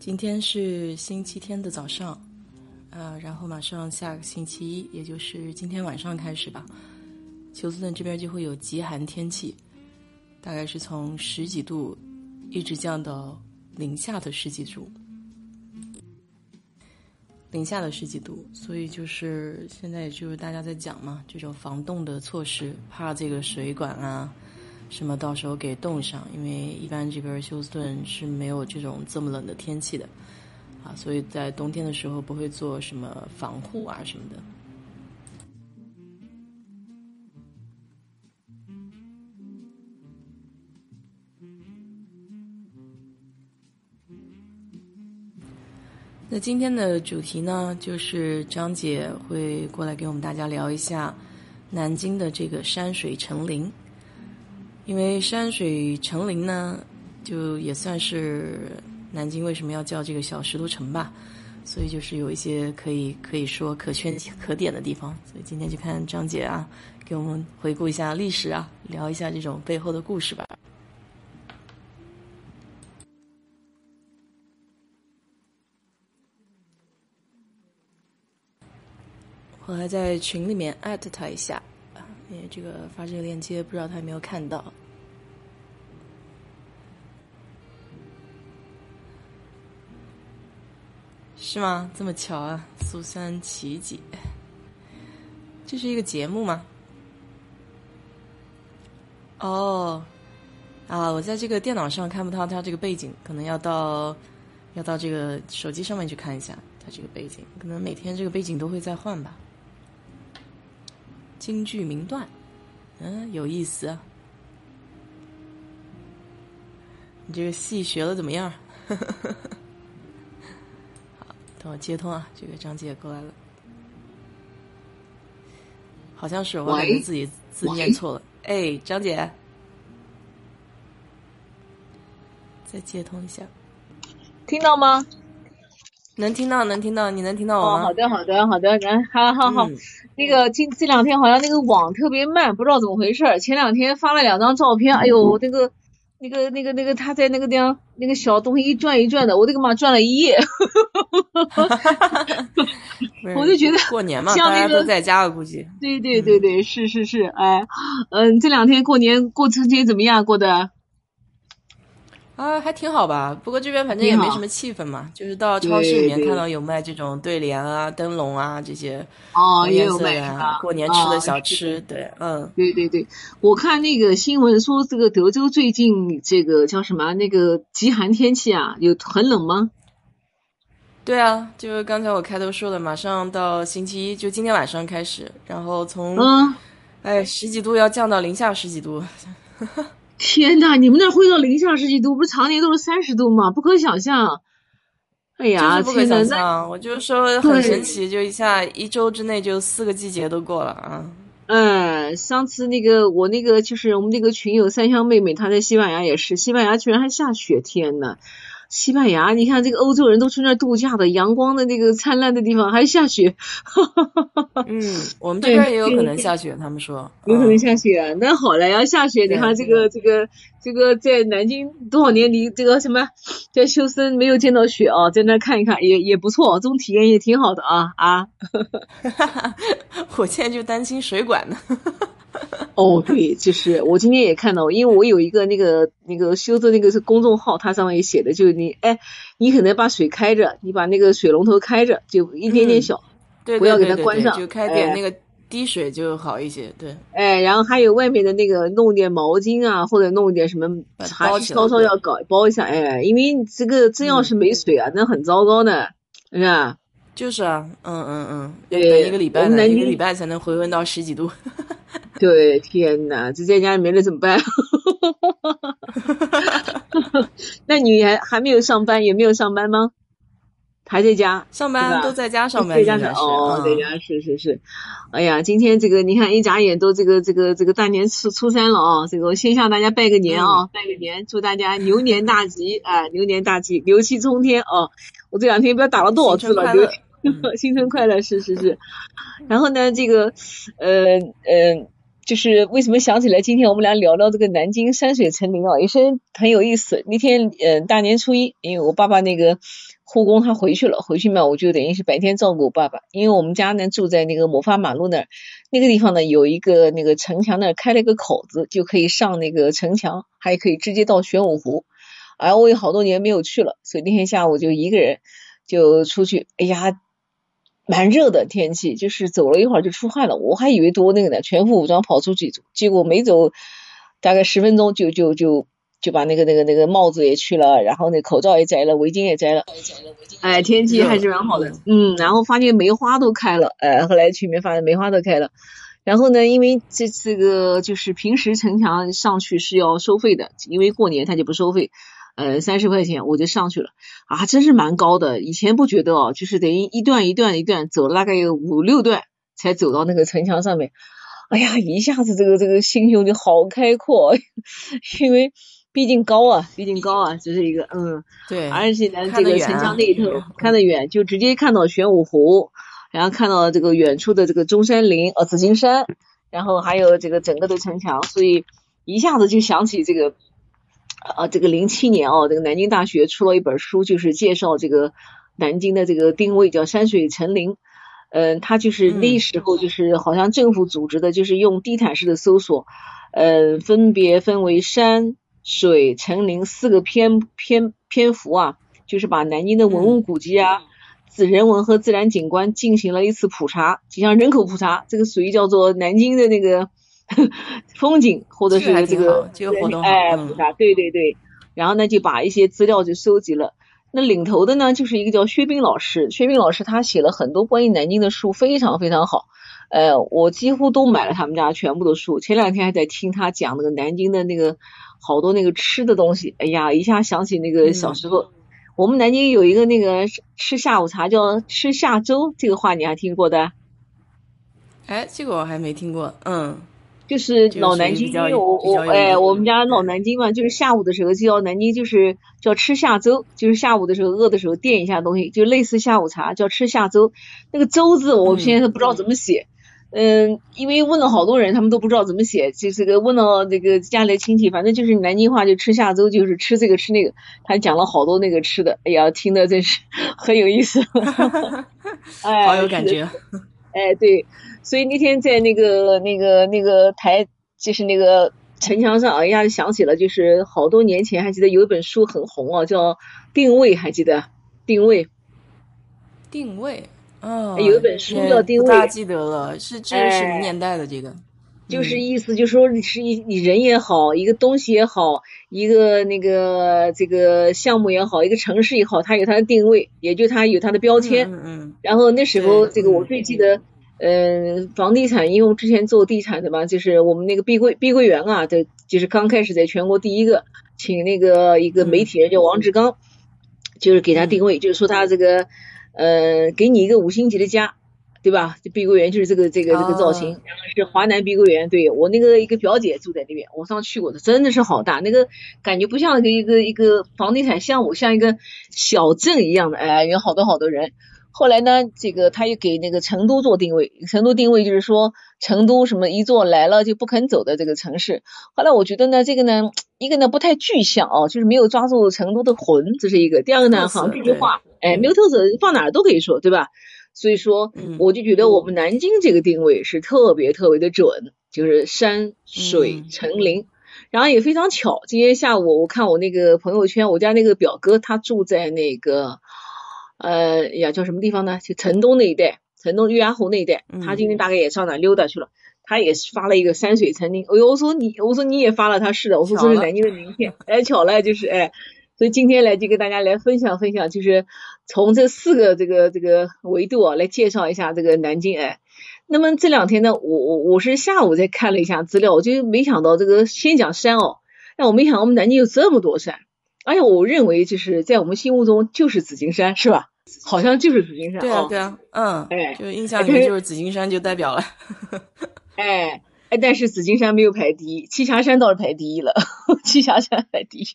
今天是星期天的早上，呃，然后马上下个星期一，也就是今天晚上开始吧，休斯顿这边就会有极寒天气，大概是从十几度一直降到零下的十几度，零下的十几度，所以就是现在也就是大家在讲嘛，这种防冻的措施，怕这个水管啊。什么到时候给冻上？因为一般这边休斯顿是没有这种这么冷的天气的，啊，所以在冬天的时候不会做什么防护啊什么的。那今天的主题呢，就是张姐会过来给我们大家聊一下南京的这个山水成林。因为山水成林呢，就也算是南京为什么要叫这个小石头城吧，所以就是有一些可以可以说可圈可点的地方。所以今天就看张姐啊，给我们回顾一下历史啊，聊一下这种背后的故事吧。我还在群里面艾特他一下。因为这个发这个链接，不知道他有没有看到，是吗？这么巧啊！苏三奇姐，这是一个节目吗？哦，啊，我在这个电脑上看不到他这个背景，可能要到要到这个手机上面去看一下他这个背景，可能每天这个背景都会再换吧。京剧名段，嗯，有意思啊！你这个戏学的怎么样？好，等我接通啊！这个张姐过来了，好像是我感觉自己字念错了。哎，张姐，再接通一下，听到吗？能听到，能听到，你能听到我吗？好的，好的，好的，然好好好。那个今这两天好像那个网特别慢，不知道怎么回事。前两天发了两张照片，哎呦，那个那个那个那个他在那个地方那个小东西一转一转的，我的个妈，转了一夜。我就觉得过年嘛，大家都在家了，估计。对对对对，是是是，哎，嗯，这两天过年过春节怎么样过的？啊，还挺好吧。不过这边反正也没什么气氛嘛，就是到超市里面看到有卖这种对联啊、灯笼啊这些哦，也有卖啊，过年吃的小吃。对，嗯，对对对，我看那个新闻说，这个德州最近这个叫什么？那个极寒天气啊，有很冷吗？对啊，就是刚才我开头说的，马上到星期一，就今天晚上开始，然后从嗯，哎十几度要降到零下十几度。天呐，你们那会到零下十几度，不是常年都是三十度吗？不可想象。哎呀，不可想象！我就说很神奇，就一下一周之内就四个季节都过了啊。嗯，上次那个我那个就是我们那个群友三香妹妹，她在西班牙也是，西班牙居然还下雪天呢。西班牙，你看这个欧洲人都去那儿度假的，阳光的那个灿烂的地方还下雪。嗯，我们这边也有可能下雪，他们说有可能下雪。啊那好了，要下雪，你看这个这个这个在南京多少年离这个什么在修身没有见到雪啊，在那看一看也也不错，这种体验也挺好的啊啊。我现在就担心水管呢。哦，对，就是我今天也看到，因为我有一个那个那个修的那个是公众号，它上面也写的，就是你哎，你可能把水开着，你把那个水龙头开着，就一点点小，对，不要给它关上，就开点那个滴水就好一些，对。哎，然后还有外面的那个弄点毛巾啊，或者弄一点什么，还稍稍要搞包一下，哎，因为这个真要是没水啊，那很糟糕的，是吧？就是啊，嗯嗯嗯，要等一个礼拜呢，一个礼拜才能回温到十几度。对，天呐，这在家里没了怎么办？那你还还没有上班，也没有上班吗？还在家上班，都在家上班，在家是哦，在家是是是。哎呀，今天这个你看，一眨眼都这个这个这个大年初初三了啊！这个先向大家拜个年啊，拜个年，祝大家牛年大吉啊，牛年大吉，牛气冲天啊！我这两天不知道打了多少次了，牛 新春快乐，是是是。然后呢，这个呃呃。就是为什么想起来今天我们俩聊聊这个南京山水成林啊，也是很有意思。那天嗯大年初一，因为我爸爸那个护工他回去了，回去嘛我就等于是白天照顾我爸爸。因为我们家呢住在那个某发马路那儿，那个地方呢有一个那个城墙那儿开了一个口子，就可以上那个城墙，还可以直接到玄武湖。而我有好多年没有去了，所以那天下午就一个人就出去，哎呀。蛮热的天气，就是走了一会儿就出汗了，我还以为多那个呢，全副武装跑出去走，结果没走大概十分钟就就就就把那个那个那个帽子也去了，然后那口罩也摘了，围巾也摘了，哎，天气还是蛮好的，嗯，然后发现梅花都开了，哎，后来去里面发现梅花都开了，然后呢，因为这这个就是平时城墙上去是要收费的，因为过年他就不收费。呃，三十块钱我就上去了啊，真是蛮高的。以前不觉得哦，就是等于一段一段一段走了大概有五六段才走到那个城墙上面。哎呀，一下子这个这个心胸就好开阔，因为毕竟高啊，毕竟高啊，这是一个嗯，对，而且呢，这个城墙那一头看得远，就直接看到玄武湖，然后看到这个远处的这个中山陵哦，紫金山，然后还有这个整个的城墙，所以一下子就想起这个。啊，这个零七年哦，这个南京大学出了一本书，就是介绍这个南京的这个定位，叫山水城林。嗯，它就是那时候就是好像政府组织的，就是用地毯式的搜索，嗯，分别分为山水城林四个篇篇篇幅啊，就是把南京的文物古迹啊、自人文和自然景观进行了一次普查，就像人口普查，这个属于叫做南京的那个。风景或者是这个这个活动哎，对对对，然后呢就把一些资料就收集了。那领头的呢就是一个叫薛冰老师，薛冰老师他写了很多关于南京的书，非常非常好。呃，我几乎都买了他们家全部的书。前两天还在听他讲那个南京的那个好多那个吃的东西，哎呀，一下想起那个小时候，我们南京有一个那个吃下午茶叫吃下粥，这个话你还听过的？哎，这个我还没听过，嗯。就是老南京，因为我我哎，我们家老南京嘛，就是下午的时候就叫南京，就是叫吃下粥，就是下午的时候饿的时候垫一下东西，就类似下午茶，叫吃下粥。那个粥字我现在都不知道怎么写，嗯，因为问了好多人，他们都不知道怎么写，就这个问到那个家里的亲戚，反正就是南京话就吃下粥，就是吃这个吃那个，他讲了好多那个吃的，哎呀，听的真是 很有意思，哎，好有感觉，哎，对。所以那天在那个那个那个台，就是那个城墙上，哎呀想起了，就是好多年前还记得有一本书很红哦，叫《定位》，还记得？定位。定位。哦。有一本书叫《定位》。大记得了，是这是什么年代的这个？就是意思就是说，你是一你人也好，一个东西也好，一个那个这个项目也好，一个城市也好，它有它的定位，也就它有它的标签。嗯嗯。然后那时候，这个我最记得。嗯，房地产，因为我之前做地产的嘛，就是我们那个碧桂碧桂园啊，对，就是刚开始在全国第一个，请那个一个媒体人叫王志刚，就是给他定位，就是说他这个，呃，给你一个五星级的家，对吧？这碧桂园就是这个这个这个造型，是华南碧桂园，对我那个一个表姐住在那边，我上去过的，真的是好大，那个感觉不像一个一个房地产项目，像一个小镇一样的，哎，有好多好多人。后来呢，这个他又给那个成都做定位，成都定位就是说成都什么一座来了就不肯走的这个城市。后来我觉得呢，这个呢，一个呢不太具象哦，就是没有抓住成都的魂，这是一个。第二个呢，好像这句话，哎，没有特色，放哪儿都可以说，对吧？所以说，我就觉得我们南京这个定位是特别特别的准，就是山水城林。然后也非常巧，今天下午我看我那个朋友圈，我家那个表哥他住在那个。呃呀，叫什么地方呢？就城东那一带，城东月牙湖那一带。他今天大概也上哪溜达去了。他也是发了一个山水成林。哎呦，我说你，我说你也发了，他是的。我说这是南京的名片。哎，巧了，就是哎，所以今天来就跟大家来分享分享，就是从这四个这个这个维度啊来介绍一下这个南京。哎，那么这两天呢，我我我是下午再看了一下资料，我就没想到这个先讲山哦，但我没想到我们南京有这么多山，而且我认为就是在我们心目中就是紫金山，是吧？好像就是紫金山，对啊，对啊，嗯，哎，就印象里面就是紫金山就代表了，哎哎，但是紫金山没有排第一，栖霞山倒是排第一了，栖霞山排第一。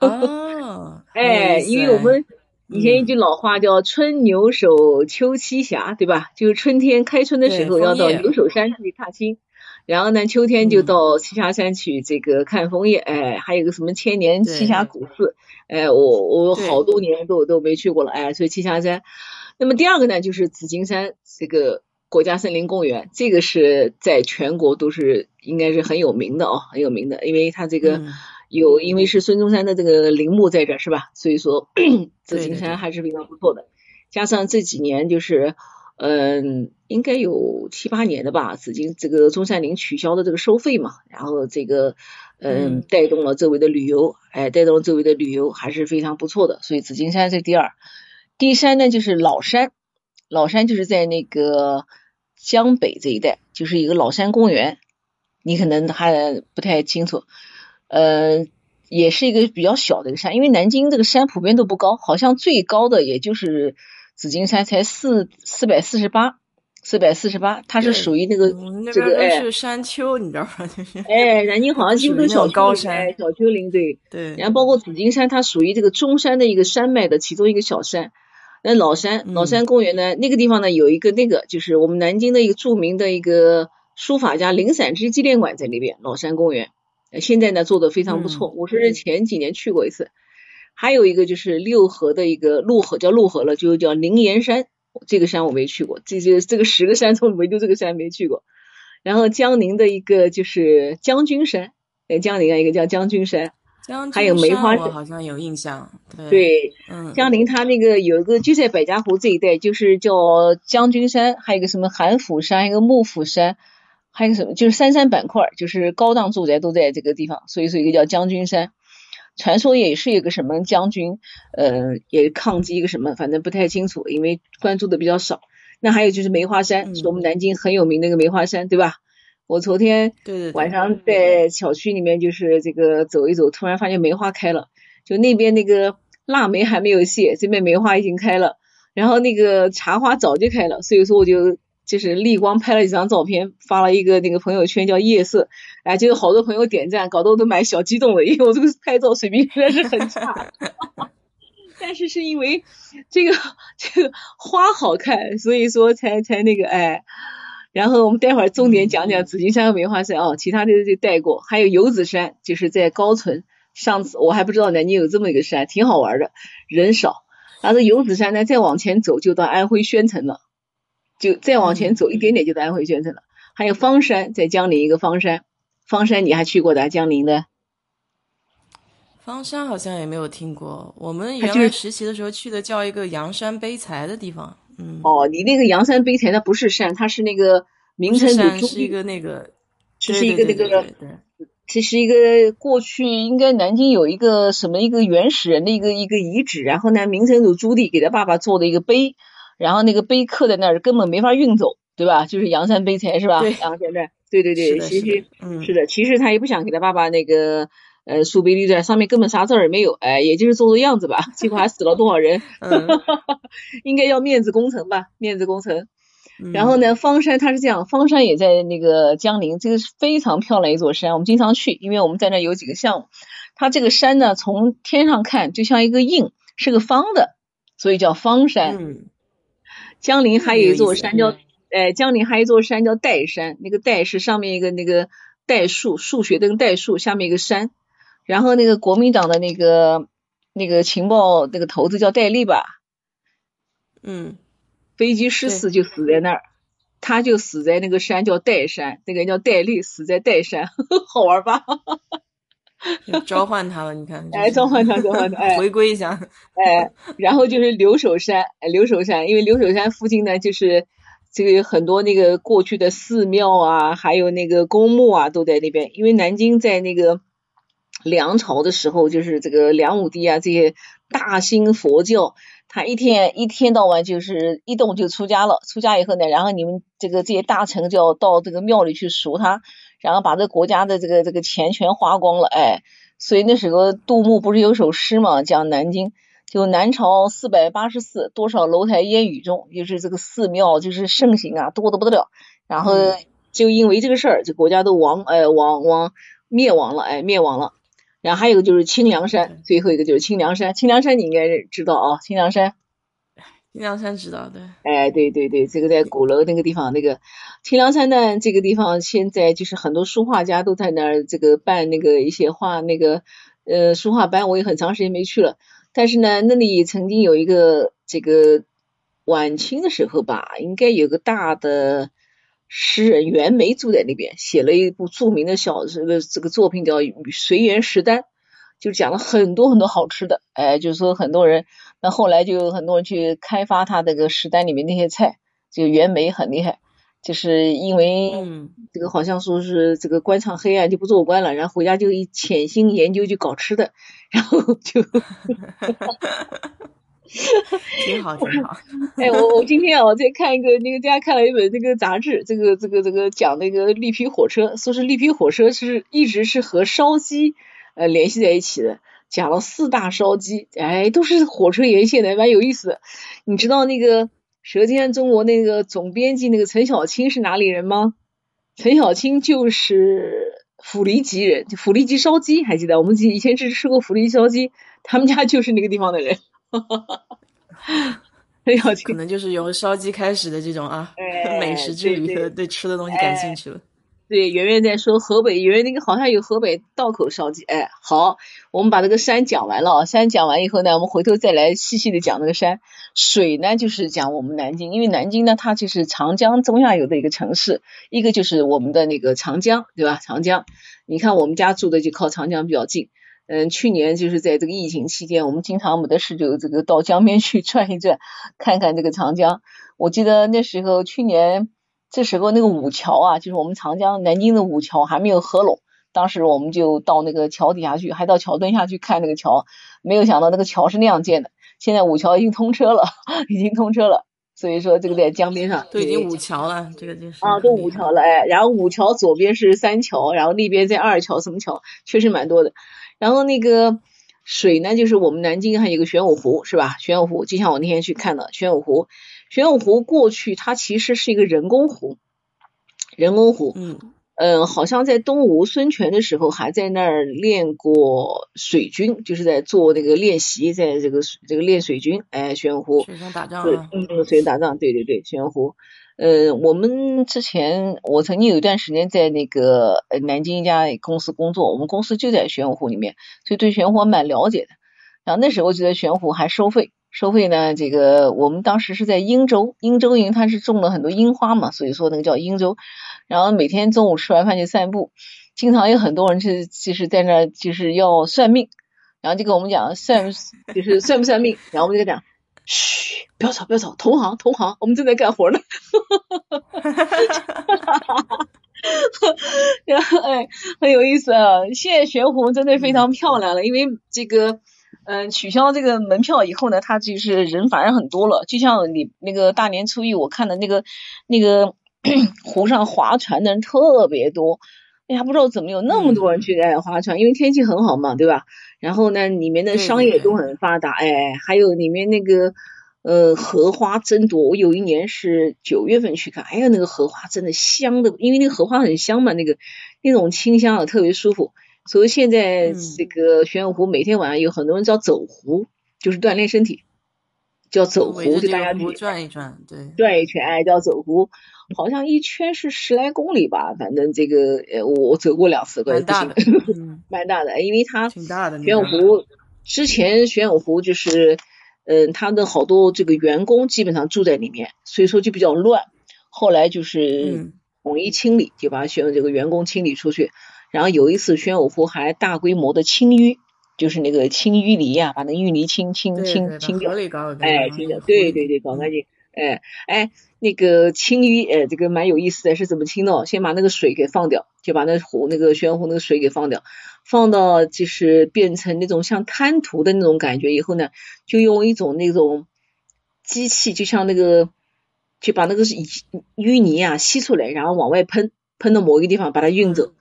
哦，哎，因为我们以前一句老话叫“春牛首，秋栖霞”，对吧？就是春天开春的时候要到牛首山去踏青，然后呢，秋天就到栖霞山去这个看枫叶，哎，还有个什么千年栖霞古寺，哎，我我好多年都都没去过了，哎，所以栖霞山。那么第二个呢，就是紫金山这个国家森林公园，这个是在全国都是应该是很有名的哦，很有名的，因为它这个有，因为是孙中山的这个陵墓在这儿是吧？所以说紫金山还是非常不错的。加上这几年就是。嗯，应该有七八年的吧。紫金这个中山陵取消的这个收费嘛，然后这个嗯带动了周围的旅游，哎，带动了周围的旅游还是非常不错的。所以紫金山是第二，第三呢就是老山，老山就是在那个江北这一带，就是一个老山公园，你可能还不太清楚，呃，也是一个比较小的一个山，因为南京这个山普遍都不高，好像最高的也就是。紫金山才四四百四十八，四百四十八，它是属于那个这个哎，是山丘，你知道吗？哎，南京好像就是小高山，小丘陵，对对。然后包括紫金山，它属于这个中山的一个山脉的其中一个小山。那老山老山公园呢，那个地方呢有一个那个，就是我们南京的一个著名的一个书法家林散之纪念馆在那边。老山公园现在呢做的非常不错，我是前几年去过一次。还有一个就是六合的一个陆河，叫陆河了，就叫灵岩山。这个山我没去过，这些这个十个山 中唯独这个山没去过。然后江宁的一个就是将军山，在江宁啊，一个叫将军山。还有梅花山，好像有印象。对，嗯，江宁它那个有一个就在百家湖这一带，就是叫将军山，还有一个什么韩府山，一个幕府山，还有个什么就是三山板块，就是高档住宅都在这个地方，所以说一个叫将军山。传说也是一个什么将军，呃，也抗击一个什么，反正不太清楚，因为关注的比较少。那还有就是梅花山，是我们南京很有名的一个梅花山，对吧？我昨天晚上在小区里面就是这个走一走，突然发现梅花开了，就那边那个腊梅还没有谢，这边梅花已经开了，然后那个茶花早就开了，所以说我就。就是立光拍了几张照片，发了一个那个朋友圈叫夜色，哎，就有好多朋友点赞，搞得我都蛮小激动的，因为我这个拍照水平实在是很差。但是是因为这个这个花好看，所以说才才那个哎。然后我们待会儿重点讲讲紫金山和梅花山啊，其他的就带过。还有游子山，就是在高淳。上次我还不知道南京有这么一个山，挺好玩的，人少。然后游子山呢，再往前走就到安徽宣城了。就再往前走一点点就到安徽宣城了，还有方山，在江陵一个方山，方山你还去过的？江陵的方山好像也没有听过。我们原来实习的时候去的叫一个阳山碑材的地方。嗯。哦，你那个阳山碑材它不是山，它是那个名称的是一个那个，这是一个那个，这是一个过去应该南京有一个什么一个原始人的一个一个遗址，然后呢，明成祖朱棣给他爸爸做的一个碑。然后那个碑刻在那儿，根本没法运走，对吧？就是阳山碑材是吧？对，阳山的，对对对，其实，嗯，是的，其实他也不想给他爸爸那个呃树碑立在上面，根本啥字儿也没有，哎，也就是做做样子吧。结果还死了多少人？应该要面子工程吧，面子工程。然后呢，方山它是这样，方山也在那个江陵，这个是非常漂亮一座山，我们经常去，因为我们在那有几个项目。它这个山呢，从天上看就像一个印，是个方的，所以叫方山。嗯。江陵还有一座山叫，哎，江陵还有一座山叫岱山，那个岱是上面一个那个代数，数学的个岱树，下面一个山。然后那个国民党的那个那个情报那个头子叫戴笠吧，嗯，飞机失事就死在那儿，他就死在那个山叫岱山，那个人叫戴笠，死在岱山，好玩吧？召唤他了，你看，哎，召唤他，召唤他，哎，回归一下，哎，然后就是留守山，哎，留守山，因为留守山附近呢，就是这个有很多那个过去的寺庙啊，还有那个公墓啊，都在那边。因为南京在那个梁朝的时候，就是这个梁武帝啊，这些大兴佛教，他一天一天到晚就是一动就出家了，出家以后呢，然后你们这个这些大臣就要到这个庙里去赎他。然后把这国家的这个这个钱全花光了，哎，所以那时候杜牧不是有首诗嘛，讲南京就南朝四百八十寺，多少楼台烟雨中，就是这个寺庙就是盛行啊，多的不得了。然后就因为这个事儿，这国家都亡，哎，亡亡灭亡了，哎，灭亡了。然后还有个就是清凉山，最后一个就是清凉山，清凉山你应该知道啊，清凉山。清凉山知道，对。哎，对对对，这个在鼓楼那个地方，那个清凉山呢，这个地方现在就是很多书画家都在那儿这个办那个一些画那个呃书画班，我也很长时间没去了。但是呢，那里曾经有一个这个晚清的时候吧，应该有个大的诗人袁枚住在那边，写了一部著名的小这个这个作品叫《随园食单》。就讲了很多很多好吃的，哎，就是说很多人，那后来就有很多人去开发他这个食单里面那些菜，就袁枚很厉害，就是因为这个好像说是这个官场黑暗就不做官了，然后回家就一潜心研究就搞吃的，然后就，挺好挺好。哎，我我今天啊我在看一个那个大家看了一本那个杂志，这个这个这个讲那个绿皮火车，说是绿皮火车是一直是和烧鸡。呃，联系在一起的，讲了四大烧鸡，哎，都是火车沿线的，蛮有意思的。你知道那个《舌尖中国》那个总编辑那个陈小青是哪里人吗？陈小青就是府里吉人，府里吉烧鸡还记得？我们以前只吃过府里烧鸡，他们家就是那个地方的人。陈小青可能就是由烧鸡开始的这种啊，美食之旅的，对吃的东西感兴趣了。对，圆圆在说河北，圆圆那个好像有河北道口烧鸡，哎，好，我们把这个山讲完了，山讲完以后呢，我们回头再来细细的讲那个山。水呢，就是讲我们南京，因为南京呢，它就是长江中下游的一个城市，一个就是我们的那个长江，对吧？长江，你看我们家住的就靠长江比较近，嗯，去年就是在这个疫情期间，我们经常没得事就这个到江边去转一转，看看这个长江。我记得那时候去年。这时候那个五桥啊，就是我们长江南京的五桥还没有合拢，当时我们就到那个桥底下去，还到桥墩下去看那个桥，没有想到那个桥是那样建的。现在五桥已经通车了，已经通车了，所以说这个在江边上都已经五桥了，这个就是啊，都五桥了哎。然后五桥左边是三桥，然后那边在二桥什么桥，确实蛮多的。然后那个水呢，就是我们南京还有个玄武湖是吧？玄武湖就像我那天去看的玄武湖。玄武湖过去它其实是一个人工湖，人工湖，嗯，呃，好像在东吴孙权的时候还在那儿练过水军，就是在做那个练习，在这个这个练水军，哎，玄武湖，水上打仗，嗯，水上打仗，对对对，玄武湖，呃，我们之前我曾经有一段时间在那个南京一家公司工作，我们公司就在玄武湖里面，所以对玄武湖蛮了解的。然后那时候觉得玄武湖还收费。收费呢？这个我们当时是在英州，英州因为它是种了很多樱花嘛，所以说那个叫英州。然后每天中午吃完饭就散步，经常有很多人是就是在那就是要算命，然后就跟我们讲算就是算不算命，然后我们就讲，嘘，不要吵不要吵，同行同行，我们正在干活呢。然后哎，很有意思啊！现在玄壶真的非常漂亮了，因为这个。嗯，取消这个门票以后呢，他就是人反而很多了。就像你那个大年初一，我看的那个那个 湖上划船的人特别多。哎呀，不知道怎么有那么多人去在划船，因为天气很好嘛，对吧？然后呢，里面的商业都很发达，哎，还有里面那个呃荷花真多。我有一年是九月份去看，哎呀，那个荷花真的香的，因为那个荷花很香嘛，那个那种清香啊，特别舒服。所以现在这个玄武湖每天晚上有很多人叫走湖，就是锻炼身体，叫走湖，就大家去转一转，对，转一圈，哎，叫走湖，好像一圈是十来公里吧，反正这个呃，我走过两次，蛮大的，蛮大的，因为它挺大的。玄武湖之前玄武湖就是，嗯，它的好多这个员工基本上住在里面，所以说就比较乱。后来就是统一清理，就把玄这个员工清理出去。然后有一次，玄武湖还大规模的清淤，就是那个清淤泥呀，把那淤泥清清清清掉，哎，清掉，对对对，搞干净，哎哎，那个清淤，哎，这个蛮有意思的，是怎么清的？先把那个水给放掉，就把那湖那个玄武湖那个水给放掉，放到就是变成那种像滩涂的那种感觉以后呢，就用一种那种机器，就像那个，就把那个淤泥啊吸出来，然后往外喷，喷到某一个地方把它运走。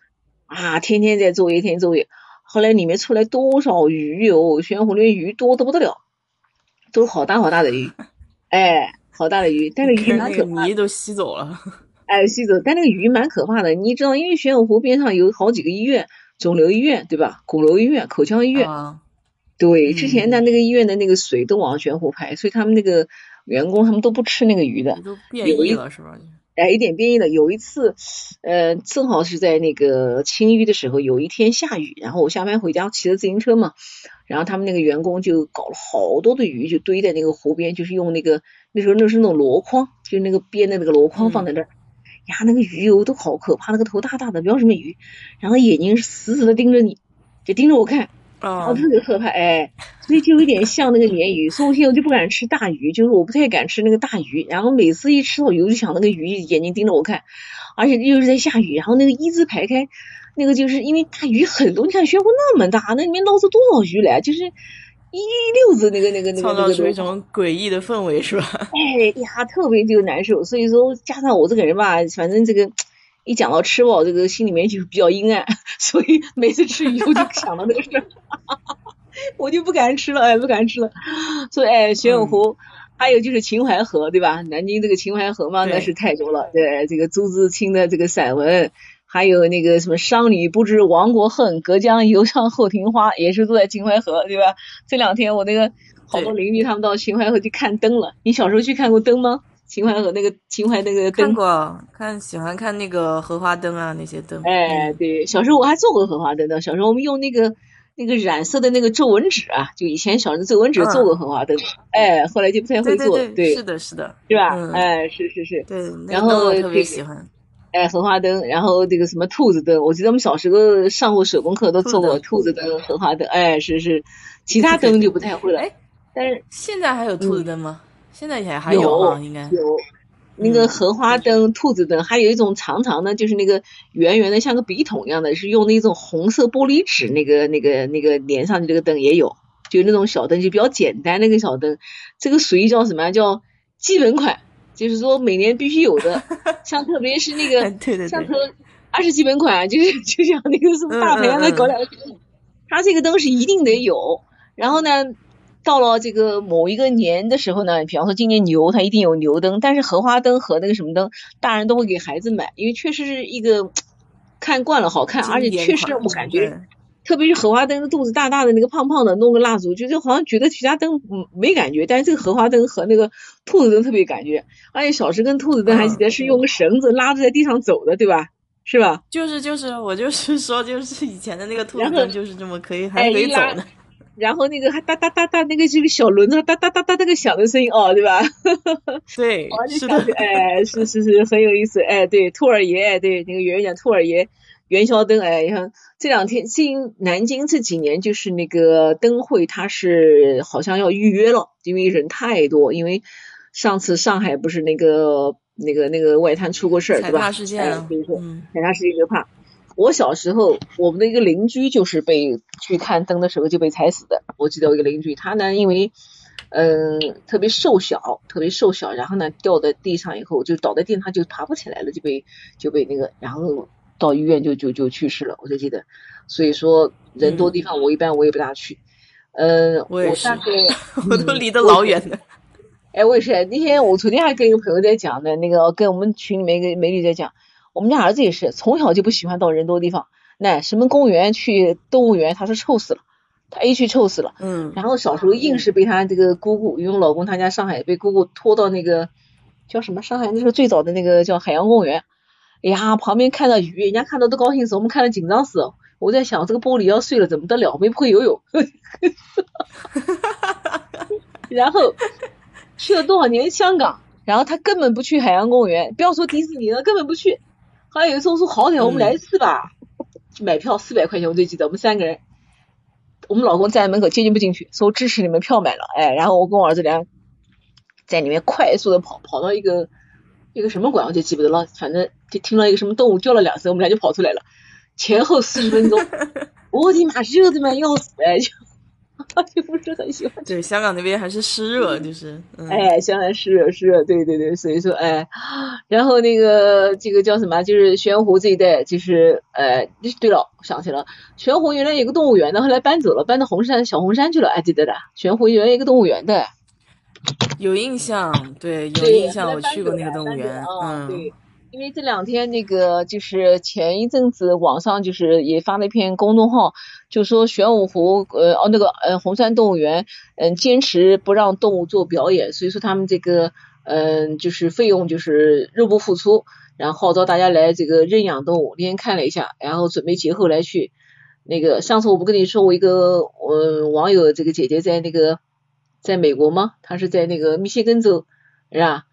啊，天天在作业，天天作业。后来里面出来多少鱼哦，玄湖里面鱼多的不得了，都是好大好大的鱼，哎，好大的鱼，但是鱼蛮可怕。泥都吸走了。哎，吸走，但那个鱼蛮可怕的。你知道，因为玄武湖边上有好几个医院，肿瘤医院对吧？鼓楼医院、口腔医院。对，之前的那个医院的那个水都往玄湖排，所以他们那个员工他们都不吃那个鱼的，都变异了是吧？哎，一点变异了。有一次，呃，正好是在那个清淤的时候，有一天下雨，然后我下班回家骑着自行车嘛，然后他们那个员工就搞了好多的鱼，就堆在那个湖边，就是用那个那时候那是那种箩筐，就那个编的那个箩筐放在那儿。呀，那个鱼哦都好可怕，那个头大大的，不知道什么鱼，然后眼睛死死的盯着你，就盯着我看，哦，特别可怕，哎，所以就有点像那个鲶鱼，所以我现在就不敢吃大鱼，就是我不太敢吃那个大鱼，然后每次一吃到鱼就想那个鱼眼睛盯着我看，而且又是在下雨，然后那个一字排开，那个就是因为大鱼很多，你看漩涡那么大，那里面捞出多少鱼来，就是。一溜子那个那个那个，创造出一种诡异的氛围是吧？哎呀，特别就难受。所以说，加上我这个人吧，反正这个一讲到吃饱，这个心里面就比较阴暗。所以每次吃鱼，我就想到那个事儿，我就不敢吃了，哎，不敢吃了。所以，哎，玄武湖，还有就是秦淮河，对吧？南京这个秦淮河嘛，那是太多了。对，这个朱自清的这个散文。还有那个什么“商女不知亡国恨，隔江犹唱后庭花”，也是住在秦淮河，对吧？这两天我那个好多邻居他们到秦淮河去看灯了。你小时候去看过灯吗？秦淮河那个秦淮那个灯？看过，看喜欢看那个荷花灯啊，那些灯。哎，对，小时候我还做过荷花灯的。小时候我们用那个那个染色的那个皱纹纸啊，就以前小时候皱纹纸做过荷花灯。哎，后来就不太会做。对，是的，是的，是吧？哎，是是是。对，然后特别喜欢。哎，荷花灯，然后这个什么兔子灯，我记得我们小时候上过手工课都做过兔子灯、荷花灯。哎，是是，其他灯就不太会了。哎，但是现在还有兔子灯吗？现在也还有啊，应该有。那个荷花灯、兔子灯，还有一种长长的，就是那个圆圆的，像个笔筒一样的，是用那种红色玻璃纸那个、那个、那个连上去这个灯也有，就那种小灯，就比较简单那个小灯。这个属于叫什么？叫基本款。就是说每年必须有的，像特别是那个，对对对，像说二十基本款，就是就像那个什么大牌的搞两个，它这个灯是一定得有。然后呢，到了这个某一个年的时候呢，比方说今年牛，它一定有牛灯。但是荷花灯和那个什么灯，大人都会给孩子买，因为确实是一个看惯了好看，而且确实我感觉。特别是荷花灯，肚子大大的那个胖胖的，弄个蜡烛，就是好像觉得其他灯嗯没感觉，但是这个荷花灯和那个兔子灯特别感觉。而且小时跟兔子灯还记得是用个绳子拉着在地上走的，对吧？是吧？就是就是，我就是说，就是以前的那个兔子灯就是这么可以还可以走的。然后那个还哒哒哒哒，那个这个小轮子哒哒哒哒那个响的声音哦，对吧？对，是的，哎，是是是，很有意思，哎，对，兔儿爷，对，那个圆圆讲兔儿爷。元宵灯，哎，你看这两天，今南京这几年就是那个灯会，它是好像要预约了，因为人太多。因为上次上海不是那个那个那个外滩出过事儿，对吧？踩踏事件，所以说踩踏事件就怕。我小时候，我们的一个邻居就是被去看灯的时候就被踩死的。我记得我一个邻居，他呢因为嗯特别瘦小，特别瘦小，然后呢掉在地上以后就倒在地上，他就爬不起来了，就被就被那个然后。到医院就就就去世了，我就记得，所以说人多地方我一般我也不大去，嗯，我也是，我都离得老远的。哎，我也是，那天我昨天还跟一个朋友在讲呢，那个跟我们群里面一个美女在讲，我们家儿子也是从小就不喜欢到人多的地方，那什么公园去动物园，他说臭死了，他一去臭死了，嗯，然后小时候硬是被他这个姑姑，因为我老公他家上海被姑姑拖到那个叫什么上海那时候最早的那个叫海洋公园。哎呀，旁边看到鱼，人家看到都高兴死，我们看了紧张死。我在想，这个玻璃要碎了怎么得了？没不会游泳。然后去了多少年香港，然后他根本不去海洋公园，不要说迪士尼了，根本不去。后来有一次我说好歹我们来一次吧，买票四百块钱，我最记得我们三个人，我们老公站在门口接进不进去，说支持你们票买了，哎，然后我跟我儿子俩在里面快速的跑，跑到一个。一个什么馆我就记不得了，反正就听到一个什么动物叫了两声，我们俩就跑出来了，前后四十分钟，我的妈，热的嘛要死哎，就 就不是很喜欢。对，香港那边还是湿热，就是，哎，香港湿热湿热，对对对，所以说哎，然后那个这个叫什么，就是玄湖这一带，就是呃，对了，想起了，玄湖原来有个动物园的，后来搬走了，搬到红山小红山去了，还记得的，玄湖原来一个动物园的。有印象，对，有印象，我去过那个动物园，嗯，对，因为这两天那个就是前一阵子网上就是也发了一篇公众号，就说玄武湖呃哦那个呃红山动物园嗯坚持不让动物做表演，所以说他们这个嗯就是费用就是入不敷出，然后号召大家来这个认养动物。那天看了一下，然后准备节后来去。那个上次我不跟你说我一个我网友这个姐姐在那个在美国吗？她是在那个密歇根州是吧？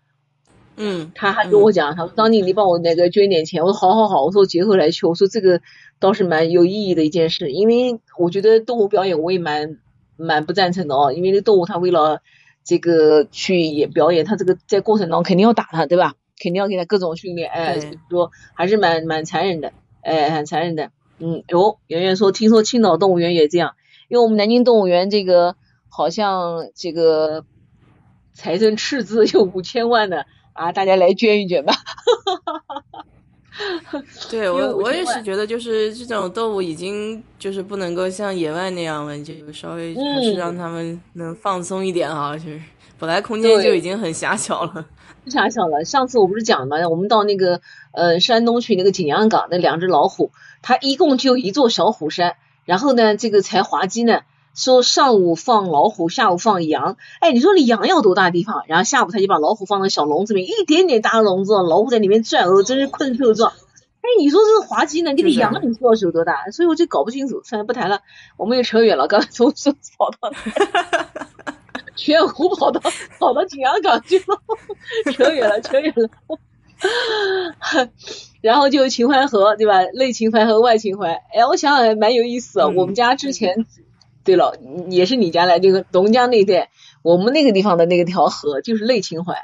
嗯，他还跟我讲，他说张静，你帮我那个捐点钱。我说好好好，我说节后来去。我说这个倒是蛮有意义的一件事，因为我觉得动物表演我也蛮蛮不赞成的哦，因为那动物它为了这个去演表演，它这个在过程当中肯定要打它，对吧？肯定要给它各种训练，哎，说还是蛮蛮残忍的，哎，很残忍的。嗯，哟，圆圆说，听说青岛动物园也这样，因为我们南京动物园这个好像这个财政赤字有五千万呢。啊，大家来捐一捐吧！对我，我也是觉得，就是这种动物已经就是不能够像野外那样了，就稍微还是让他们能放松一点啊。就是本来空间就已经很狭小了，狭小了。上次我不是讲了吗？我们到那个呃山东去那个景阳冈，那两只老虎，它一共就一座小虎山，然后呢，这个才滑稽呢。说上午放老虎，下午放羊。哎，你说你羊要多大地方？然后下午他就把老虎放到小笼子里，一点点大的笼子，老虎在里面转，哦，真是困兽状。哎，你说这个滑稽呢？这个羊，你说是有多大？所以我就搞不清楚。算了，不谈了，我们又扯远了。刚才从说跑到 全湖，跑到跑到景阳冈去了，扯远了，扯远了。然后就秦淮河，对吧？内秦淮和外秦淮。哎，我想想还蛮有意思。我们家之前。对了，也是你家来这个龙江那一带，我们那个地方的那个条河就是内秦淮，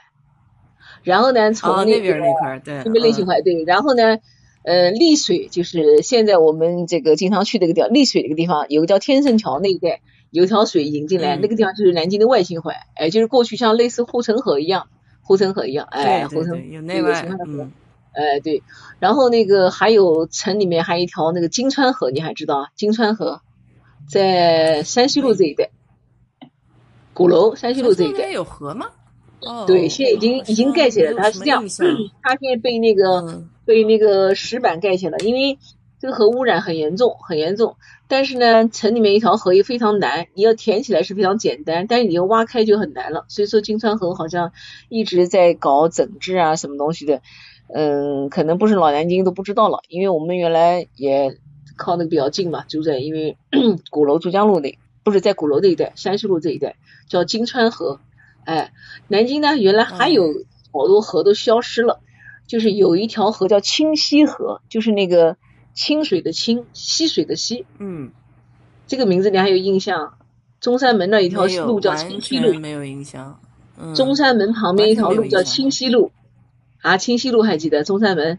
然后呢，从那边那块对，那边内秦淮对，然后呢，呃，丽水就是现在我们这个经常去那个地方，丽水那个地方有个叫天圣桥那一带，有条水引进来，那个地方就是南京的外秦淮，哎，就是过去像类似护城河一样，护城河一样，哎，护城有内外嗯，哎对，然后那个还有城里面还有一条那个金川河，你还知道啊？金川河。在山西路这一带，鼓楼山西路这一带有河吗？哦，对，现在已经已经盖起来了。它是这样，它现在被那个被那个石板盖起来了，因为这个河污染很严重，很严重。但是呢，城里面一条河也非常难，你要填起来是非常简单，但是你要挖开就很难了。所以说，金川河好像一直在搞整治啊，什么东西的。嗯，可能不是老南京都不知道了，因为我们原来也。靠那个比较近嘛，就在因为 鼓楼珠江路那，不是在鼓楼那一带，山西路这一带叫金川河。哎，南京呢原来还有好多河都消失了，就是有一条河叫清溪河，就是那个清水的清，溪水的溪。嗯，这个名字你还有印象？中山门那一条路叫清溪路，没有印象。中山门旁边一条路叫清溪路，啊，清溪路还记得？中山门。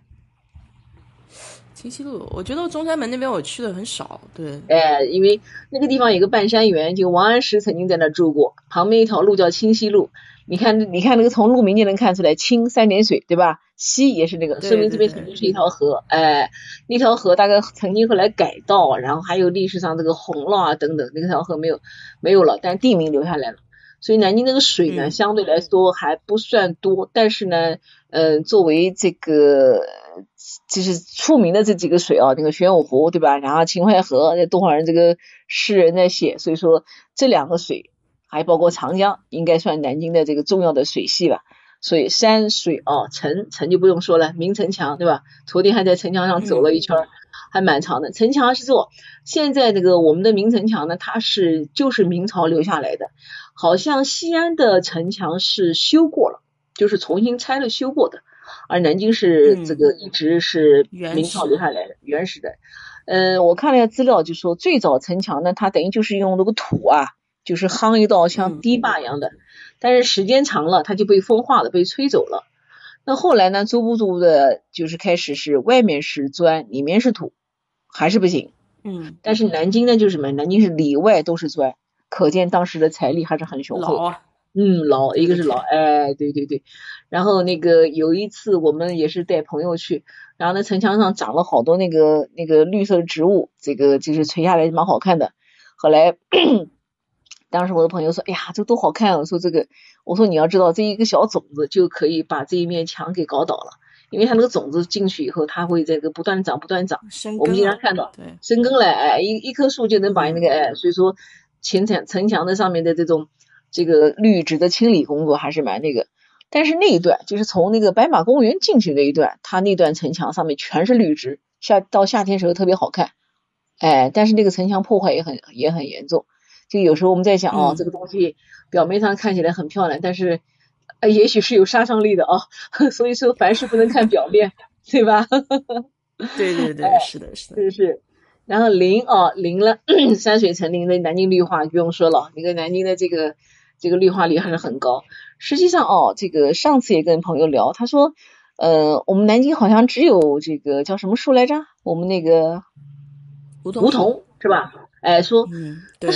清溪路，我觉得中山门那边我去的很少。对，哎，因为那个地方有个半山园，就王安石曾经在那住过。旁边一条路叫清溪路，你看，你看那个从路名就能看出来，清三点水，对吧？溪也是那个，说明这边曾经是一条河。哎，那条河大概曾经后来改道，然后还有历史上这个洪涝啊等等，那条河没有没有了，但地名留下来了。所以南京那个水呢，相对来说还不算多，但是呢，嗯，作为这个。就是出名的这几个水啊，那个玄武湖对吧？然后秦淮河，那多少人这个诗人在写，所以说这两个水，还包括长江，应该算南京的这个重要的水系吧。所以山水啊，城城就不用说了，明城墙对吧？昨天还在城墙上走了一圈，还蛮长的。城墙是做现在这个我们的明城墙呢，它是就是明朝留下来的，好像西安的城墙是修过了，就是重新拆了修过的。而南京是这个一直是明朝留下来的原始的，嗯，我看了一下资料，就说最早城墙呢，它等于就是用那个土啊，就是夯一道像堤坝一样的，但是时间长了，它就被风化了，被吹走了。那后来呢，逐步逐步的，就是开始是外面是砖，里面是土，还是不行。嗯。但是南京呢，就是什么？南京是里外都是砖，可见当时的财力还是很雄厚。嗯，老一个是老，哎，对对对，然后那个有一次我们也是带朋友去，然后那城墙上长了好多那个那个绿色的植物，这个就是垂下来蛮好看的。后来 当时我的朋友说，哎呀，这多好看！我说这个，我说你要知道，这一个小种子就可以把这一面墙给搞倒了。因为它那个种子进去以后，它会这个不断长，不断长。我们经常看到，对，生根了，哎，一一棵树就能把那个，哎，所以说城墙城墙的上面的这种这个绿植的清理工作还是蛮那个。但是那一段就是从那个白马公园进去那一段，它那段城墙上面全是绿植，夏到夏天时候特别好看，哎，但是那个城墙破坏也很也很严重。就有时候我们在想哦，这个东西表面上看起来很漂亮，但是呃，也许是有杀伤力的啊。所以说凡事不能看表面，对吧？对对对，是的，是的，是是。然后林哦，林了，山水成林的南京绿化不用说了，那个南京的这个这个绿化率还是很高。实际上哦，这个上次也跟朋友聊，他说呃，我们南京好像只有这个叫什么树来着？我们那个梧桐，梧桐是吧？哎，说，嗯，对。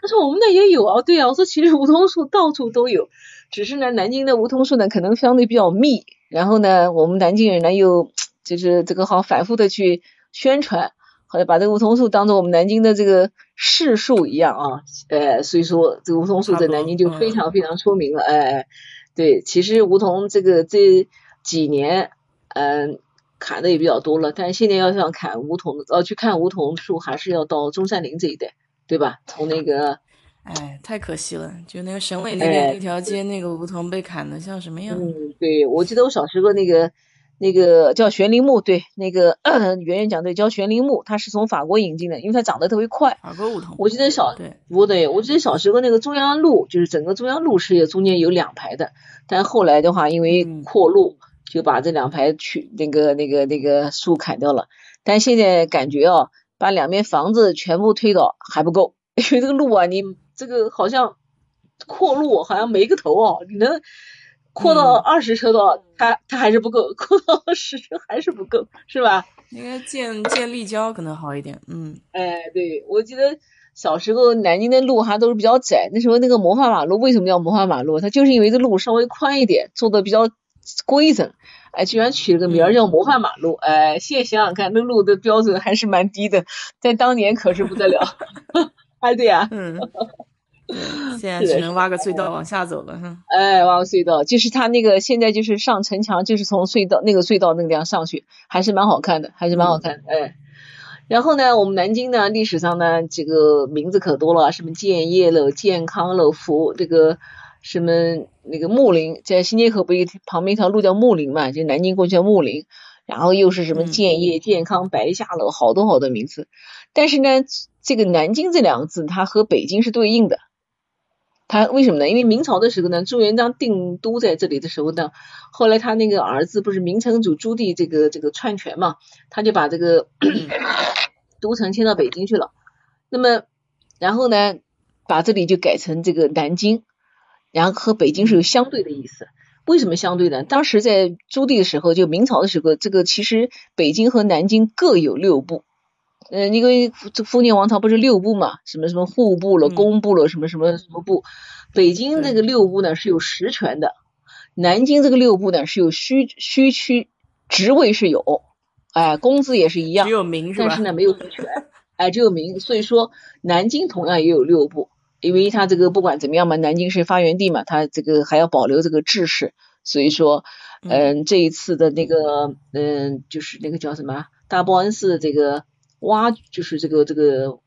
他说我们那也有啊，对啊，我说其实梧桐树到处都有，只是呢南京的梧桐树呢可能相对比较密，然后呢我们南京人呢又就是这个好反复的去宣传，好像把这个梧桐树当做我们南京的这个市树一样啊，呃所以说这个梧桐树在南京就非常非常出名了，哎，对，其实梧桐这个这几年嗯砍的也比较多了，但是现在要想砍梧桐呃去看梧桐树还是要到中山陵这一带。对吧？从那个，哎，太可惜了，就那个省委那边那条街，那个梧桐被砍的像什么样？嗯，对，我记得我小时候那个那个叫悬铃木，对，那个 圆圆讲对，叫悬铃木，它是从法国引进的，因为它长得特别快。法国梧桐。我记得小对，不对，我记得小时候那个中央路，就是整个中央路是中间有两排的，但后来的话，因为扩路，就把这两排去那个那个那个树砍掉了。但现在感觉啊。把两边房子全部推倒还不够，因为这个路啊，你这个好像扩路，好像没个头哦。你能扩到二十车道，它它还是不够，扩到十车还是不够，是吧？应该建建立交可能好一点。嗯，哎，对，我记得小时候南京的路还都是比较窄，那时候那个模范马路为什么叫模范马路？它就是因为这路稍微宽一点，做的比较规整。哎，居然取了个名儿叫模范马路，哎，现在想想看，那路的标准还是蛮低的，在当年可是不得了。哎，对呀，嗯，对，现在只能挖个隧道往下走了，哈。哎，挖个隧道，就是他那个现在就是上城墙，就是从隧道那个隧道那个地方上去，还是蛮好看的，还是蛮好看。哎，然后呢，我们南京呢，历史上呢，这个名字可多了，什么建业了、健康了、福这个。什么那个木林，在新街口不一旁边一条路叫木林嘛？就南京过去叫木林，然后又是什么建业、健康、白下楼，好多好多名字。但是呢，这个南京这两个字，它和北京是对应的。他为什么呢？因为明朝的时候呢，朱元璋定都在这里的时候呢，后来他那个儿子不是明成祖朱棣这个这个篡权嘛，他就把这个 都城迁到北京去了。那么然后呢，把这里就改成这个南京。然后和北京是有相对的意思，为什么相对呢？当时在朱棣的时候，就明朝的时候，这个其实北京和南京各有六部，嗯，因为这封建王朝不是六部嘛，什么什么户部了、工部了，什么什么什么部，北京这个六部呢是有实权的，南京这个六部呢是有虚虚区职位是有，哎，工资也是一样，只有名是吧？但是呢没有实权，哎，只有名，所以说南京同样也有六部。因为他这个不管怎么样嘛，南京是发源地嘛，他这个还要保留这个制式，所以说，嗯，这一次的那个，嗯，就是那个叫什么大报恩寺这个挖，就是这个这个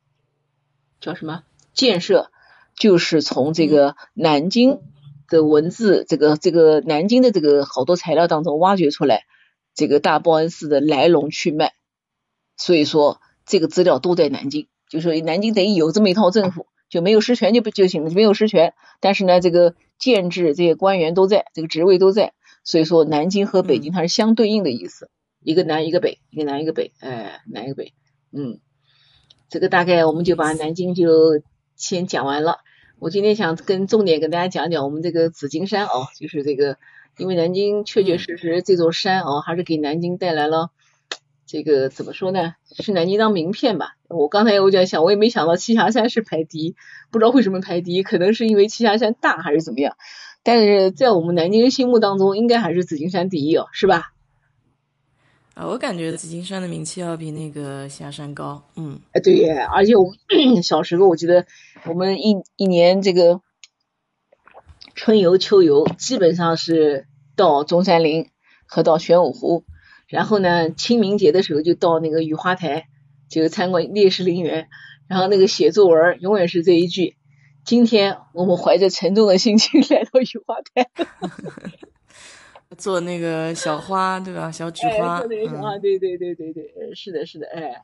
叫什么建设，就是从这个南京的文字，这个这个南京的这个好多材料当中挖掘出来，这个大报恩寺的来龙去脉，所以说这个资料都在南京，就说南京等于有这么一套政府。就没有实权就不就行了，没有实权，但是呢，这个建制这些官员都在，这个职位都在，所以说南京和北京它是相对应的意思，一个南一个北，一个南一个北，哎，南一个北，嗯，这个大概我们就把南京就先讲完了。我今天想跟重点跟大家讲讲我们这个紫金山哦，就是这个，因为南京确确实实这座山哦，还是给南京带来了。这个怎么说呢？是南京当名片吧。我刚才我在想，我也没想到栖霞山是排第一，不知道为什么排第一，可能是因为栖霞山大还是怎么样。但是在我们南京人心目当中，应该还是紫金山第一哦，是吧？我感觉紫金山的名气要比那个霞山高。嗯，哎，对，而且我们 小时候我记得，我们一一年这个春游、秋游，基本上是到中山陵。和到玄武湖，然后呢，清明节的时候就到那个雨花台，就参观烈士陵园，然后那个写作文永远是这一句：今天我们怀着沉重的心情 来到雨花台。做那个小花，对吧？小纸花，做那个小花，对对对对对，是的，是的，哎。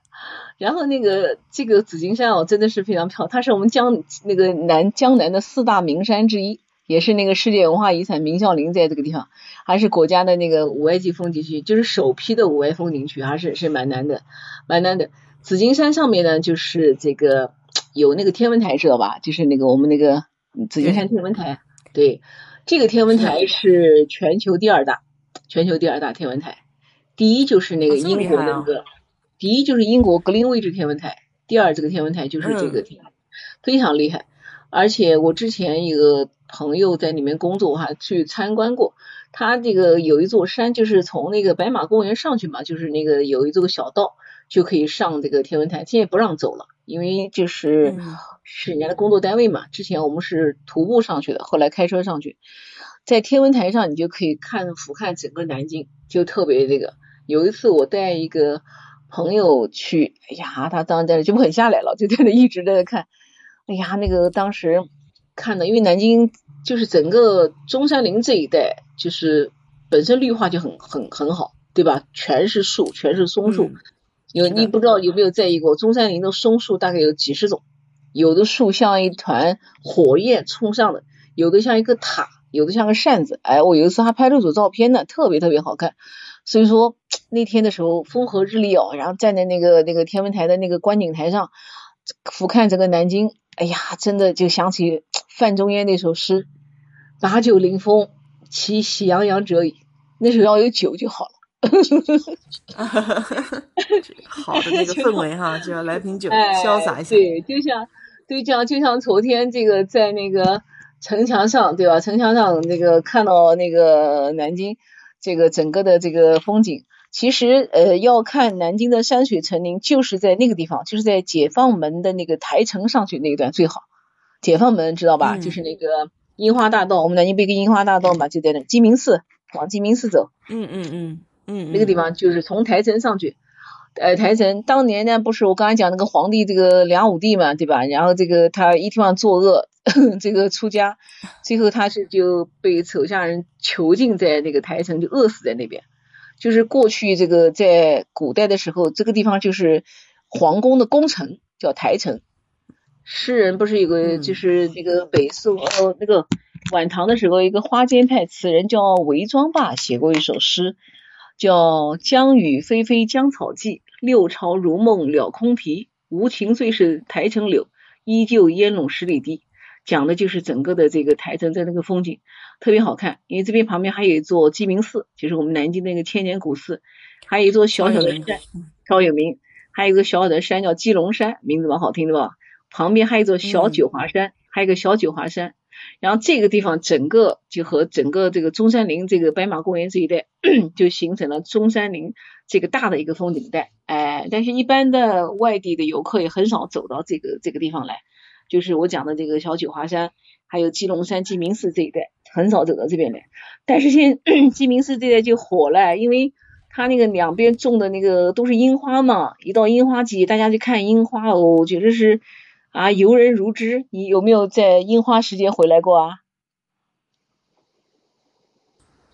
然后那个这个紫金山哦，真的是非常漂亮，它是我们江那个南江南的四大名山之一，也是那个世界文化遗产明孝陵在这个地方，还是国家的那个五 A 级风景区，就是首批的五 A 风景区，还是是蛮难的，蛮难的。紫金山上面呢，就是这个有那个天文台知道吧？就是那个我们那个紫金山天文台，对。这个天文台是全球第二大，全球第二大天文台，第一就是那个英国那个，第一就是英国格林威治天文台，第二这个天文台就是这个天，非常厉害。而且我之前一个朋友在里面工作，我还去参观过。他这个有一座山，就是从那个白马公园上去嘛，就是那个有一座小道就可以上这个天文台，现在不让走了，因为就是。是人家的工作单位嘛？之前我们是徒步上去的，后来开车上去，在天文台上你就可以看俯瞰整个南京，就特别这个。有一次我带一个朋友去，哎呀，他当时在那就不肯下来了，就在那一直在那看。哎呀，那个当时看的，因为南京就是整个中山陵这一带，就是本身绿化就很很很好，对吧？全是树，全是松树。有你不知道有没有在意过，中山陵的松树大概有几十种。有的树像一团火焰冲上的，有的像一个塔，有的像个扇子。哎，我有一次还拍了组照片呢，特别特别好看。所以说 那天的时候风和日丽哦，然后站在那个那个天文台的那个观景台上，俯瞰整个南京，哎呀，真的就想起 范仲淹那首诗：“把酒临风，其喜洋洋者矣。”那时候要有酒就好了。好的那个氛围哈，就要来瓶酒，潇洒一下。对，就像。对，这样就像昨天这个在那个城墙上，对吧？城墙上那个看到那个南京这个整个的这个风景，其实呃要看南京的山水成林，就是在那个地方，就是在解放门的那个台城上去那一段最好。解放门知道吧？就是那个樱花大道，我们南京不有个樱花大道嘛，就在那鸡鸣寺，往鸡鸣寺走。嗯嗯嗯嗯，那个地方就是从台城上去。呃，台城当年呢，不是我刚才讲那个皇帝这个梁武帝嘛，对吧？然后这个他一天晚上作恶，这个出家，最后他是就被手下人囚禁在那个台城，就饿死在那边。就是过去这个在古代的时候，这个地方就是皇宫的宫城，叫台城。诗人不是有个就是那个北宋呃那个晚唐的时候，一个花间派词人叫韦庄吧，写过一首诗。叫江雨霏霏江草寂，六朝如梦了空啼。无情最是台城柳，依旧烟笼十里堤。讲的就是整个的这个台城在那个风景，特别好看。因为这边旁边还有一座鸡鸣寺，就是我们南京那个千年古寺，还有一座小小的山，超有名。还有一个小小的山叫鸡笼山，名字蛮好听的吧？旁边还有一座小九华山，还有一个小九华山。然后这个地方整个就和整个这个中山陵、这个白马公园这一带，就形成了中山陵这个大的一个风景带。哎，但是一般的外地的游客也很少走到这个这个地方来。就是我讲的这个小九华山，还有鸡龙山、鸡鸣寺这一带，很少走到这边来。但是现 鸡鸣寺这带就火了，因为它那个两边种的那个都是樱花嘛，一到樱花季，大家去看樱花哦，觉得是。啊，游人如织。你有没有在樱花时节回来过啊？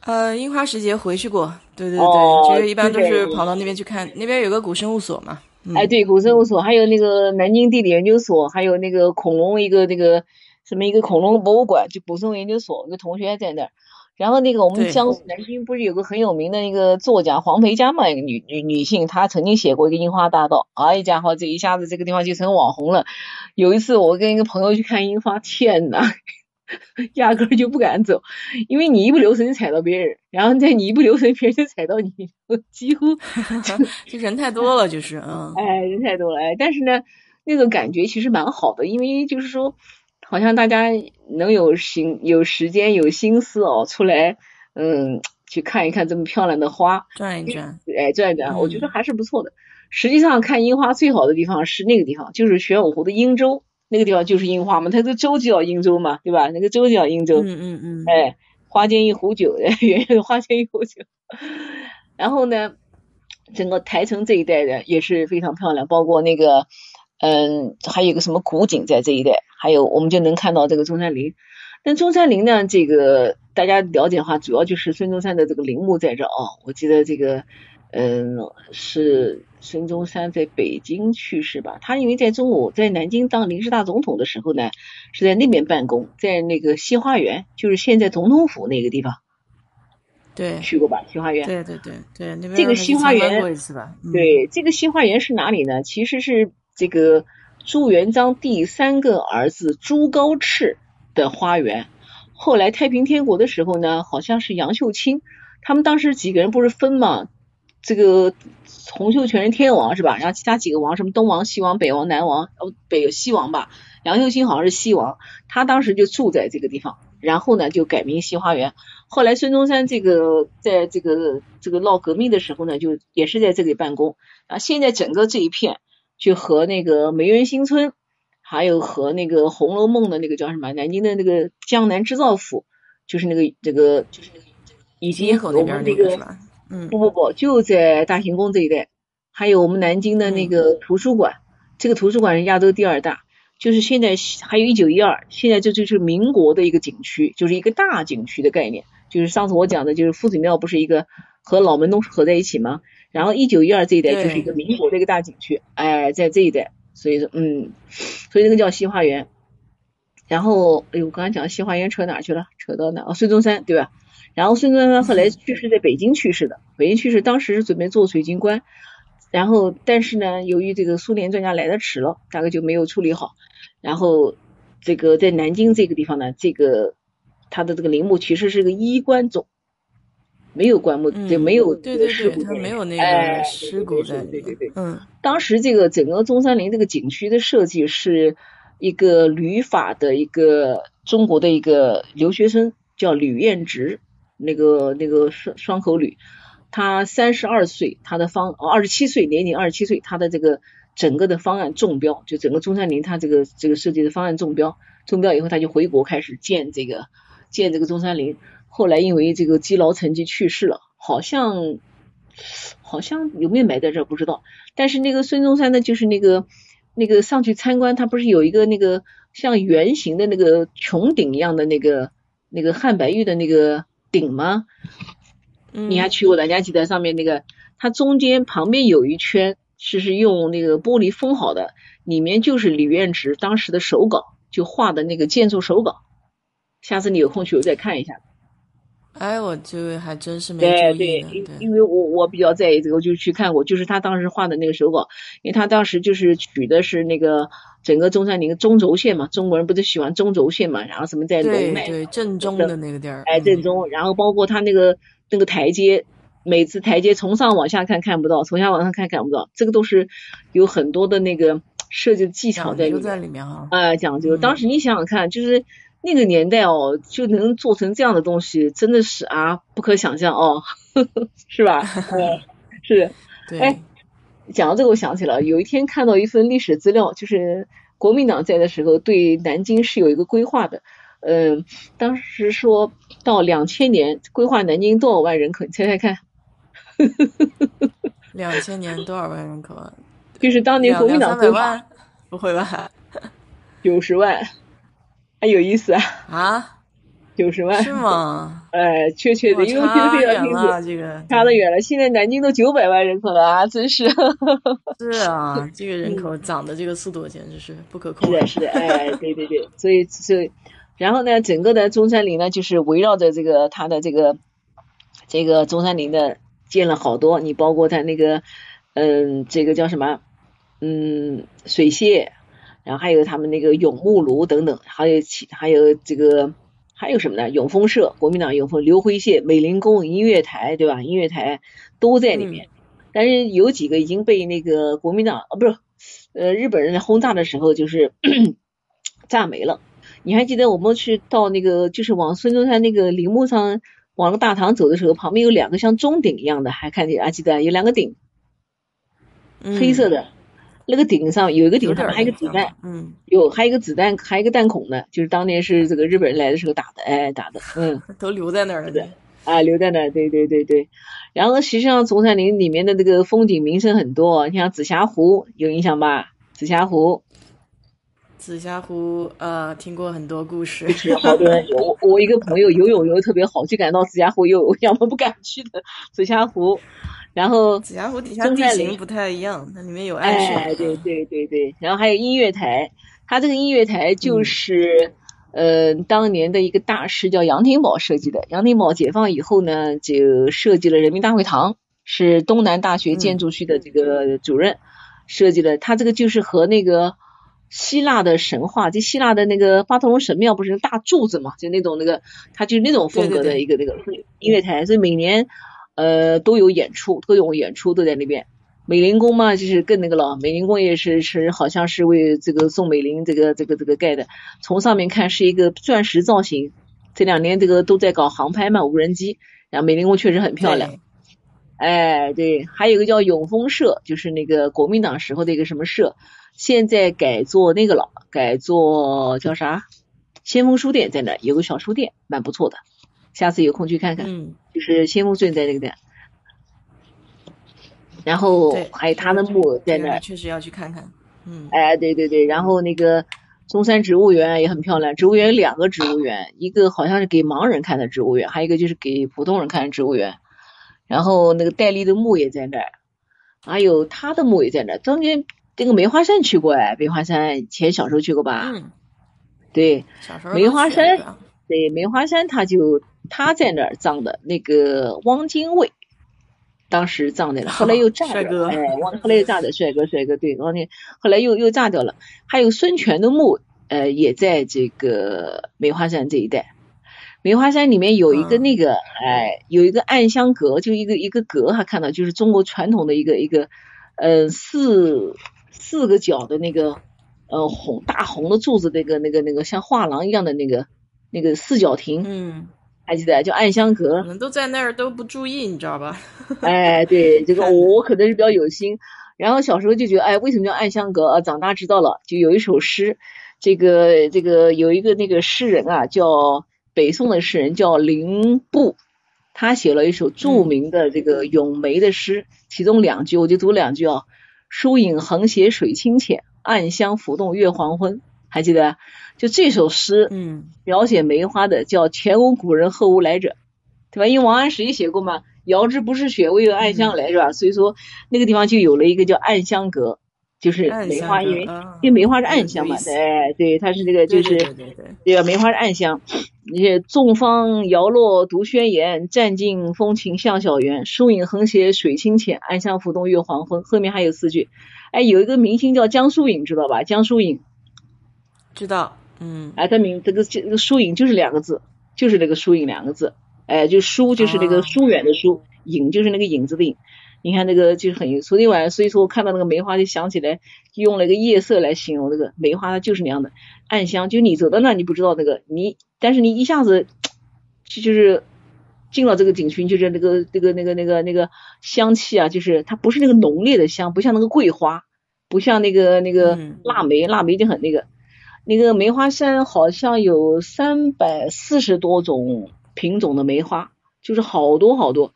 呃，樱花时节回去过，对对对，就是一般都是跑到那边去看，那边有个古生物所嘛。哎，对，古生物所，还有那个南京地理研究所，还有那个恐龙一个那个什么一个恐龙博物馆，就古生物研究所，一个同学在那儿。然后那个我们江苏南京不是有个很有名的一个作家黄培佳嘛，一个女女女性，她曾经写过一个樱花大道，哎家伙，这一下子这个地方就成网红了。有一次我跟一个朋友去看樱花，天呐，压根儿就不敢走，因为你一不留神踩到别人，然后再你一不留神别人就踩到你，几乎 就人太多了，就是嗯，哎，人太多了，哎，但是呢，那种感觉其实蛮好的，因为就是说。好像大家能有心、有时间、有心思哦，出来嗯去看一看这么漂亮的花，转一转，哎，转一转，我觉得还是不错的。实际上看樱花最好的地方是那个地方，就是玄武湖的樱洲，那个地方就是樱花嘛，它的洲就叫樱洲嘛，对吧？那个洲就叫樱洲，嗯嗯嗯，哎，花间一壶酒，远 远花间一壶酒。然后呢，整个台城这一带的也是非常漂亮，包括那个，嗯，还有个什么古井在这一带，还有我们就能看到这个中山陵。但中山陵呢，这个大家了解的话，主要就是孙中山的这个陵墓在这啊。我记得这个，嗯，是孙中山在北京去世吧？他因为在中午在南京当临时大总统的时候呢，是在那边办公，在那个西花园，就是现在总统府那个地方。对，去过吧？西花园。对对对对，那边这个西花园。对，这个西花园是哪里呢？其实是这个朱元璋第三个儿子朱高炽的花园。后来太平天国的时候呢，好像是杨秀清，他们当时几个人不是分嘛？这个洪秀全是天王是吧？然后其他几个王，什么东王、西王、北王、南王，哦，北西王吧。杨秀清好像是西王，他当时就住在这个地方，然后呢就改名西花园。后来孙中山这个在这个这个闹革命的时候呢，就也是在这里办公啊。现在整个这一片就和那个梅园新村，还有和那个《红楼梦》的那个叫什么南京的那个江南制造府，就是那个这个就是那个以及和我们那个嗯不不不就在大行宫这一带，还有我们南京的那个图书馆，这个图书馆是亚洲第二大。就是现在还有一九一二，现在这就是民国的一个景区，就是一个大景区的概念。就是上次我讲的，就是夫子庙不是一个和老门东合在一起吗？然后一九一二这一带就是一个民国的一个大景区，哎，在这一带，所以说，嗯，所以那个叫西花园。然后，哎呦，我刚才讲西花园扯哪去了？扯到哪？哦，孙中山对吧？然后孙中山后来去世在北京去世的，北京去世当时是准备做水晶棺，然后但是呢，由于这个苏联专家来的迟了，大概就没有处理好。然后这个在南京这个地方呢，这个他的这个陵墓其实是个衣冠冢，没有棺木，就没有对对对，他没有那个尸骨在。对对对，嗯。当时这个整个中山陵这个景区的设计是一个旅法的一个中国的一个留学生叫吕彦直，那个那个双双口吕，他三十二岁，他的方二十七岁年龄二十七岁，他的这个。整个的方案中标，就整个中山陵，他这个这个设计的方案中标，中标以后，他就回国开始建这个建这个中山陵。后来因为这个积劳成疾去世了，好像好像有没有埋在这不知道。但是那个孙中山呢，就是那个那个上去参观，他不是有一个那个像圆形的那个穹顶一样的那个那个汉白玉的那个顶吗？你还去过？大家记得上面那个，它中间旁边有一圈。是是用那个玻璃封好的，里面就是李元直当时的手稿，就画的那个建筑手稿。下次你有空去我再看一下。哎，我这位还真是没注意对对，因为我我比较在意这个，我就去看过，就是他当时画的那个手稿，因为他当时就是取的是那个整个中山陵中轴线嘛，中国人不是喜欢中轴线嘛，然后什么在龙脉对正中的那个地儿，哎正中，然后包括他那个那个台阶。每次台阶从上往下看看不到，从下往上看看不到，这个都是有很多的那个设计的技巧在里面。在里面哈。哎，讲究。当时你想想看，就是那个年代哦，就能做成这样的东西，真的是啊，不可想象哦，是吧？是。对。哎，讲到这个，我想起了有一天看到一份历史资料，就是国民党在的时候对南京是有一个规划的。嗯，当时说到两千年规划南京多少万人口？你猜猜看。两千年多少万人口？就是当年国民党规划，不会吧？九十万，还有意思啊？啊？九十万是吗？哎，确确的，因为差远了，这个差得远了。现在南京都九百万人口了啊，真是。是啊，这个人口涨的这个速度简直是不可控。是的，是的，哎，对对对，所以所以，然后呢，整个的中山陵呢，就是围绕着这个它的这个这个中山陵的。建了好多，你包括它那个，嗯，这个叫什么，嗯，水榭，然后还有他们那个永木炉等等，还有其还有这个还有什么呢？永丰社，国民党永丰，刘辉榭，美龄宫，音乐台，对吧？音乐台都在里面，但是有几个已经被那个国民党啊，不是，呃，日本人轰炸的时候就是 炸没了。你还记得我们去到那个，就是往孙中山那个陵墓上？往那个大堂走的时候，旁边有两个像钟鼎一样的，还看见啊？记得有两个鼎，黑色的，那个顶上有一个顶上还有一个子弹，嗯，有还有一个子弹，还有一个弹孔呢，就是当年是这个日本人来的时候打的，哎，打的，嗯，都留在那儿了，对，啊，留在那儿，对对对对。然后实际上中山陵里面的这个风景名胜很多，你像紫霞湖有印象吧？紫霞湖。紫霞湖，呃，听过很多故事。是好多人，我我一个朋友游泳游的特别好，就敢到紫霞湖游泳，要么不敢去的。紫霞湖，然后紫霞湖底下地形不太一样，它里面有暗水。哎，对对对对，然后还有音乐台，它这个音乐台就是，呃，当年的一个大师叫杨廷宝设计的。杨廷宝解放以后呢，就设计了人民大会堂，是东南大学建筑系的这个主任设计的。他这个就是和那个。希腊的神话，就希腊的那个巴特农神庙不是大柱子嘛，就那种那个，它就是那种风格的一个那个音乐台，所以每年呃都有演出，都有演出都在那边。美龄宫嘛，就是更那个了，美龄宫也是是好像是为这个宋美龄这个这个这个盖的，从上面看是一个钻石造型。这两年这个都在搞航拍嘛，无人机，然后美龄宫确实很漂亮。哎，对，还有一个叫永丰社，就是那个国民党时候的一个什么社。现在改做那个了，改做叫啥？先锋书店在那有个小书店，蛮不错的。下次有空去看看。嗯。就是先锋镇在那个点。然后还有他的墓在那。确实要去看看。嗯。哎，对对对，然后那个中山植物园也很漂亮。植物园有两个植物园，一个好像是给盲人看的植物园，还有一个就是给普通人看的植物园。然后那个戴笠的墓也在那儿，还有他的墓也在那儿，中间。这个梅花山去过哎，梅花山前小时候去过吧？嗯，对，小时候梅花山，对梅花山，他就他在那儿葬的，那个汪精卫，当时葬的 了，后来又炸掉，哎，汪后来又炸的，帅哥帅哥，对，汪精，后来又又炸掉了。还有孙权的墓，呃，也在这个梅花山这一带。梅花山里面有一个那个，哎，有一个暗香阁，就一个一个阁，还看到就是中国传统的一个一个，呃，四。四个角的那个呃红大红的柱子，那个那个那个像画廊一样的那个那个四角亭，嗯，还记得叫暗香阁？可能都在那儿都不注意，你知道吧？哎，对，这个我可能是比较有心。然后小时候就觉得，哎，为什么叫暗香阁啊？长大知道了，就有一首诗，这个这个有一个那个诗人啊，叫北宋的诗人叫林布，他写了一首著名的这个咏梅的诗，其中两句我就读两句啊。疏影横斜水清浅，暗香浮动月黄昏。还记得？就这首诗，嗯，描写梅花的叫前无古人后无来者，对吧？因为王安石也写过嘛，“遥知不是雪，为有暗香来”，是吧？所以说那个地方就有了一个叫暗香阁。就是梅花，因为因为梅花是暗香嘛，对，对，它是这个就是这个梅花是暗香。那些纵芳摇落独轩檐，占尽风情向小园。疏影横斜水清浅，暗香浮动月黄昏。后面还有四句。哎，有一个明星叫江疏影，知道吧？江疏影，知道，嗯，哎，他名这个这个疏影就是两个字，就是那个疏影两个字，哎，就疏就是那个疏远的疏，影就是那个影子的影。你看那个就是很，昨天晚上所以说我看到那个梅花就想起来，用了一个夜色来形容那个梅花，它就是那样的暗香。就你走到那，你不知道那个你，但是你一下子就就是进了这个景区，就是那个那个那个那个那个香气啊，就是它不是那个浓烈的香，不像那个桂花，不像那个那个腊梅，腊梅就很那个。那个梅花山好像有三百四十多种品种的梅花，就是好多好多。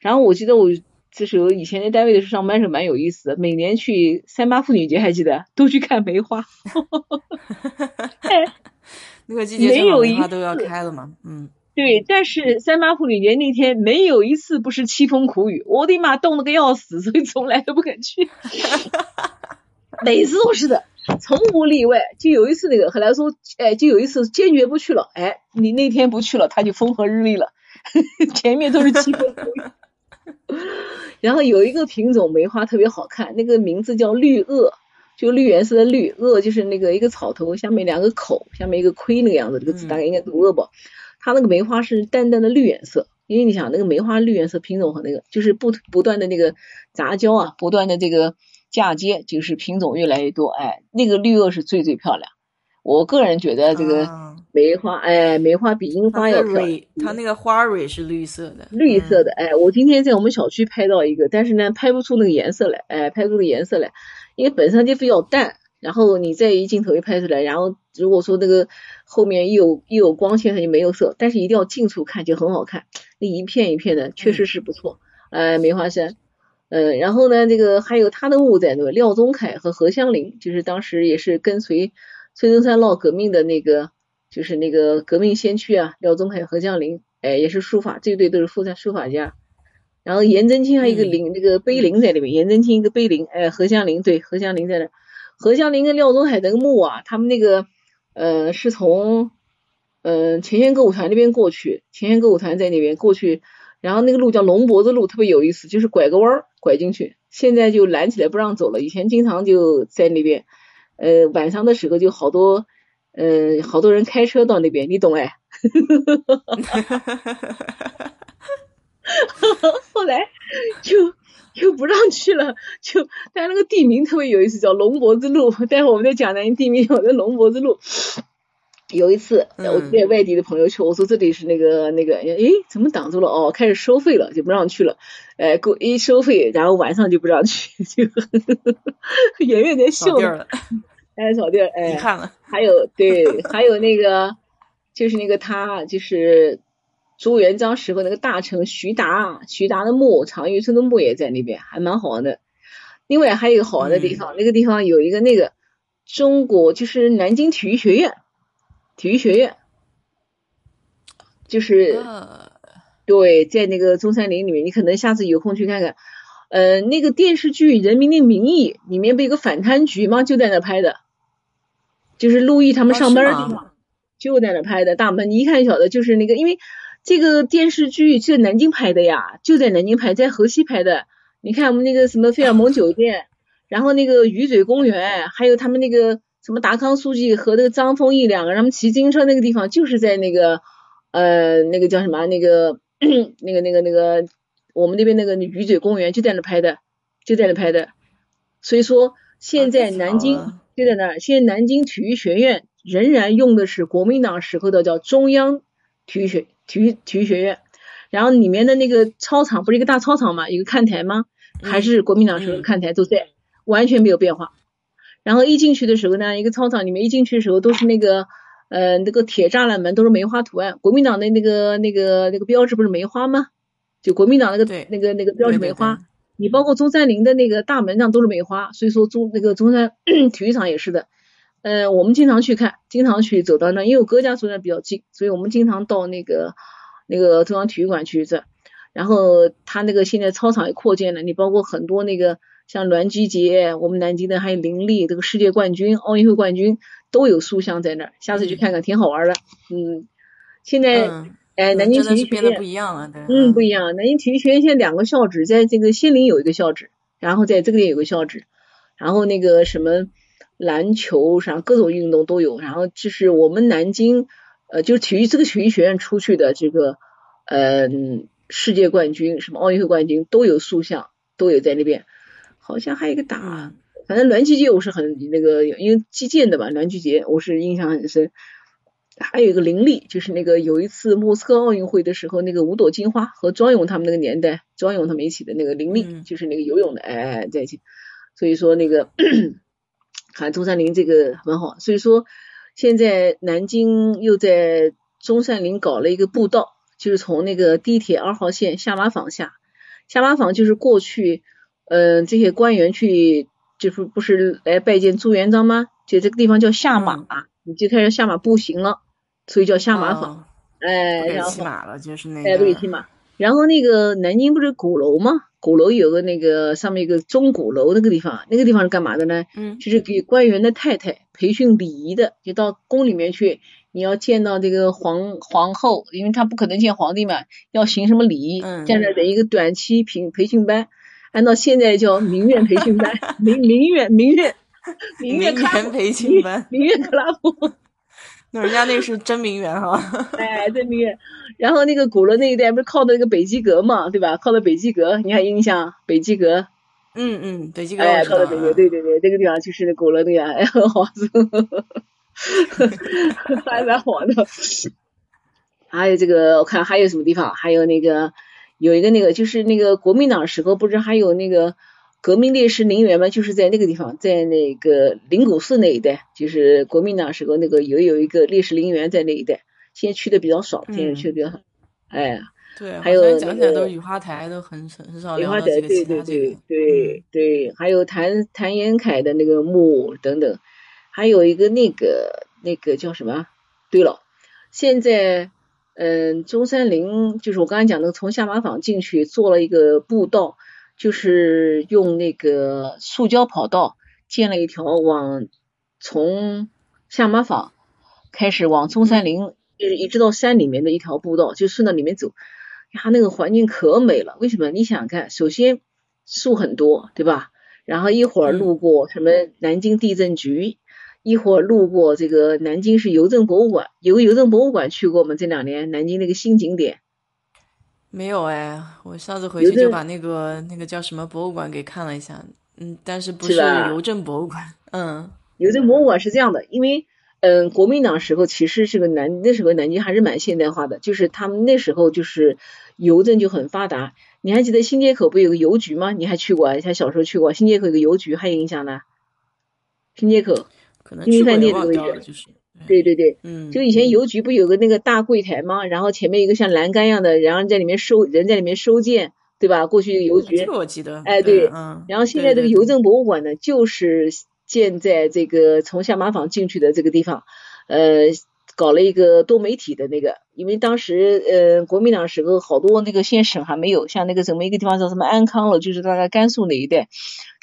然后我记得我。这时候以前在单位的时候上班时候蛮有意思的，每年去三八妇女节还记得，都去看梅花。那个季节没有梅花都要开了嘛，嗯，对。但是三八妇女节那天没有一次不是凄风苦雨，我的妈，冻了个要死，所以从来都不敢去。每次都是的，从无例外。就有一次那个后来说，哎，就有一次坚决不去了，哎，你那天不去了，他就风和日丽了，前面都是凄风。然后有一个品种梅花特别好看，那个名字叫绿萼，就绿颜色的绿萼，就是那个一个草头下面两个口，下面一个盔那个样子，这个字大概应该读萼吧。它那个梅花是淡淡的绿颜色，因为你想那个梅花绿颜色品种和那个就是不不断的那个杂交啊，不断的这个嫁接，就是品种越来越多。哎，那个绿萼是最最漂亮。我个人觉得这个梅花，哎，梅花比樱花要漂亮。它那个花蕊是绿色的，绿色的。哎，我今天在我们小区拍到一个，但是呢，拍不出那个颜色来，哎，拍不出个颜色来。因为本身就比较淡，然后你再一镜头一拍出来，然后如果说那个后面又有又有光线，它就没有色，但是一定要近处看就很好看，那一片一片的确实是不错。呃，梅花山，呃，然后呢，这个还有他的墓在那，廖宗凯和何香林，就是当时也是跟随孙中山闹革命的那个，就是那个革命先驱啊，廖宗凯、何香林，哎，也是书法，这对都是书法书法家。然后颜真卿还有一个陵，那个碑林在里面，颜真卿一个碑林，哎，何香林对，何香林在那，何香林跟廖宗海那个墓啊，他们那个呃是从嗯前线歌舞团那边过去，前线歌舞团在那边过去，然后那个路叫龙脖子路，特别有意思，就是拐个弯儿拐进去，现在就拦起来不让走了，以前经常就在那边，呃晚上的时候就好多嗯好多人开车到那边，你懂哎。后来就就不让去了，就但那个地名特别有意思，叫龙脖子路。待会我们在讲南京地名，我在龙脖子路。有一次我带外地的朋友去，我说这里是那个那个，诶，怎么挡住了？哦，开始收费了，就不让去了。哎，过一收费，然后晚上就不让去，就远远在笑。哎，扫地儿，哎，遗憾了。还有对，还有那个就是那个他就是。朱元璋时候那个大臣徐达，徐达的墓，常遇春的墓也在那边，还蛮好玩的。另外还有一个好玩的地方，那个地方有一个那个中国就是南京体育学院，体育学院就是对，在那个中山陵里面，你可能下次有空去看看。呃，那个电视剧《人民的名义》里面不有个反贪局吗？就在那拍的，就是陆毅他们上班的地方，就在那拍的。大门你一看晓得，就是那个因为。这个电视剧就在南京拍的呀，就在南京拍，在河西拍的。你看我们那个什么费尔蒙酒店，然后那个鱼嘴公园，还有他们那个什么达康书记和那个张丰毅两个人他们骑自行车那个地方，就是在那个呃那个叫什么那个 那个那个那个我们那边那个鱼嘴公园就在那拍的，就在那拍的。所以说现在南京就在那儿，现在南京体育学院仍然用的是国民党时候的叫中央体育学。体育体育学院，然后里面的那个操场不是一个大操场嘛，一个看台吗？还是国民党时候看台都在，完全没有变化。然后一进去的时候呢，一个操场里面一进去的时候都是那个呃那个铁栅栏门都是梅花图案，国民党的那个那个那个标志不是梅花吗？就国民党那个那个那个标志梅花，你包括中山陵的那个大门上都是梅花，所以说中那个中山 体育场也是的。呃，我们经常去看，经常去走到那，因为我哥家住那比较近，所以我们经常到那个那个中央体育馆去转。然后他那个现在操场也扩建了，你包括很多那个像栾菊杰，我们南京的还有林立，这个世界冠军、奥运会冠军都有塑像在那儿，下次去看看，挺好玩的。嗯，现在哎，南京体育学院不一样了，对，嗯，不一样。南京体育学院现在两个校址，在这个仙林有一个校址，然后在这个地有个校址，然后那个什么。篮球啥各种运动都有，然后就是我们南京呃，就是体育这个体育学院出去的这个呃世界冠军，什么奥运会冠军都有塑像，都有在那边。好像还有一个打，反正栾菊杰我是很那个，因为击剑的吧，栾菊杰我是印象很深。还有一个林立，就是那个有一次莫斯科奥运会的时候，那个五朵金花和庄勇他们那个年代，庄勇他们一起的那个林立，就是那个游泳的，哎，在一起。所以说那个。看中山陵这个很好，所以说现在南京又在中山陵搞了一个步道，就是从那个地铁二号线下马坊下，下马坊就是过去嗯这些官员去就是不是来拜见朱元璋吗？就这个地方叫下马，你就开始下马步行了，所以叫下马坊。哎，然后骑马了，就是那个。哎，不骑马。然后那个南京不是鼓楼吗？鼓楼有个那个上面一个钟鼓楼那个地方，那个地方是干嘛的呢？嗯，就是给官员的太太培训礼仪的，就到宫里面去，你要见到这个皇皇后，因为他不可能见皇帝嘛，要行什么礼仪，在那等一个短期培培训班，按照现在叫名媛培训班，名名媛名媛名媛培训班，名媛克拉夫。那人家那是真名媛哈，哎，真名媛。然后那个鼓楼那一带不是靠的那个北极阁嘛，对吧？靠的北极阁，你还印象？北极阁。嗯嗯，北极阁。哎，靠的北极，对对对，这个地方就是那鼓楼那个，哎，很好，还蛮好的。还有这个，我看还有什么地方？还有那个有一个那个，就是那个国民党时候不是还有那个。革命烈士陵园嘛，就是在那个地方，在那个灵谷寺那一带，就是国民党时候那个有有一个烈士陵园在那一带，现在去的比较少，现在去的比较少。哎，对，还有讲起来都是雨花台，都很很少聊到这个其他这个。对对，还有谭谭延闿的那个墓等等，还有一个那个那个叫什么？对了，现在嗯，中山陵就是我刚才讲的，从下马坊进去做了一个步道。就是用那个塑胶跑道建了一条往从下马坊开始往中山陵，就是一直到山里面的一条步道，就顺着里面走。呀，那个环境可美了。为什么？你想想看，首先树很多，对吧？然后一会儿路过什么南京地震局，一会儿路过这个南京市邮政博物馆。有个邮政博物馆去过吗？这两年南京那个新景点。没有哎，我上次回去就把那个那个叫什么博物馆给看了一下，嗯，但是不是邮政博物馆，嗯，邮政博物馆是这样的，因为嗯，国民党时候其实是个南那时候南京还是蛮现代化的，就是他们那时候就是邮政就很发达。你还记得新街口不有个邮局吗？你还去过？你还小时候去过新街口有个邮局，还有印象呢？新街口，可能去饭店那个位置。对对对，嗯，就以前邮局不有个那个大柜台吗？然后前面一个像栏杆一样的，然后在里面收人在里面收件，对吧？过去邮局，这个我记得。哎，对，嗯。然后现在这个邮政博物馆呢，就是建在这个从下马坊进去的这个地方，呃，搞了一个多媒体的那个，因为当时呃国民党时候好多那个县省还没有，像那个什么一个地方叫什么安康了，就是大概甘肃那一带，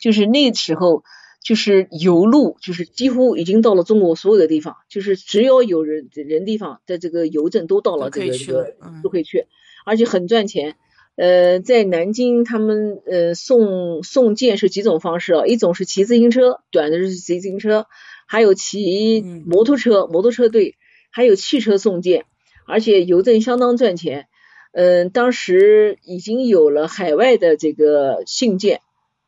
就是那时候。就是邮路，就是几乎已经到了中国所有的地方，就是只要有人人地方的这个邮政都到了这个这个都可以去，而且很赚钱。呃，在南京他们呃送送件是几种方式啊？一种是骑自行车，短的是骑自行车，还有骑摩托车，摩托车队，还有汽车送件，而且邮政相当赚钱。嗯，当时已经有了海外的这个信件。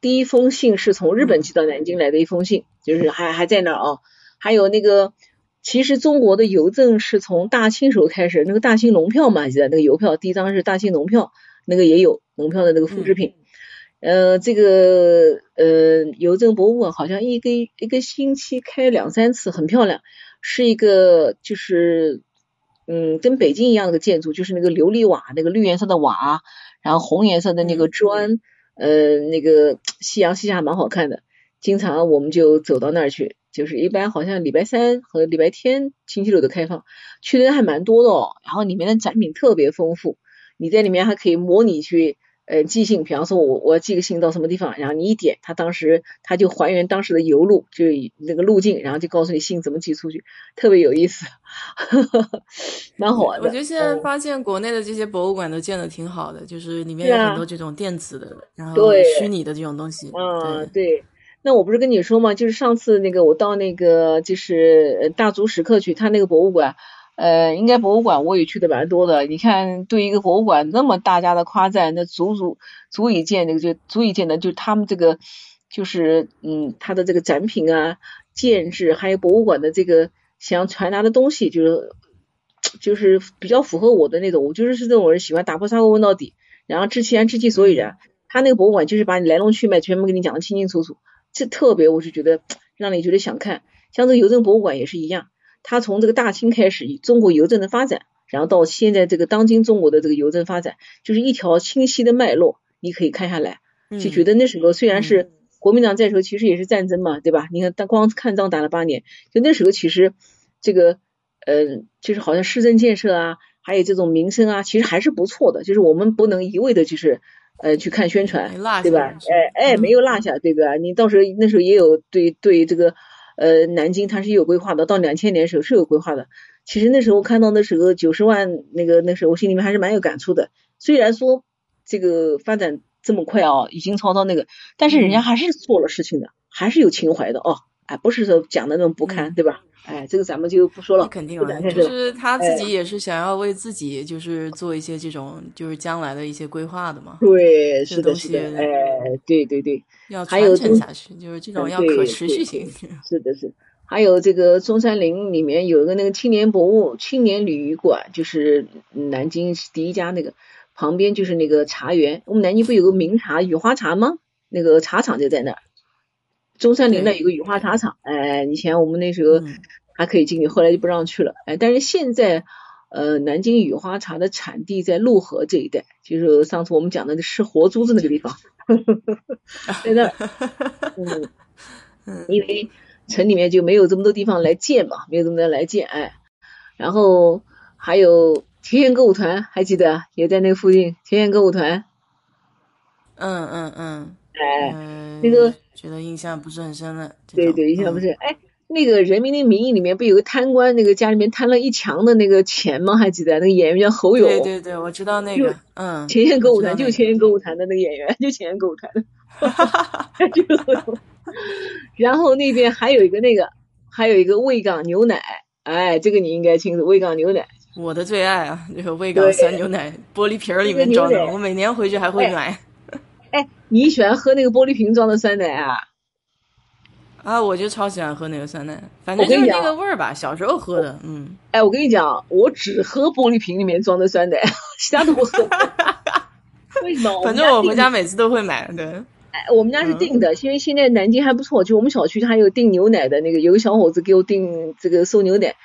第一封信是从日本寄到南京来的一封信，就是还还在那儿啊。还有那个，其实中国的邮政是从大清时候开始，那个大清龙票嘛，记得那个邮票第一张是大清龙票，那个也有龙票的那个复制品。呃，这个呃邮政博物馆好像一个一个星期开两三次，很漂亮，是一个就是嗯跟北京一样的建筑，就是那个琉璃瓦，那个绿颜色的瓦，然后红颜色的那个砖。呃，那个夕阳西下蛮好看的，经常我们就走到那儿去，就是一般好像礼拜三和礼拜天、星期六都开放，去的人还蛮多的。然后里面的展品特别丰富，你在里面还可以模拟去。呃，寄信，比方说，我我寄个信到什么地方，然后你一点，他当时他就还原当时的邮路，就那个路径，然后就告诉你信怎么寄出去，特别有意思，蛮好玩的。我觉得现在发现国内的这些博物馆都建的挺好的，就是里面有很多这种电子的，然后虚拟的这种东西。嗯，对。那我不是跟你说嘛？就是上次那个我到那个就是大足石刻去，他那个博物馆。呃，应该博物馆我也去的蛮多的。你看，对一个博物馆那么大家的夸赞，那足足足以见那个就足以见的，就他们这个就是嗯，他的这个展品啊、建制，还有博物馆的这个想要传达的东西，就是就是比较符合我的那种。我就是是这种人，喜欢打破砂锅问到底，然后知其然知其所以然。他那个博物馆就是把你来龙去脉全部给你讲的清清楚楚，这特别我是觉得让你觉得想看。像这个邮政博物馆也是一样。他从这个大清开始，中国邮政的发展，然后到现在这个当今中国的这个邮政发展，就是一条清晰的脉络，你可以看下来，就觉得那时候虽然是国民党在时候，其实也是战争嘛，对吧？你看，但光看仗打了八年，就那时候其实这个，呃，就是好像市政建设啊，还有这种民生啊，其实还是不错的。就是我们不能一味的就是呃去看宣传，对吧？哎哎，没有落下，对吧？你到时候那时候也有对对这个。呃，南京它是有规划的，到两千年时候是有规划的。其实那时候看到那时候九十万那个那时候，我心里面还是蛮有感触的。虽然说这个发展这么快啊，已经超到那个，但是人家还是做了事情的，还是有情怀的哦。哎，不是说讲的那种不堪，对吧？哎，这个咱们就不说了。肯定了，就是他自己也是想要为自己，就是做一些这种，就是将来的一些规划的嘛。对，是的，是的，哎，对对对，要传承下去，就是这种要可持续性。是的，是。还有这个中山陵里面有一个那个青年博物青年旅馆，就是南京第一家那个，旁边就是那个茶园。我们南京不有个名茶雨花茶吗？那个茶厂就在那儿。中山陵那有个雨花茶厂，哎，以前我们那时候还可以进去，后来就不让去了。哎，但是现在呃，南京雨花茶的产地在潞河这一带，就是上次我们讲的吃活珠子那个地方，在那儿。嗯，因为城里面就没有这么多地方来建嘛，没有这么多来建，哎，然后还有。田园歌舞团还记得也在那个附近。田园歌舞团，嗯嗯嗯，哎，那个觉得印象不是很深了。对对，印象不是。哎，那个《人民的名义》里面不有个贪官，那个家里面贪了一墙的那个钱吗？还记得那个演员叫侯勇？对对对，我知道那个。嗯。前线歌舞团就前线歌舞团的那个演员，就前线歌舞团的。哈哈哈哈哈。然后那边还有一个那个，还有一个卫岗牛奶，哎，这个你应该清楚，卫岗牛奶。我的最爱啊，这个味港酸牛奶，玻璃瓶儿里面装的，我每年回去还会买。哎，你喜欢喝那个玻璃瓶装的酸奶啊？啊，我就超喜欢喝那个酸奶，反正就是那个味儿吧，小时候喝的，嗯。哎，我跟你讲，我只喝玻璃瓶里面装的酸奶，其他都不喝。为什么？反正我回家每次都会买，对。哎，我们家是订的，因为现在南京还不错，就我们小区还有订牛奶的那个，有个小伙子给我订这个送牛奶，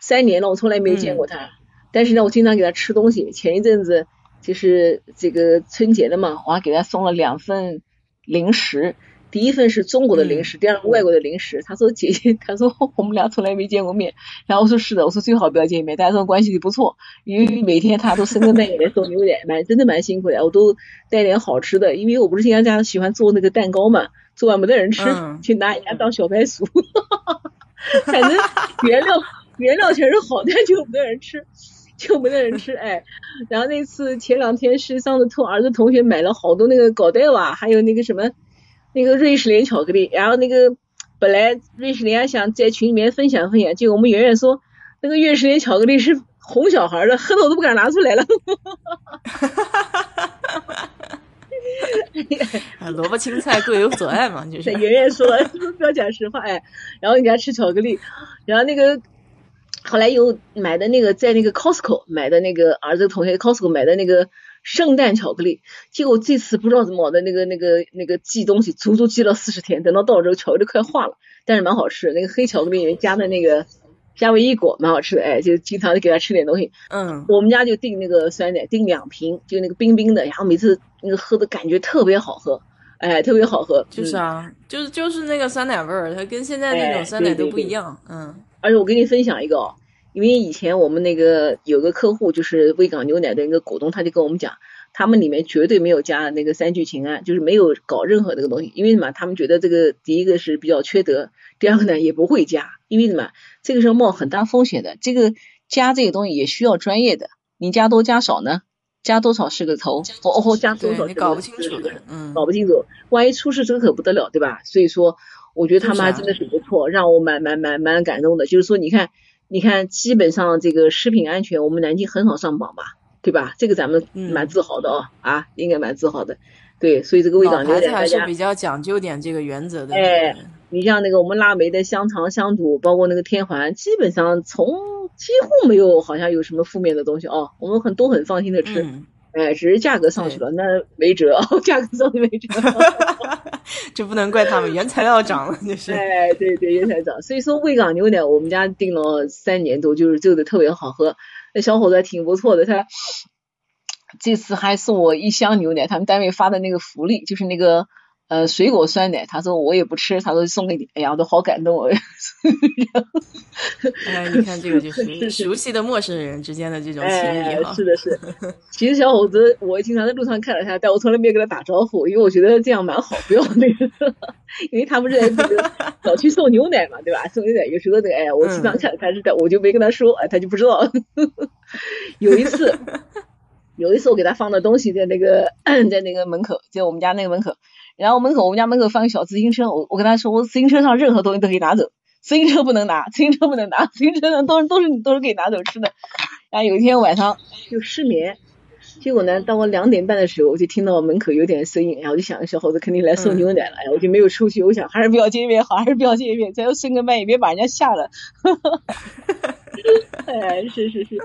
三年了，我从来没见过他。但是呢，我经常给他吃东西。前一阵子就是这个春节的嘛，我还给他送了两份零食。第一份是中国的零食，第二个外国的零食。他说：“姐姐，他说我们俩从来没见过面。”然后我说：“是的，我说最好不要见面，大家这种关系就不错。因为每天他都深更半夜来送牛奶，蛮真的蛮辛苦的。我都带点好吃的，因为我不是经常家喜欢做那个蛋糕嘛，做完没得人吃，去拿人家当小白鼠。反正原料原料全是好，但就没得人吃。”就没得人吃哎，然后那次前两天是上次托儿子同学买了好多那个搞带娃，还有那个什么，那个瑞士莲巧克力。然后那个本来瑞士莲想在群里面分享分享，结果我们圆圆说那个瑞士莲巧克力是哄小孩儿的，喝我都不敢拿出来了。萝卜青菜各有所爱嘛，就是圆圆说了，不要讲实话哎，然后你讲吃巧克力，然后那个。后来又买的那个在那个 Costco 买的那个儿子同学 Costco 买的那个圣诞巧克力，结果这次不知道怎么的，那个那个那个寄东西足足寄了四十天，等到到时候巧克力快化了，但是蛮好吃，那个黑巧克力里面加的那个夏威夷果蛮好吃的，哎，就经常给他吃点东西。嗯，我们家就订那个酸奶，订两瓶，就那个冰冰的，然后每次那个喝的感觉特别好喝，哎，特别好喝。就是啊，就是就是那个酸奶味儿，它跟现在那种酸奶都不一样，嗯。而且我给你分享一个哦，因为以前我们那个有个客户就是威港牛奶的一个股东，他就跟我们讲，他们里面绝对没有加那个三聚氰胺，就是没有搞任何这个东西。因为什么？他们觉得这个第一个是比较缺德，第二个呢也不会加，因为什么？这个是冒很大风险的。这个加这个东西也需要专业的，你加多加少呢？加多少是个头，哦哦，加多少你搞不清楚的，嗯，搞不清楚，万一出事这个可不得了，对吧？所以说。我觉得他们还真的是不错，让我蛮蛮蛮蛮感动的。就是说，你看，你看，基本上这个食品安全，我们南京很少上榜吧，对吧？这个咱们蛮自豪的哦，啊，应该蛮自豪的。对，所以这个味道牛奶还是比较讲究点这个原则的。哎，你像那个我们腊梅的香肠、香肚，包括那个天环，基本上从几乎没有好像有什么负面的东西哦，我们很都很放心的吃。哎，只是价格上去了，那没辙，价格上去没辙，这不能怪他们，原材料涨了，就是。哎，对对，原材料涨，所以说味港牛奶我们家订了三年多，就是做的特别好喝，那小伙子挺不错的，他这次还送我一箱牛奶，他们单位发的那个福利，就是那个。呃，水果酸奶，他说我也不吃，他说送给你，哎呀，我都好感动哦。哎，你看这个就是 熟悉的陌生人之间的这种情谊哈。是的，是。其实小伙子，我经常在路上看到他，但我从来没有跟他打招呼，因为我觉得这样蛮好，不要那个，因为他不是在这个小区送牛奶嘛，对吧？送牛奶有时候那个，哎，我经常看他是，我就没跟他说，哎，他就不知道。有一次，有一次我给他放的东西在那个 在那个门口，在我们家那个门口。然后门口我们家门口放个小自行车，我我跟他说，我自行车上任何东西都可以拿走，自行车不能拿，自行车不能拿，自行车上都是都是都是可以拿走吃的。然后有一天晚上就失眠，结果呢，到我两点半的时候，我就听到门口有点声音，然后我就想，小伙子肯定来送牛奶了，哎，我就没有出去，我想还是不要见面好，还是不要见面，再要深更半夜别把人家吓了。哎，是是是，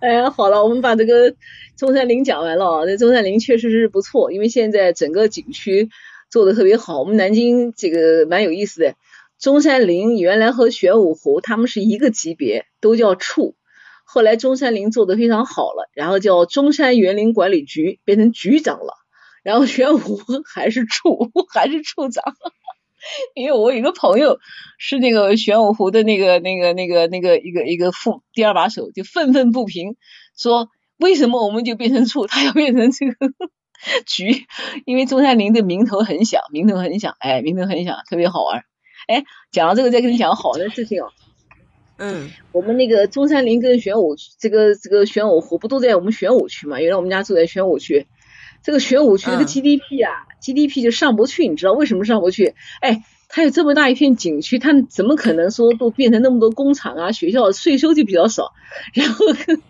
哎呀，好了，我们把这个中山陵讲完了啊。这中山陵确实是不错，因为现在整个景区做的特别好。我们南京这个蛮有意思的，中山陵原来和玄武湖他们是一个级别，都叫处。后来中山陵做的非常好了，然后叫中山园林管理局，变成局长了。然后玄武湖还是处，还是处长。因为我有个朋友是那个玄武湖的那个、那个、那个、那个一个一个副第二把手，就愤愤不平，说为什么我们就变成处，他要变成这个 局？因为中山陵的名头很响，名头很响，哎，名头很响，特别好玩。哎，讲到这个，再跟你讲个好的事情哦。嗯，我们那个中山陵跟玄武这个这个玄武湖不都在我们玄武区嘛？原来我们家住在玄武区。这个玄武区这个 GDP 啊，GDP 就上不去，你知道为什么上不去？哎，它有这么大一片景区，它怎么可能说都变成那么多工厂啊、学校，税收就比较少，然后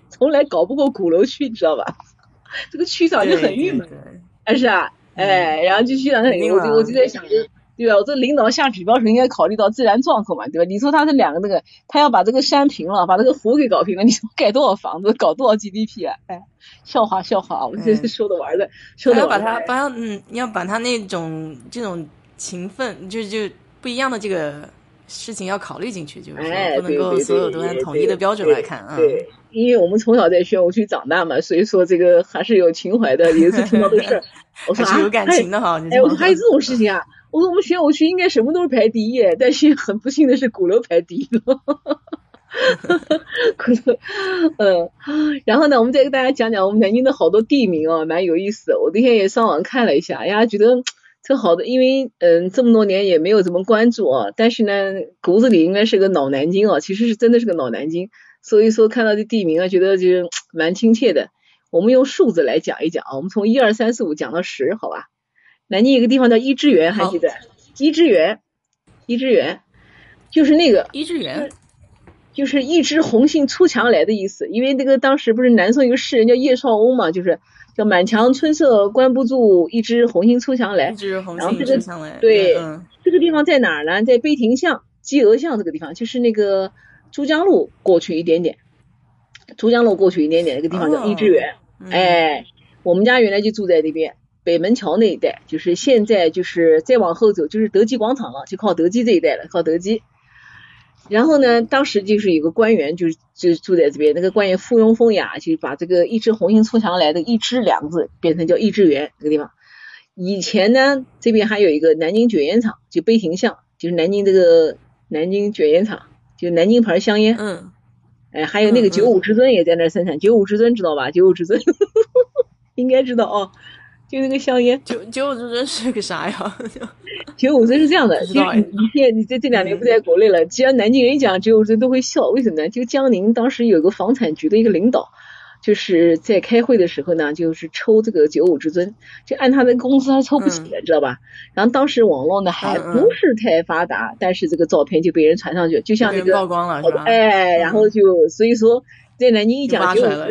从来搞不过鼓楼区，你知道吧？这个区长就很郁闷，但是啊，哎，然后就区长很，我就我就在想就。对吧？我这领导下指标时应该考虑到自然状况嘛，对吧？你说他这两个那个，他要把这个山平了，把这个湖给搞平了，你说盖多少房子，搞多少 GDP 啊？哎，笑话笑话，我这是说的玩的，说的玩的。要把他把嗯，要把他那种这种勤奋，就就不一样的这个事情要考虑进去，就是不能够所有都按统一的标准来看啊。对，因为我们从小在宣武区长大嘛，所以说这个还是有情怀的。有一次听到这个事儿，我说啊，有感情的哈。哎，我说还有这种事情啊。我说我们玄武区应该什么都是排第一，但是很不幸的是鼓楼排第一了。鼓楼，嗯，然后呢，我们再给大家讲讲我们南京的好多地名啊，蛮有意思的。我那天也上网看了一下，哎呀，觉得这好的，因为嗯这么多年也没有怎么关注啊，但是呢骨子里应该是个老南京啊，其实是真的是个老南京，所以说看到这地名啊，觉得就蛮亲切的。我们用数字来讲一讲啊，我们从一二三四五讲到十，好吧？南京有个地方叫一之园，还记得？一之园，一之园，就是那个一之园，就是一枝红杏出墙来的意思。因为那个当时不是南宋一个诗人叫叶绍翁嘛，就是叫满墙春色关不住，一枝红杏出墙来。一枝红杏出墙来。对，这个地方在哪儿呢？在碑亭巷、鸡鹅巷这个地方，就是那个珠江路过去一点点，珠江路过去一点点，那个地方叫一之园。哎，我们家原来就住在那边。北门桥那一带，就是现在就是再往后走就是德基广场了，就靠德基这一带了，靠德基。然后呢，当时就是有个官员，就是就住在这边，那个官员附庸风雅，就把这个一枝红杏出墙来的一枝两个字变成叫一枝园这个地方。以前呢，这边还有一个南京卷烟厂，就碑亭巷，就是南京这个南京卷烟厂，就南京牌香烟。嗯。哎，还有那个九五至尊也在那生产，九五至尊知道吧？九五至尊 应该知道哦。就那个香烟，九九五至尊是个啥呀？九五至尊是这样的，其实你你现在你这这两年不在国内了，只要南京人讲九五至尊都会笑，为什么呢？就江宁当时有个房产局的一个领导，就是在开会的时候呢，就是抽这个九五至尊，就按他的工资他抽不起来，知道吧？然后当时网络呢还不是太发达，但是这个照片就被人传上去，就像那个曝光了，是吧？哎，然后就所以说。在南京一讲九五尊，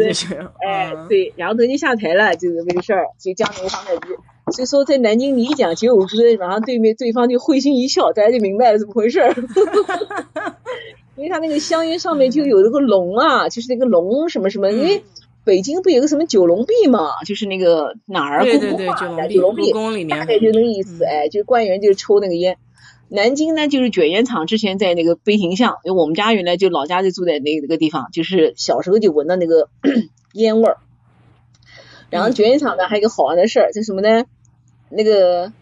哎，对，然后等你下台了，就是这个事儿，就江宁房产局。所以说在南京你一讲九五尊，然后对面对方就会心一笑，大家就明白了怎么回事儿。因为他那个香烟上面就有那个龙啊，就是那个龙什么什么，因为北京不有个什么九龙壁嘛，就是那个哪儿故宫嘛，九龙壁，大概就那个意思，哎，就官员就抽那个烟。南京呢，就是卷烟厂，之前在那个碑亭巷，因为我们家原来就老家就住在那那个地方，就是小时候就闻到那个 烟味儿。然后卷烟厂呢，还有一个好玩的事儿，就什么呢？那个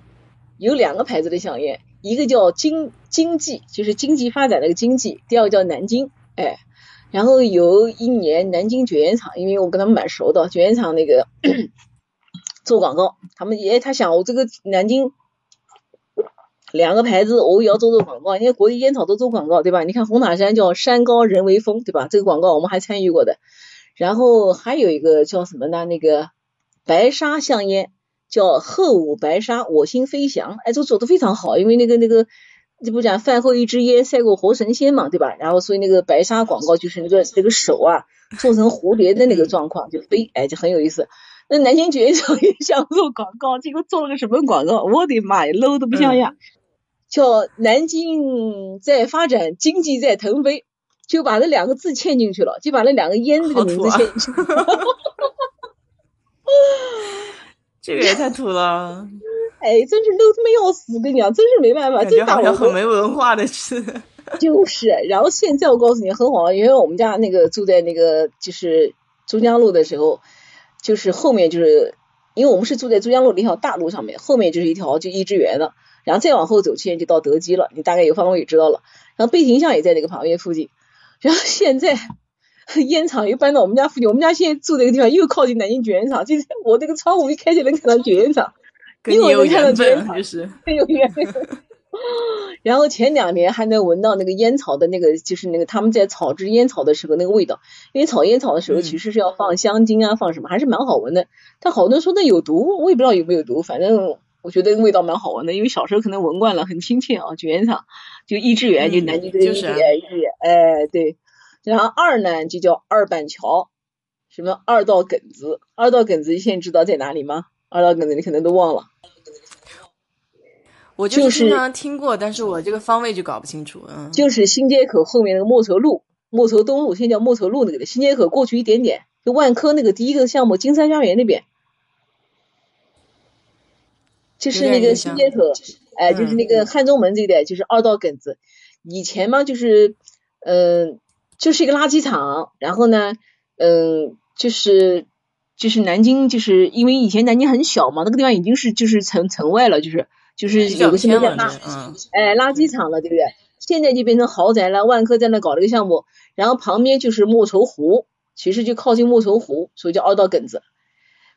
有两个牌子的香烟，一个叫经经济，就是经济发展那个经济；第二个叫南京，哎。然后有一年南京卷烟厂，因为我跟他们蛮熟的，卷烟厂那个 做广告，他们也他想我这个南京。两个牌子，我也要做做广告，因为国际烟草都做广告，对吧？你看红塔山叫山高人为峰，对吧？这个广告我们还参与过的。然后还有一个叫什么呢？那个白沙香烟叫鹤舞白沙，我心飞翔，哎，这做的非常好，因为那个那个这不讲饭后一支烟赛过活神仙嘛，对吧？然后所以那个白沙广告就是那个那个手啊做成蝴蝶的那个状况就飞，哎，就很有意思。那南京卷烟厂也想做广告，结果做了个什么广告？我的妈呀，low 的不像样。叫南京在发展，经济在腾飞，就把那两个字嵌进去了，就把那两个烟这个名字嵌进去了。这个也太土了。哎，真是 low 他妈要死！跟你讲，真是没办法，这大好很没文化的事。就是，然后现在我告诉你很好，因为我们家那个住在那个就是珠江路的时候，就是后面就是，因为我们是住在珠江路那条大路上面，后面就是一条就益智园了，然后再往后走，现在就到德基了，你大概有方位知道了。然后贝亭巷也在那个旁边附近，然后现在 烟厂又搬到我们家附近，我们家现在住这个地方又靠近南京卷烟厂，就是我那个窗户一开就能看到卷烟厂，跟你有缘分，就是很 有缘分。然后前两年还能闻到那个烟草的那个，就是那个他们在炒制烟草的时候那个味道，因为炒烟草的时候其实是要放香精啊，放什么还是蛮好闻的。但好多人说那有毒，我也不知道有没有毒，反正我觉得味道蛮好闻的，因为小时候可能闻惯了，很亲切啊。卷烟厂就益智园，就南京的益智园，益智园，哎对。然后二呢就叫二板桥，什么二道埂子，二道埂子现在知道在哪里吗？二道埂子你可能都忘了。我就是经常听过，但是我这个方位就搞不清楚。嗯，就是新街口后面那个莫愁路，莫愁东路，现在叫莫愁路那个的。新街口过去一点点，就万科那个第一个项目金山家园那边，就是那个新街口，哎，就是那个汉中门这一带，就是二道埂子。以前嘛，就是嗯，就是一个垃圾场，然后呢，嗯，就是就是南京，就是因为以前南京很小嘛，那个地方已经是就是城城外了，就是。就是有个什么叫垃，哎，垃圾场了，对不对？现在就变成豪宅了。万科在那搞了个项目，然后旁边就是莫愁湖，其实就靠近莫愁湖，所以叫二道埂子。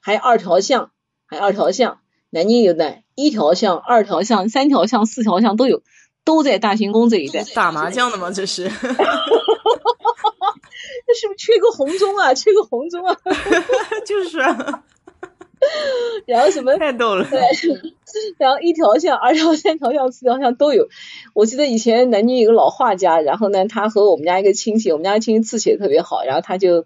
还有二条巷，还有二条巷，南京有的一条巷、二条巷、三条巷、四条巷都有，都在大行宫这一带。打麻将的吗？这是？那是不是缺个红中啊？缺个红中啊？就是。啊 然后什么？太逗了。对，然后一条巷、二条、三条巷、四条巷都有。我记得以前南京有个老画家，然后呢，他和我们家一个亲戚，我们家亲戚字写的特别好，然后他就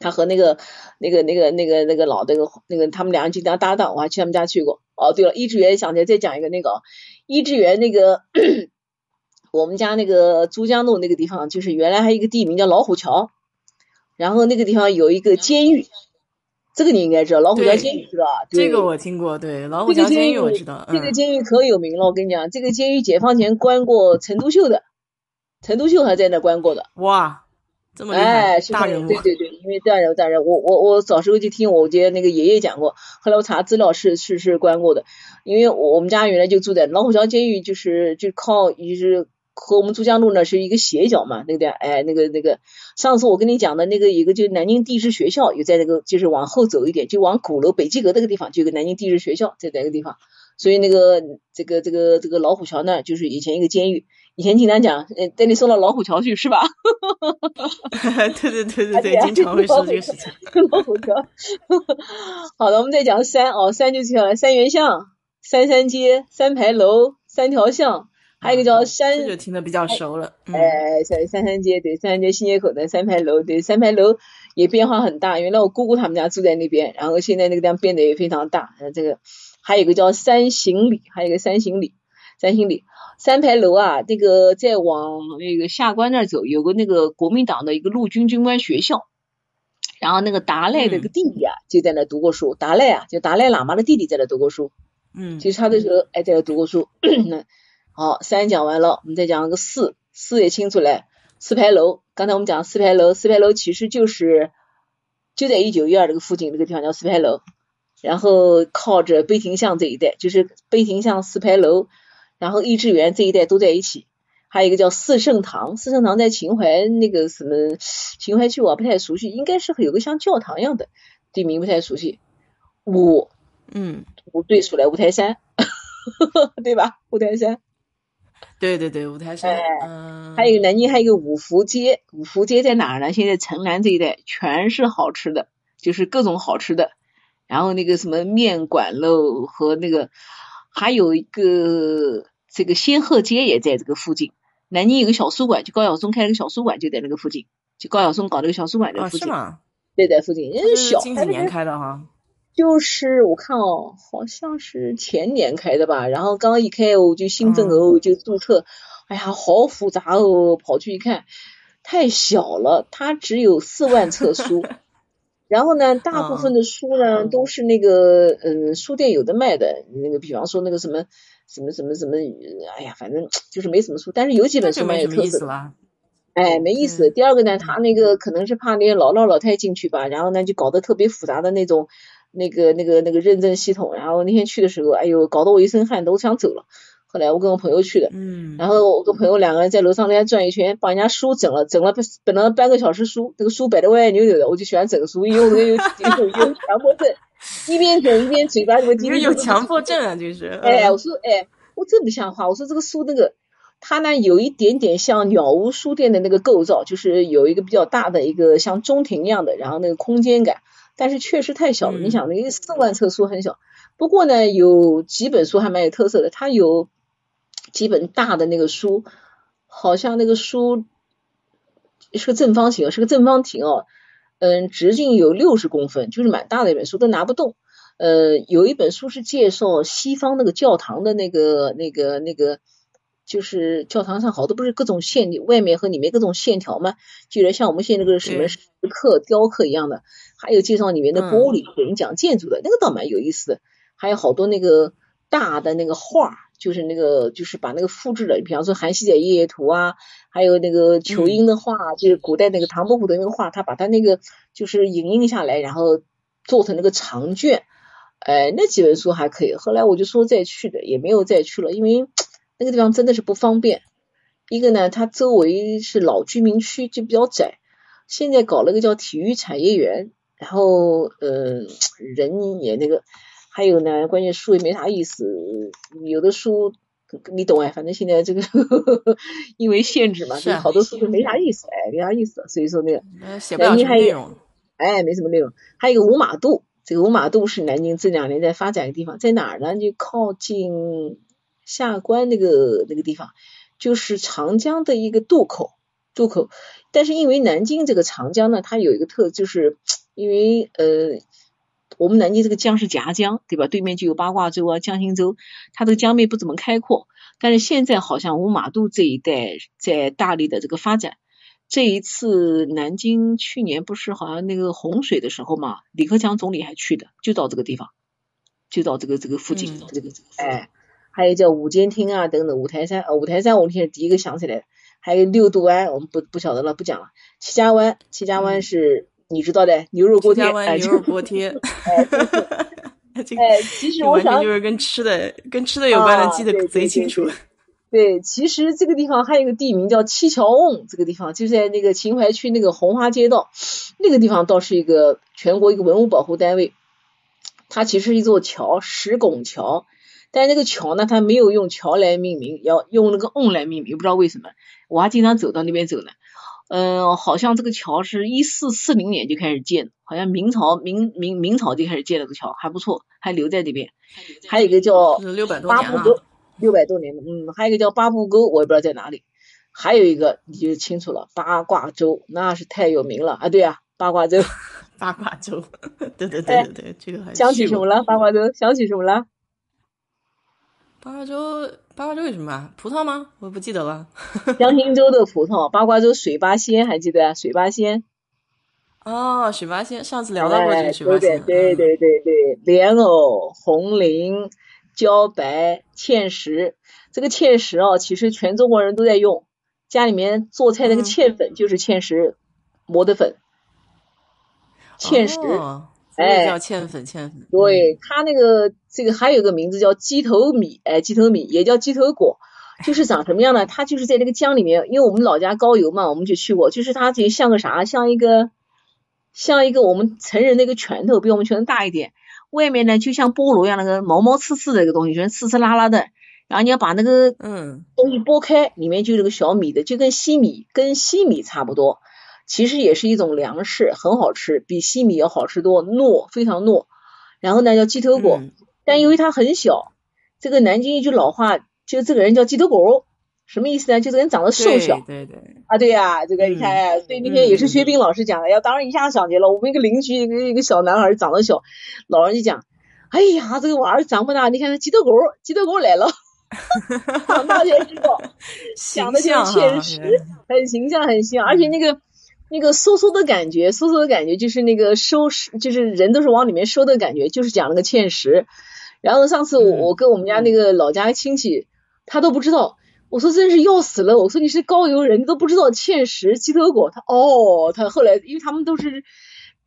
他和那个那个那个那个那个老那个那个他们两人经常搭档，我还去他们家去过。哦，对了，益智园想起来再讲一个那个益智园那个 我们家那个珠江路那个地方，就是原来还有一个地名叫老虎桥，然后那个地方有一个监狱。这个你应该知道，老虎桥监狱知道吧？这个我听过，对，老虎桥监狱我知道。这个监狱可有名了，我跟你讲，这个监狱解放前关过陈独秀的，陈独秀还在那关过的。哇，这么厉害！大人物。对对对，因为大人大人，我我我小时候就听我爹那个爷爷讲过，后来我查资料是是是关过的，因为我我们家原来就住在老虎桥监狱，就是就靠就是。和我们珠江路呢是一个斜角嘛，那个哎，那个那个，上次我跟你讲的那个一个就南京地质学校，有在那个就是往后走一点，就往鼓楼北极阁那个地方，就有个南京地质学校在那个地方，所以那个这个这个这个老虎桥呢，就是以前一个监狱，以前经常讲，呃，带你送到老虎桥去是吧？对对对对对，经常会说这个事情。老虎桥。好的，我们再讲三哦，三就叫了三元巷、三山街、三牌楼、三条巷。还有一个叫山，这就听得比较熟了。哎，三三山街对，三山街新街口的三牌楼对，三牌楼也变化很大。原来我姑姑他们家住在那边，然后现在那个地方变得也非常大。呃，这个还有一个叫三行里，还有一个三行里，三行里三牌楼啊，那个再往那个下关那儿走，有个那个国民党的一个陆军军官学校，然后那个达赖的个弟弟啊，就在那读过书。达赖啊，就达赖喇嘛的弟弟在那读过书。嗯，其实他的时候哎在那读过书。那好，三讲完了，我们再讲个四，四也清楚嘞。四牌楼，刚才我们讲四牌楼，四牌楼其实就是就在一九一二这个附近，这个地方叫四牌楼。然后靠着碑亭巷这一带，就是碑亭巷、四牌楼，然后益智园这一带都在一起。还有一个叫四圣堂，四圣堂在秦淮那个什么秦淮区，我不太熟悉，应该是有个像教堂一样的地名，不太熟悉。五，嗯，五对出来五台山，对吧？五台山。对对对，五台山，嗯，还有南京还有一个五福街，五福街在哪儿呢？现在城南这一带全是好吃的，就是各种好吃的。然后那个什么面馆喽，和那个还有一个这个仙鹤街也在这个附近。南京有个小书馆，就高晓松开了个小书馆，就在那个附近。就高晓松搞那个小书馆在附近。是吗？对，在附近。人小，近几年开的哈。就是我看哦，好像是前年开的吧，然后刚一开我就兴奋哦就注册，哎呀好复杂哦，跑去一看太小了，它只有四万册书，然后呢，大部分的书呢都是那个嗯书店有的卖的，那个比方说那个什么什么什么什么，哎呀，反正 就是没什么书，但是有几本书蛮有特色。哎，没意思。第二个呢，他那个可能是怕那些老老老太进去吧，然后呢就搞得特别复杂的那种那个那个那个认证系统。然后那天去的时候，哎呦，搞得我一身汗，都想走了。后来我跟我朋友去的，嗯，然后我跟朋友两个人在楼上那转一圈，把人家书整了，整了本了半个小时书，这个书摆的歪歪扭扭的，我就喜欢整书，因为我这个有有有强迫症，一边整一边嘴巴这么。有强迫症啊，就是。哎，我说，哎，我真不像话，我说这个书那个，它呢有一点点像鸟屋书店的那个构造，就是有一个比较大的一个像中庭一样的，然后那个空间感，但是确实太小了。你想，那个四万册书很小，不过呢，有几本书还蛮有特色的，它有。几本大的那个书，好像那个书是个正方形，是个正方体哦，嗯，直径有六十公分，就是蛮大的一本书，都拿不动。呃，有一本书是介绍西方那个教堂的那个、那个、那个，就是教堂上好多不是各种线，外面和里面各种线条吗？就有点像我们现在那个什么石刻、雕刻一样的。还有介绍里面的玻璃，给人讲建筑的那个倒蛮有意思的。还有好多那个大的那个画。就是那个，就是把那个复制的，比方说《韩熙载夜夜图》啊，还有那个仇英的画，就是古代那个唐伯虎的那个画，他把他那个就是影印下来，然后做成那个长卷，哎，那几本书还可以。后来我就说再去的，也没有再去了，因为那个地方真的是不方便。一个呢，它周围是老居民区，就比较窄。现在搞了个叫体育产业园，然后呃，人也那个。还有呢，关键书也没啥意思，有的书你懂哎，反正现在这个 因为限制嘛，好多书就没啥意思，哎，没啥意思，所以说那个南京还有，哎，没什么内容。还有一个五马渡，这个五马渡是南京这两年在发展的地方，在哪儿呢？就靠近下关那个那个地方，就是长江的一个渡口，渡口。但是因为南京这个长江呢，它有一个特，就是因为呃。我们南京这个江是夹江，对吧？对面就有八卦洲啊、江心洲，它这个江面不怎么开阔。但是现在好像五马渡这一带在大力的这个发展。这一次南京去年不是好像那个洪水的时候嘛，李克强总理还去的，就到这个地方，就到这个这个附近，这个哎，还有叫五间厅啊等等，五台山，五台山我现在第一个想起来，还有六渡湾，我们不不晓得了，不讲了。七家湾，七家湾是。你知道的，牛肉锅贴，牛肉锅贴，哎，其实我想就是跟吃的，跟吃的有关的，记得贼清楚。对，其实这个地方还有一个地名叫七桥瓮，这个地方就在那个秦淮区那个红花街道，那个地方倒是一个全国一个文物保护单位。它其实是一座桥，石拱桥，但那个桥呢，它没有用桥来命名，要用那个瓮来命名，不知道为什么。我还经常走到那边走呢。嗯，好像这个桥是一四四零年就开始建，好像明朝明明明朝就开始建了个桥，还不错，还留在这边。还有一个叫八步沟，六百多年的，嗯，还有一个叫八步沟，我也不知道在哪里。还有一个你就清楚了，八卦洲那是太有名了啊！对啊，八卦洲，八卦洲，对对对对对，这个还想起什么了？八卦洲想起什么了？八卦洲，八卦洲有什么？啊葡萄吗？我不记得了。江心洲的葡萄，八卦洲水八仙还记得？水八仙。哦，水八仙，上次聊到过这个水八仙。对对对对，莲藕、红菱、茭白、芡实。这个芡实哦，其实全中国人都在用，家里面做菜那个芡粉就是芡实磨的粉。芡实。哎，叫芡粉，芡粉。对，它那个这个还有个名字叫鸡头米，哎，鸡头米也叫鸡头果，就是长什么样呢？它就是在那个江里面，因为我们老家高邮嘛，我们就去过，就是它就像个啥，像一个像一个我们成人的一个拳头，比我们拳头大一点，外面呢就像菠萝一样那个毛毛刺刺的一个东西，就是刺刺拉拉的，然后你要把那个嗯东西剥开，里面就是个小米的，就跟西米跟西米差不多。其实也是一种粮食，很好吃，比西米要好吃多，糯，非常糯。然后呢，叫鸡头果，但由于它很小，这个南京一句老话，就这个人叫鸡头狗，什么意思呢？就这个人长得瘦小。对对。啊，对呀，这个你看，所以那天也是薛冰老师讲的，要当时一下想起了我们一个邻居一个一个小男孩长得小，老人就讲，哎呀，这个娃儿长不大，你看鸡头狗，鸡头狗来了，长大才知道，想的就是现实，很形象，很像，而且那个。那个收缩的感觉，收缩的感觉就是那个收，就是人都是往里面收的感觉，就是讲那个芡实。然后上次我我跟我们家那个老家亲戚，他都不知道，我说真是要死了，我说你是高邮人，你都不知道芡实鸡头果，他哦，他后来因为他们都是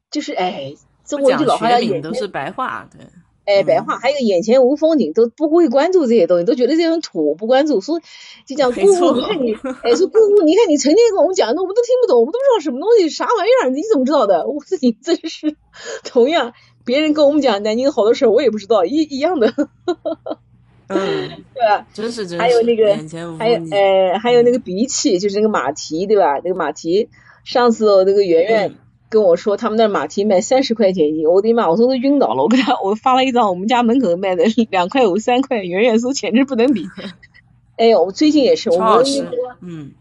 就是哎，中国就老话讲都是白话，对。哎，白话还有眼前无风景，都不会关注这些东西，都觉得这种土不关注。说就讲姑姑，你看你，哎，说姑姑，你看你成天跟我们讲的，我们都听不懂，我们都不知道什么东西，啥玩意儿？你怎么知道的？我自己真是，同样别人跟我们讲南京好多事儿，我也不知道，一一样的。嗯，对吧？真是真是。还有那个，还有哎，还有那个鼻涕，就是那个马蹄，对吧？那个马蹄，上次那个圆圆。跟我说他们那马蹄卖三十块钱一斤，我的妈！我说都晕倒了。我给他 我发了一张我们家门口卖的 两块五三块，远远说简直不能比。哎呦，我最近也是，我们嗯，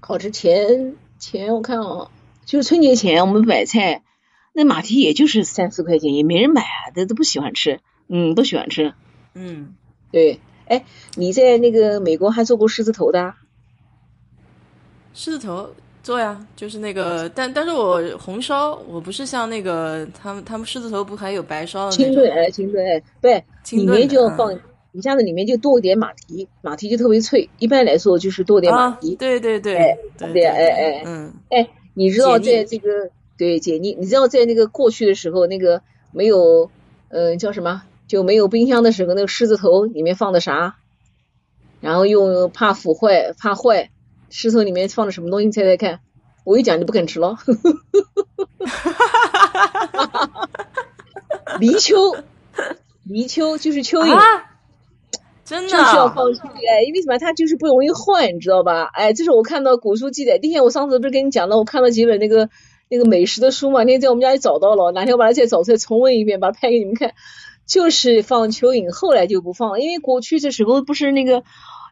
好吃前前我看哦，就是春节前我们买菜，那马蹄也就是三四块钱，也没人买啊，都都不喜欢吃，嗯，不喜欢吃。嗯，对，哎，你在那个美国还做过狮子头的？狮子头。做呀，就是那个，但但是我红烧，我不是像那个他们他们狮子头不还有白烧的清炖哎，清炖哎，对，里面就要放，一下子里面就多一点马蹄，马蹄就特别脆。一般来说就是多点马蹄，对对对，哎对哎哎嗯哎，你知道在这个对解腻，你知道在那个过去的时候，那个没有嗯叫什么就没有冰箱的时候，那个狮子头里面放的啥？然后用怕腐坏怕坏。石头里面放的什么东西？猜猜看！我一讲就不肯吃了。泥鳅，泥鳅就是蚯蚓，真的就是要放蚯哎，因为什么？它就是不容易坏，你知道吧？哎，这是我看到古书记载。那天我上次不是跟你讲了，我看了几本那个那个美食的书嘛？那天在我们家里找到了，哪天我把它再找出来重温一遍，把它拍给你们看。就是放蚯蚓，后来就不放了，因为过去这时候不是那个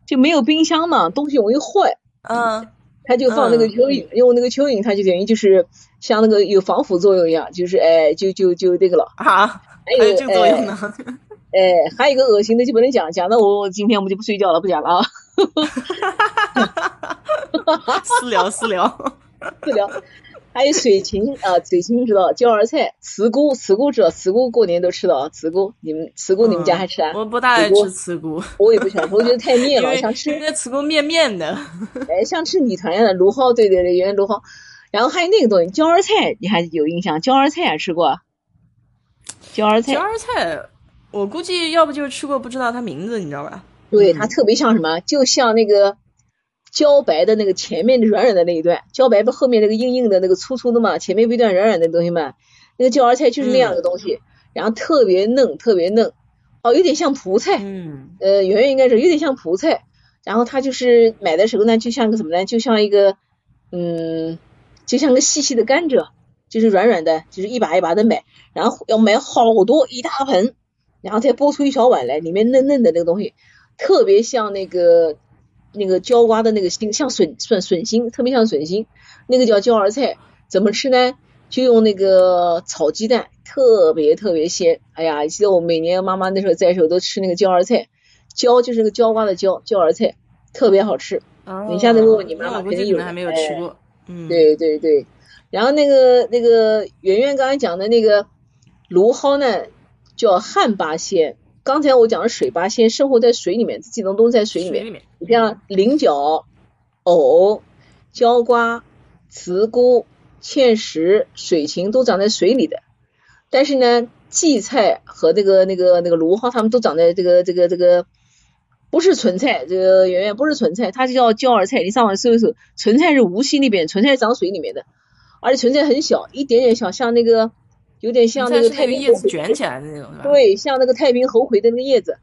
就没有冰箱嘛，东西容易坏。嗯，他就放那个蚯蚓，用那个蚯蚓，它就等于就是像那个有防腐作用一样，就是哎，就就就那个了啊。还有这个作用呢？哎，还有一个恶心的就不能讲，讲的我今天我们就不睡觉了，不讲了啊。私聊私聊私聊。还有水芹啊，水芹知道，椒儿菜，茨菇，茨菇知道，茨菇过年都吃的啊，茨菇，你们茨菇你们家还吃啊？我不大爱吃茨菇，我也不喜欢，我觉得太腻了，想吃那茨菇面面的，哎，像吃米团一样的，芦蒿，对对对，原来芦蒿，然后还有那个东西，椒儿菜，你还有印象？椒儿菜也吃过，椒儿菜，椒儿菜，我估计要不就是吃过，不知道它名字，你知道吧？对，它特别像什么？就像那个。茭白的那个前面的软软的那一段，茭白不后面那个硬硬的那个粗粗的嘛，前面不一段软软的东西嘛，那个茭儿菜就是那样的东西，然后特别嫩，特别嫩，哦，有点像蒲菜，嗯，呃，圆圆应该是有点像蒲菜，然后它就是买的时候呢，就像个什么呢？就像一个，嗯，就像个细细的甘蔗，就是软软的，就是一把一把的买，然后要买好多一大盆，然后再剥出一小碗来，里面嫩嫩的那个东西，特别像那个。那个椒瓜的那个心像笋笋笋心，特别像笋心，那个叫椒儿菜，怎么吃呢？就用那个炒鸡蛋，特别特别鲜。哎呀，记得我每年妈妈那时候在的时候都吃那个椒儿菜，椒就是那个椒瓜的椒，椒儿菜特别好吃。你下次问问你妈妈，肯定有。还没有吃过。嗯，对对对。然后那个那个圆圆刚才讲的那个芦蒿呢，叫旱八仙。刚才我讲的水八仙生活在水里面，这几种都在水里面。你像菱角、藕、椒瓜、茨菇、芡实、水芹都长在水里的。但是呢，荠菜和那个那个那个芦蒿，它们都长在这个这个这个不是纯菜，这个圆圆不是纯菜，它就叫椒儿菜。你上网搜一搜，纯菜是无锡那边，纯菜长水里面的，而且纯菜很小，一点点小，像那个。有点像那个太平叶子卷起来的那种，对，像那个太平猴魁的那个叶子。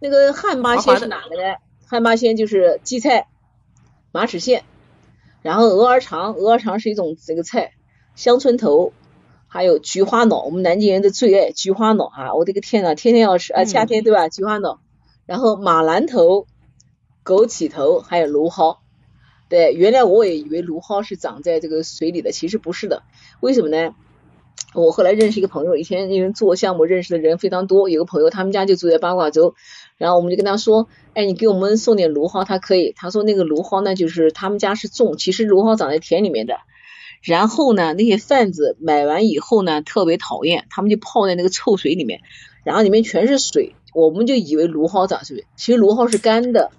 那个汉八仙是哪个呢？汉八仙就是荠菜、马齿苋，然后鹅儿肠，鹅儿肠是一种这个菜，香椿头，还有菊花脑，我们南京人的最爱菊花脑啊！我的个天呐，天天要吃啊，夏天对吧？菊花脑，然后马兰头、枸杞头，还有芦蒿。对，原来我也以为芦蒿是长在这个水里的，其实不是的，为什么呢？我后来认识一个朋友，以前因为做项目认识的人非常多，有个朋友他们家就住在八卦洲，然后我们就跟他说，哎，你给我们送点芦蒿，他可以。他说那个芦蒿呢，就是他们家是种，其实芦蒿长在田里面的，然后呢，那些贩子买完以后呢，特别讨厌，他们就泡在那个臭水里面，然后里面全是水，我们就以为芦蒿长水，其实芦蒿是干的。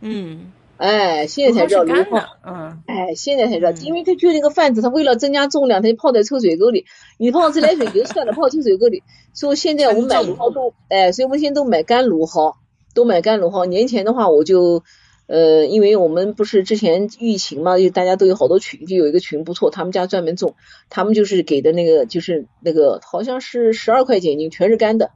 嗯，哎，现在才知道芦蒿，嗯，哎，现在才知道，因为他就那个贩子，他为了增加重量，他就泡在臭水沟里。你泡自来水就算了，泡臭水沟里。所以现在我们买芦蒿都，哎，所以我们现在都买干芦蒿，都买干芦蒿。年前的话，我就，呃，因为我们不是之前疫情嘛，就大家都有好多群，就有一个群不错，他们家专门种，他们就是给的那个，就是那个好像是十二块钱一斤，全是干的。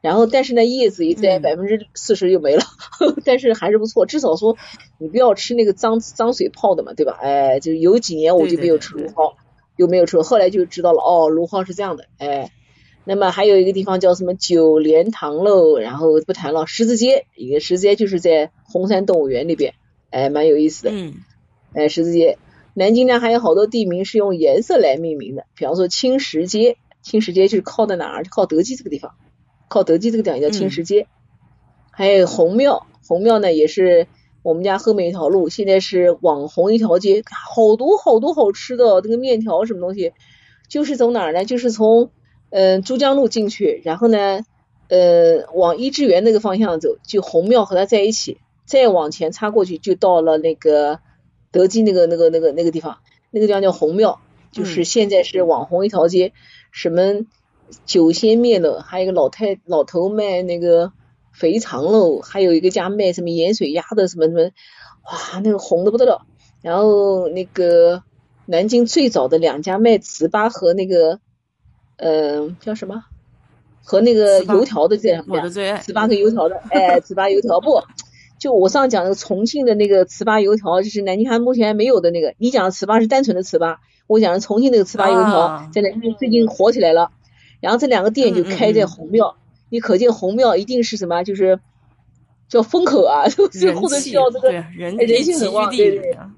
然后，但是呢，叶子一摘，百分之四十就没了，但是还是不错。至少说，你不要吃那个脏脏水泡的嘛，对吧？哎，就有几年我就没有吃芦蒿，又没有吃，后来就知道了，哦，芦蒿是这样的，哎。那么还有一个地方叫什么九莲塘喽，然后不谈了。十字街，一个十字街就是在红山动物园那边，哎，蛮有意思的。嗯。哎，十字街，南京呢还有好多地名是用颜色来命名的，比方说青石街，青石街就是靠在哪儿？就靠德基这个地方。靠德基这个地方叫青石街，还有红庙，红庙呢也是我们家后面一条路，现在是网红一条街，好多好多好吃的，那个面条什么东西，就是从哪儿呢？就是从嗯珠江路进去，然后呢呃往一志园那个方向走，就红庙和它在一起，再往前插过去就到了那个德基那个那个那个那个地方，那个地方叫红庙，就是现在是网红一条街，什么？酒仙面了，还有一个老太老头卖那个肥肠喽，还有一个家卖什么盐水鸭的什么什么，哇，那个红的不得了。然后那个南京最早的两家卖糍粑和那个，嗯，叫什么？和那个油条的这两家，糍粑和油条的，哎，糍粑油条不？就我上讲那个重庆的那个糍粑油条，就是南京还目前还没有的那个。你讲的糍粑是单纯的糍粑，我讲的重庆那个糍粑油条，在南京最近火起来了。然后这两个店就开在红庙，你可见红庙一定是什么？就是叫风口啊，最后的叫这个人人性很旺，对对啊。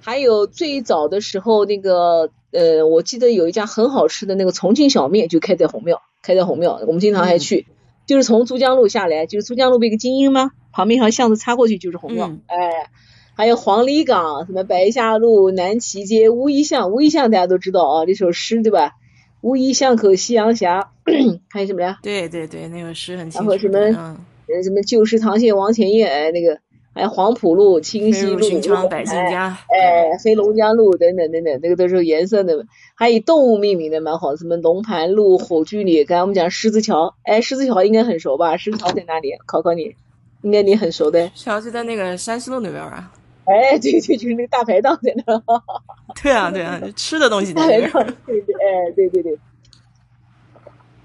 还有最早的时候，那个呃，我记得有一家很好吃的那个重庆小面就开在红庙，开在红庙，我们经常还去。就是从珠江路下来，就是珠江路不一个精英吗？旁边一条巷子插过去就是红庙，哎。还有黄泥岗，什么白下路、南齐街、乌衣巷，乌衣巷大家都知道啊，这首诗对吧？乌衣巷口夕阳斜，还有什么呀？对对对，那个诗很清楚。然后什么，呃，什么旧时堂前王前燕，哎，那个还有黄浦路、清溪路、百姓家哎，黑龙江路等等等等，那个都是颜色的。还有动物命名的蛮好，什么龙盘路、火炬里，刚才我们讲狮子桥，哎，狮子桥应该很熟吧？狮子桥在哪里？考考你，应该你很熟的。桥就在那个山西路那边啊。哎，对对，就是那个大排档在那。对啊，对啊，吃的东西在那。对对，哎，对对对。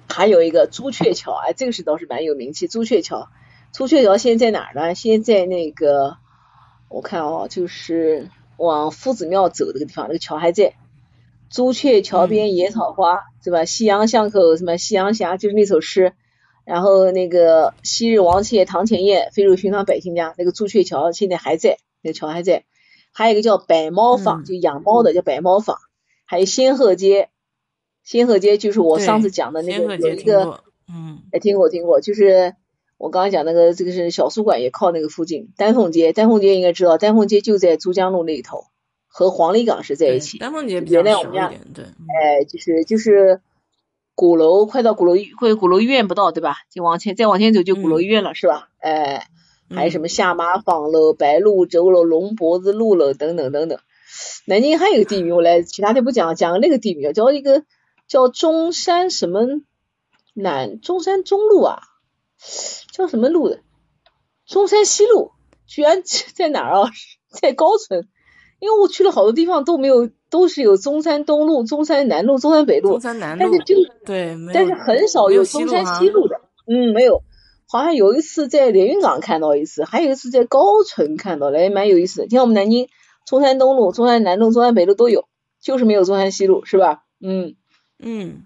还有一个朱雀桥，哎，这个是倒是蛮有名气。朱雀桥，朱雀桥现在在哪儿呢？现在那个，我看哦，就是往夫子庙走这个地方，那个桥还在。朱雀桥边野草花，是吧？夕阳巷口什么夕阳斜，就是那首诗。然后那个昔日王谢堂前燕，飞入寻常百姓家。那个朱雀桥现在还在。那桥还在，还有一个叫百猫坊，就养猫的叫百猫坊，还有仙鹤街，仙鹤街就是我上次讲的那个有一个，嗯，哎，听过听过，就是我刚刚讲那个这个是小书馆也靠那个附近，丹凤街，丹凤街应该知道，丹凤街就在珠江路那一头，和黄鹂岗是在一起。丹凤街比较小一点，对，哎，就是就是鼓楼，快到鼓楼快鼓楼医院不到对吧？就往前再往前走就鼓楼医院了是吧？哎。还有什么下马坊喽、白鹭洲喽、龙脖子路喽等等等等。南京还有个地名，我来其他的不讲，讲那个地名叫一个叫中山什么南中山中路啊，叫什么路的？中山西路，居然 在哪儿啊？在高淳。因为我去了好多地方都没有，都是有中山东路、中山南路、中山北路，中山南路，但是就对，但是很少有中山西路的，嗯，没有。好像有一次在连云港看到一次，还有一次在高淳看到了，也蛮有意思的。像我们南京中山东路、中山南路、中山北路都有，就是没有中山西路，是吧？嗯嗯，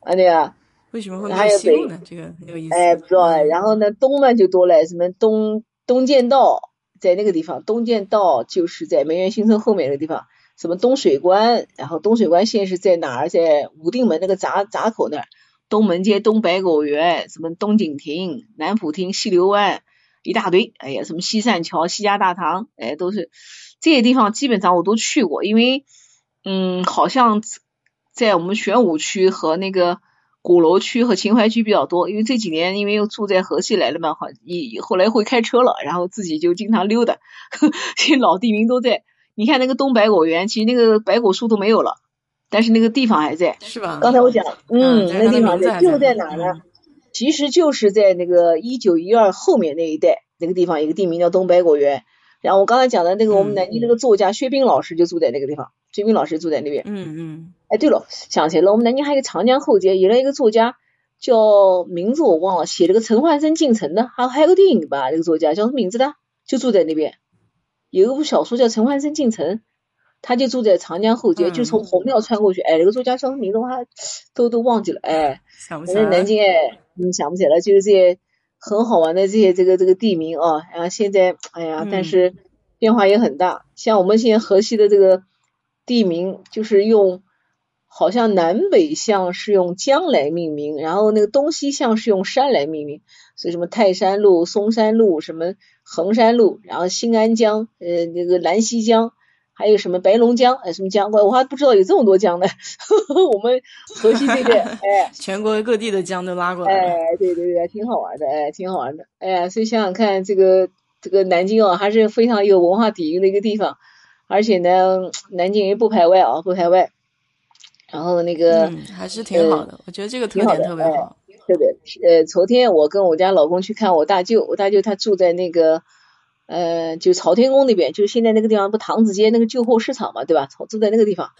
啊对啊。为什么会没有西路呢？这个很有意思。哎，不知道哎。然后呢，东嘛就多了，什么东东建道在那个地方，东建道就是在梅园新村后面那个地方，什么东水关，然后东水关现是在哪儿？在武定门那个闸闸口那儿。东门街、东白果园，什么东景亭、南浦亭、西流湾，一大堆。哎呀，什么西善桥、西家大堂，哎，都是这些地方基本上我都去过，因为嗯，好像在我们玄武区和那个鼓楼区和秦淮区比较多。因为这几年因为又住在河西来了嘛，好，一后来会开车了，然后自己就经常溜达，这些老地名都在。你看那个东白果园，其实那个白果树都没有了，但是那个地方还在。是吧？刚才我讲，嗯，那地方在就在哪呢？其实就是在那个一九一二后面那一带，那个地方一个地名叫东白果园。然后我刚才讲的那个我们南京那个作家薛冰老师就住在那个地方，薛冰老师住在那边。嗯嗯。哎，对了，想起来了，我们南京还有一个长江后街，原来一个作家叫名字我忘了，写了个《陈焕生进城》的，还还有个电影吧，那个作家叫什么名字的？就住在那边。有一部小说叫《陈焕生进城》，他就住在长江后街，就从红庙穿过去。哎，那个作家叫什么名字？我还都都忘记了。哎，想不起来。南京哎，嗯，想不起来了，就是这些。很好玩的这些这个这个地名啊，然后现在哎呀，但是变化也很大。像我们现在河西的这个地名，就是用好像南北向是用江来命名，然后那个东西向是用山来命名，所以什么泰山路、嵩山路、什么衡山路，然后新安江、呃那个兰溪江。还有什么白龙江哎，什么江？我我还不知道有这么多江呢。我们河西这边哎，全国各地的江都拉过来。哎，对对对，挺好玩的，哎，挺好玩的。哎呀，所以想想看，这个这个南京啊，还是非常有文化底蕴的一个地方。而且呢，南京人不排外啊，不排外。然后那个还是挺好的，我觉得这个特点特别好。对对，呃，昨天我跟我家老公去看我大舅，我大舅他住在那个。呃，就朝天宫那边，就是现在那个地方不唐子街那个旧货市场嘛，对吧？住在那个地方，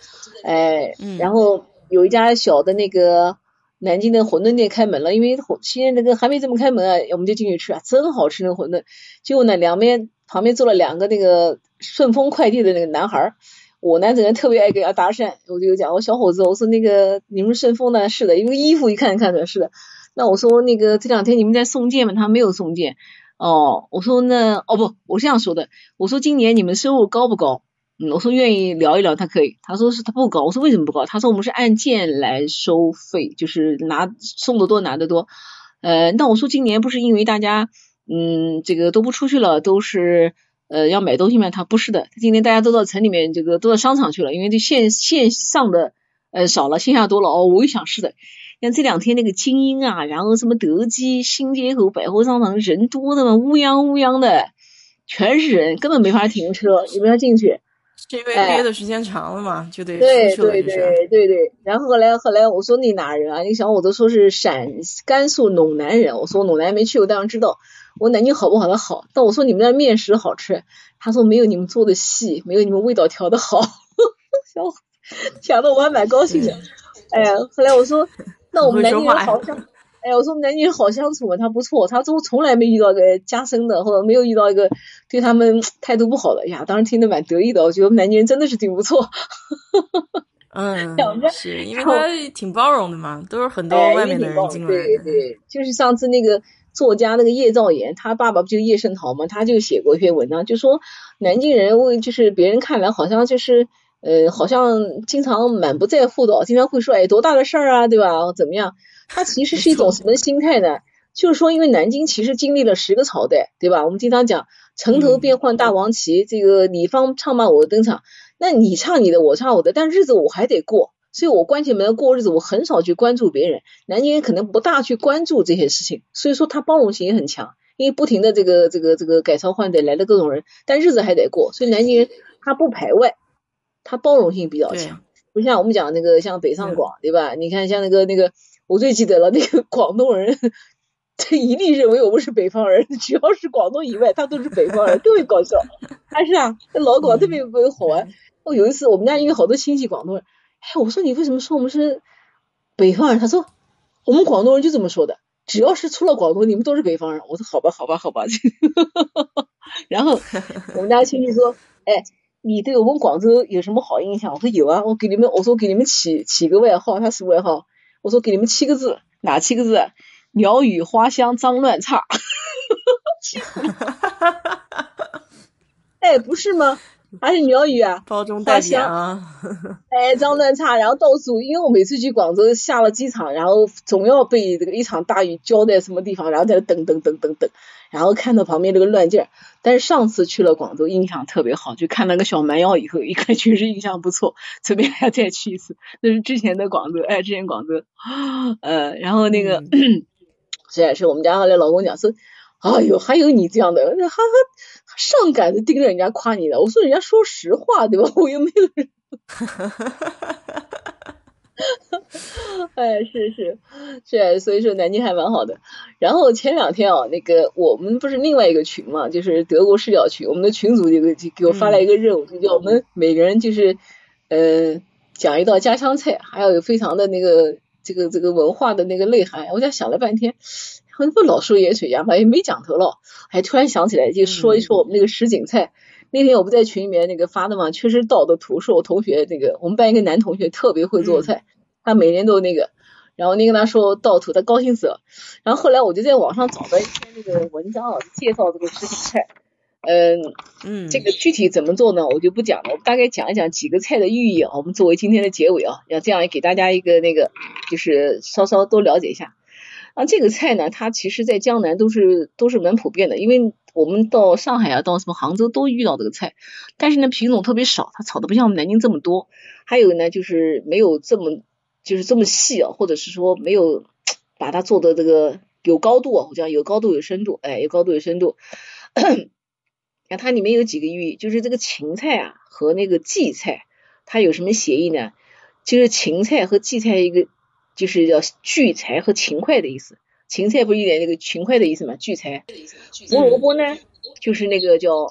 哎，然后有一家小的那个南京的馄饨店开门了，因为现在那个还没怎么开门啊，我们就进去吃啊，真好吃那个馄饨。结果呢，两边旁边坐了两个那个顺丰快递的那个男孩儿，我呢这人特别爱跟人家搭讪，我就讲我小伙子，我说那个你们顺丰呢？是的，因为衣服一看看出来是的。那我说那个这两天你们在送件吗？他没有送件。哦，我说那哦不，我这样说的，我说今年你们收入高不高？嗯，我说愿意聊一聊，他可以。他说是他不高，我说为什么不高？他说我们是按件来收费，就是拿送的多拿的多。呃，那我说今年不是因为大家嗯这个都不出去了，都是呃要买东西吗？他不是的，今年大家都到城里面这个都到商场去了，因为这线线上的呃少了，线下多了。哦，我一想是的。像这两天那个精英啊，然后什么德基、新街口、百货商场人多的嘛，乌泱乌泱的，全是人，根本没法停车，也没法进去。是因为憋的时间长了嘛，就得对对对对对。然后后来后来我说你哪人啊？那个小伙子说是陕甘肃陇南人。我说陇南没去过，当然知道。我南京好不好？的好。但我说你们那面食好吃，他说没有你们做的细，没有你们味道调的好。小伙讲的我还蛮高兴的。哎呀，后来我说。那我们南京人好相，哎，我说我们南京人好相处嘛，他不错，他都从来没遇到个加深的，或者没有遇到一个对他们态度不好的呀。当时听得蛮得意的，我觉得我们南京人真的是挺不错。嗯，是因为他挺包容的嘛，都是很多外面的人进来。对对，就是上次那个作家那个叶兆言，他爸爸不就叶圣陶嘛，他就写过一篇文章，就说南京人为就是别人看来好像就是。呃，好像经常满不在乎的，经常会说，哎，多大的事儿啊，对吧？怎么样？他其实是一种什么心态呢？就是说，因为南京其实经历了十个朝代，对吧？我们经常讲城头变换大王旗，这个你方唱罢我登场，那你唱你的，我唱我的，但日子我还得过，所以我关起门过日子，我很少去关注别人。南京人可能不大去关注这些事情，所以说他包容性也很强，因为不停的这个这个这个改朝换代来了各种人，但日子还得过，所以南京人他不排外。他包容性比较强，不像我们讲那个像北上广，对吧？你看像那个那个，我最记得了，那个广东人，他一律认为我们是北方人，只要是广东以外，他都是北方人，特别搞笑。还是啊，那老广特别特别好玩。哦，有一次我们家因为好多亲戚广东人，哎，我说你为什么说我们是北方人？他说我们广东人就这么说的，只要是出了广东，你们都是北方人。我说好吧，好吧，好吧。然后我们家亲戚说，哎。你对我们广州有什么好印象？我说有啊，我给你们，我说给你们起起个外号，他是外号，我说给你们七个字，哪七个字？鸟语花香脏乱差。哎，不是吗？还是鸟语啊，包中带扁啊，哎，脏乱差，然后到处，因为我每次去广州下了机场，然后总要被这个一场大雨浇在什么地方，然后在那等等等等等，然后看到旁边这个乱劲儿。但是上次去了广州，印象特别好，就看那个小蛮腰以后，一看确实印象不错，准备还要再去一次。那是之前的广州，哎，之前广州，呃，然后那个，虽然是我们家后来老公讲说。哎呦，还有你这样的，还还上赶着盯着人家夸你的。我说人家说实话，对吧？我又没有人。哎，是是是，所以说南京还蛮好的。然后前两天啊，那个我们不是另外一个群嘛，就是德国视角群，我们的群主就给给我发来一个任务，就叫我们每个人就是呃讲一道家乡菜，还要有非常的那个这个这个文化的那个内涵。我在想了半天。那不老说盐水鸭嘛，也没讲头了。还突然想起来，就说一说我们那个什锦菜。那天我不在群里面那个发的嘛，确实盗的图，是我同学那个我们班一个男同学特别会做菜，他每年都那个。然后你跟他说盗图，他高兴死了。然后后来我就在网上找到一篇那个文章啊，介绍这个什锦菜。嗯嗯，这个具体怎么做呢？我就不讲了，我大概讲一讲几个菜的寓意啊。我们作为今天的结尾啊，要这样给大家一个那个，就是稍稍多了解一下。啊，这个菜呢，它其实在江南都是都是蛮普遍的，因为我们到上海啊，到什么杭州都遇到这个菜，但是呢品种特别少，它炒的不像我们南京这么多，还有呢就是没有这么就是这么细啊，或者是说没有把它做的这个有高度啊，我讲有高度有深度，哎，有高度有深度。那它里面有几个寓意，就是这个芹菜啊和那个荠菜，它有什么协议呢？就是芹菜和荠菜一个。就是叫聚财和勤快的意思，芹菜不是有点那个勤快的意思嘛？聚财，胡萝卜呢，就是那个叫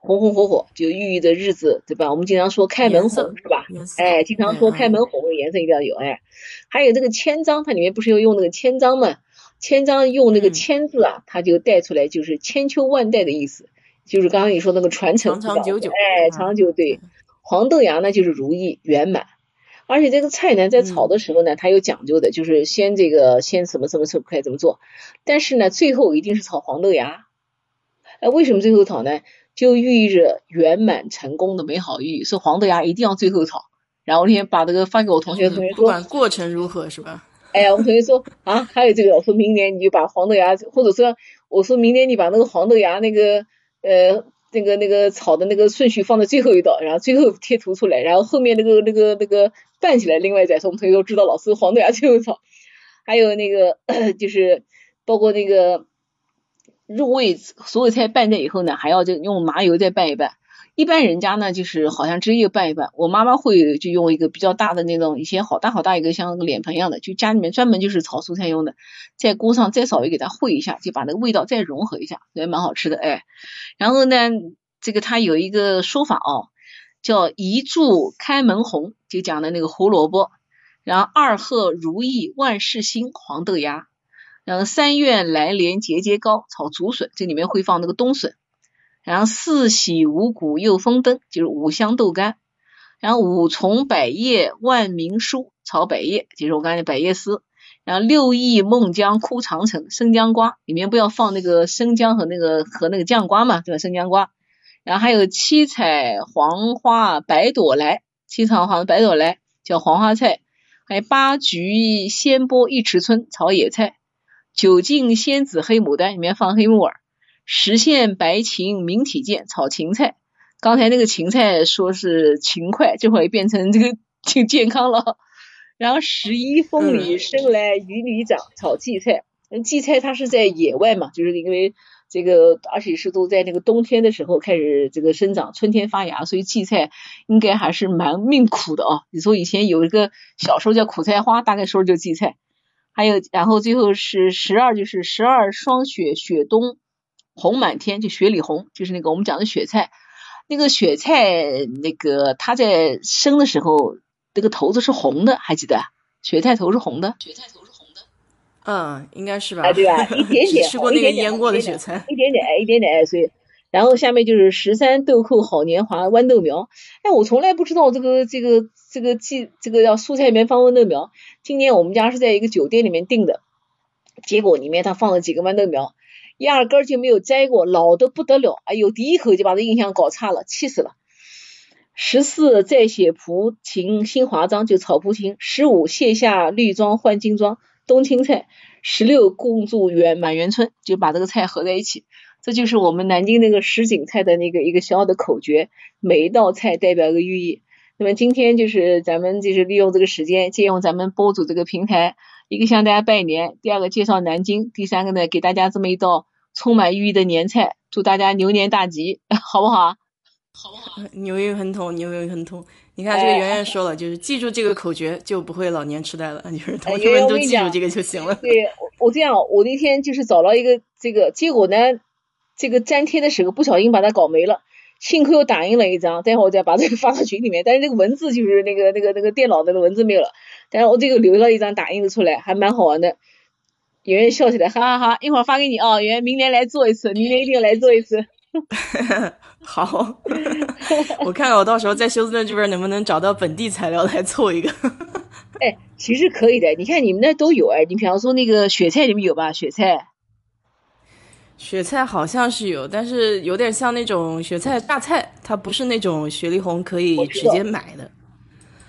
红红火火，就寓意着日子，对吧？我们经常说开门红，是吧？哎，经常说开门红，颜色一定要有，哎。还有这个千张，它里面不是要用那个千张嘛？千张用那个千字啊，它就带出来就是千秋万代的意思，就是刚刚你说那个传承，长长久久，哎，长久对。黄豆芽呢，就是如意圆满。而且这个菜呢，在炒的时候呢，它有讲究的，就是先这个先什么什么什么开怎么做，但是呢，最后一定是炒黄豆芽。哎，为什么最后炒呢？就寓意着圆满成功的美好寓意，是黄豆芽一定要最后炒。然后那天把这个发给我同学，同学说，不管过程如何是吧？哎呀，我同学说啊，还有这个，我说明年你就把黄豆芽，或者说我说明年你把那个黄豆芽那个呃。那个那个炒的那个顺序放在最后一道，然后最后贴图出来，然后后面那个那个那个拌起来，另外再说。我们同学都知道，老师黄豆芽最后炒，还有那个 就是包括那个入味，所有菜拌在以后呢，还要就用麻油再拌一拌。一般人家呢，就是好像直接拌一拌。我妈妈会就用一个比较大的那种，以前好大好大一个像个脸盆一样的，就家里面专门就是炒蔬菜用的，在锅上再稍微给它烩一下，就把那个味道再融合一下，也蛮好吃的哎。然后呢，这个它有一个说法哦，叫一柱开门红，就讲的那个胡萝卜，然后二鹤如意万事兴黄豆芽，然后三愿来年节节高炒竹笋，这里面会放那个冬笋。然后四喜五谷又丰登，就是五香豆干。然后五重百叶万民书，炒百叶，就是我刚才百叶丝。然后六艺孟姜哭长城，生姜瓜里面不要放那个生姜和那个和那个酱瓜嘛，对吧？生姜瓜。然后还有七彩黄花白朵来，七彩黄白朵来叫黄花菜。还有八菊鲜波一池春，炒野菜。九径仙子黑牡丹里面放黑木耳。实现白芹明体健炒芹菜，刚才那个芹菜说是勤快，这会变成这个挺 健康了。然后十一风里生来雨里长炒荠菜，荠菜它是在野外嘛，就是因为这个而且是都在那个冬天的时候开始这个生长，春天发芽，所以荠菜应该还是蛮命苦的啊。你说以前有一个小时候叫苦菜花，大概说就荠菜。还有然后最后是十二，就是十二霜雪雪冬。红满天，就雪里红，就是那个我们讲的雪菜。那个雪菜，那个它在生的时候，那个头子是红的，还记得？雪菜头是红的。雪菜头是红的。嗯，应该是吧？啊，对吧？一点 点。吃过那个腌过的雪菜。一点点，哎，一点点，哎，所以，然后下面就是十三豆蔻好年华，豌豆苗。哎，我从来不知道这个这个这个季这个要蔬菜里面放豌豆苗。今年我们家是在一个酒店里面订的，结果里面他放了几个豌豆苗。压根就没有摘过，老的不得了，哎呦，第一口就把这印象搞差了，气死了。十四再写蒲芹新华章，就炒蒲芹。十五卸下绿装换金装，冬青菜。十六共筑圆满园春，就把这个菜合在一起。这就是我们南京那个什锦菜的那个一个小小的口诀，每一道菜代表一个寓意。那么今天就是咱们就是利用这个时间，借用咱们播主这个平台，一个向大家拜年，第二个介绍南京，第三个呢给大家这么一道充满寓意的年菜，祝大家牛年大吉，好不好？好不好？牛运亨通，牛运亨通。你看这个圆圆说了，就是记住这个口诀，就不会老年痴呆了。就是同学们都记住这个就行了。对，我这样，我那天就是找了一个这个，结果呢，这个粘贴的时候不小心把它搞没了。幸亏我打印了一张，待会儿我再把这个发到群里面。但是那个文字就是那个那个那个电脑的文字没有了，但是我这个留了一张打印的出来，还蛮好玩的。圆圆笑起来，哈哈哈！一会儿发给你啊，圆圆，明年来做一次，明年一定来做一次。好，我看看我到时候在休斯顿这边能不能找到本地材料来凑一个。哎，其实可以的，你看你们那都有哎，你比方说那个雪菜，你们有吧？雪菜。雪菜好像是有，但是有点像那种雪菜大菜，它不是那种雪里红可以直接买的。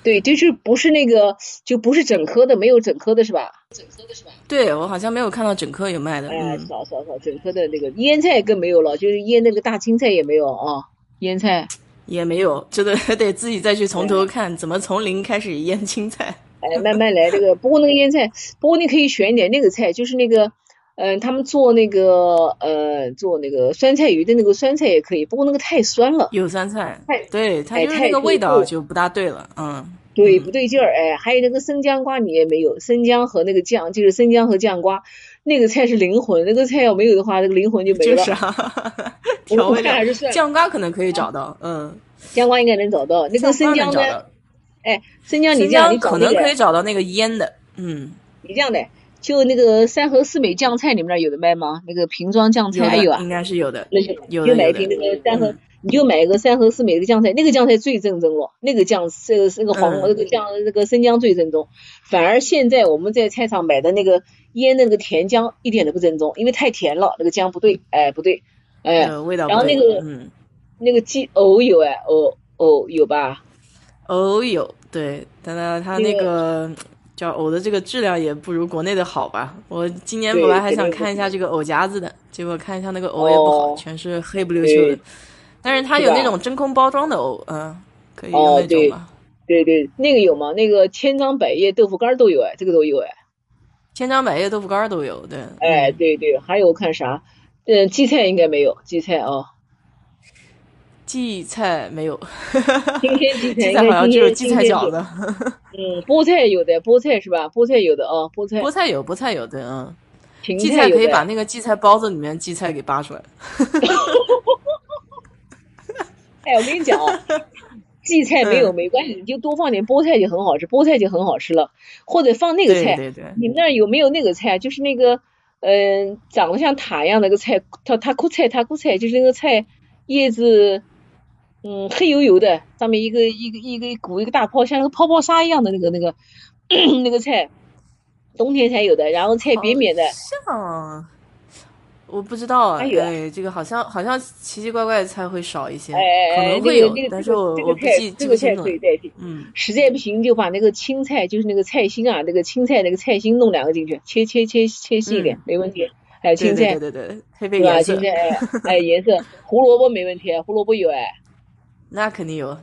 对，就是不是那个，就不是整颗的，没有整颗的是吧？整颗的是吧？对我好像没有看到整颗有卖的。哎，少少少，整颗的那个腌菜更没有了，就是腌那个大青菜也没有啊，腌菜也没有，这个得自己再去从头看，怎么从零开始腌青菜。哎，慢慢来，这个不过那个腌菜，不过你可以选一点那个菜，就是那个。嗯，他们做那个呃，做那个酸菜鱼的那个酸菜也可以，不过那个太酸了。有酸菜，对，它就是那个味道就不大对了，嗯，对，不对劲儿，哎，还有那个生姜瓜你也没有，生姜和那个酱就是生姜和酱瓜，那个菜是灵魂，那个菜要没有的话，那个灵魂就没了。就是啊，调味料酱瓜可能可以找到，嗯，酱瓜应该能找到，那个生姜呢？哎，生姜你这样，你可能可以找到那个腌的，嗯，你这样的。就那个三和四美酱菜，你们那儿有的卖吗？那个瓶装酱菜还有啊？应该是有的。那就有就买一瓶那个三和，你就买一个三和四美的酱菜，那个酱菜最正宗了。那个酱这个那个黄那个酱那个生姜最正宗。反而现在我们在菜场买的那个腌那个甜姜一点都不正宗，因为太甜了，那个姜不对，哎不对，哎。味道然后那个那个鸡藕有哎，藕藕有吧？藕有，对，但它它那个。叫藕的这个质量也不如国内的好吧？我今年本来还想看一下这个藕夹子的，结果看一下那个藕也不好，全是黑不溜秋的。但是它有那种真空包装的藕，嗯，可以用那种吗？对对，那个有吗？那个千张百叶豆腐干都有哎，这个都有哎。千张百叶豆腐干都有，对。哎，对对，还有看啥？嗯，荠菜应该没有，荠菜啊。荠菜没有，今天荠菜好像就是荠菜饺子。嗯，菠菜有的，菠菜是吧？菠菜有的啊，菠菜。菠菜有，菠菜有的，嗯。荠菜可以把那个荠菜包子里面荠菜给扒出来。哎，我跟你讲哦，荠菜没有没关系，你就多放点菠菜就很好吃，菠菜就很好吃了。或者放那个菜，对对对。你们那儿有没有那个菜？就是那个嗯，长得像塔一样那个菜，塔塔库菜，塔库菜，就是那个菜叶子。嗯，黑油油的，上面一个一个一个鼓一个大泡，像那个泡泡沙一样的那个那个 那个菜，冬天才有的。然后菜扁扁的，像我不知道啊，哎，这个好像好像奇奇怪怪的菜会少一些，可能会有，但是我我不记这个菜可以代替。嗯，实在不行就把那个青菜，就是那个菜心啊，那个青菜那个菜心弄两个进去，切切切切细一点，没问题。还有青菜，对对对，配配颜色，青菜哎颜色，胡萝卜没问题，胡萝卜有哎。那肯定有，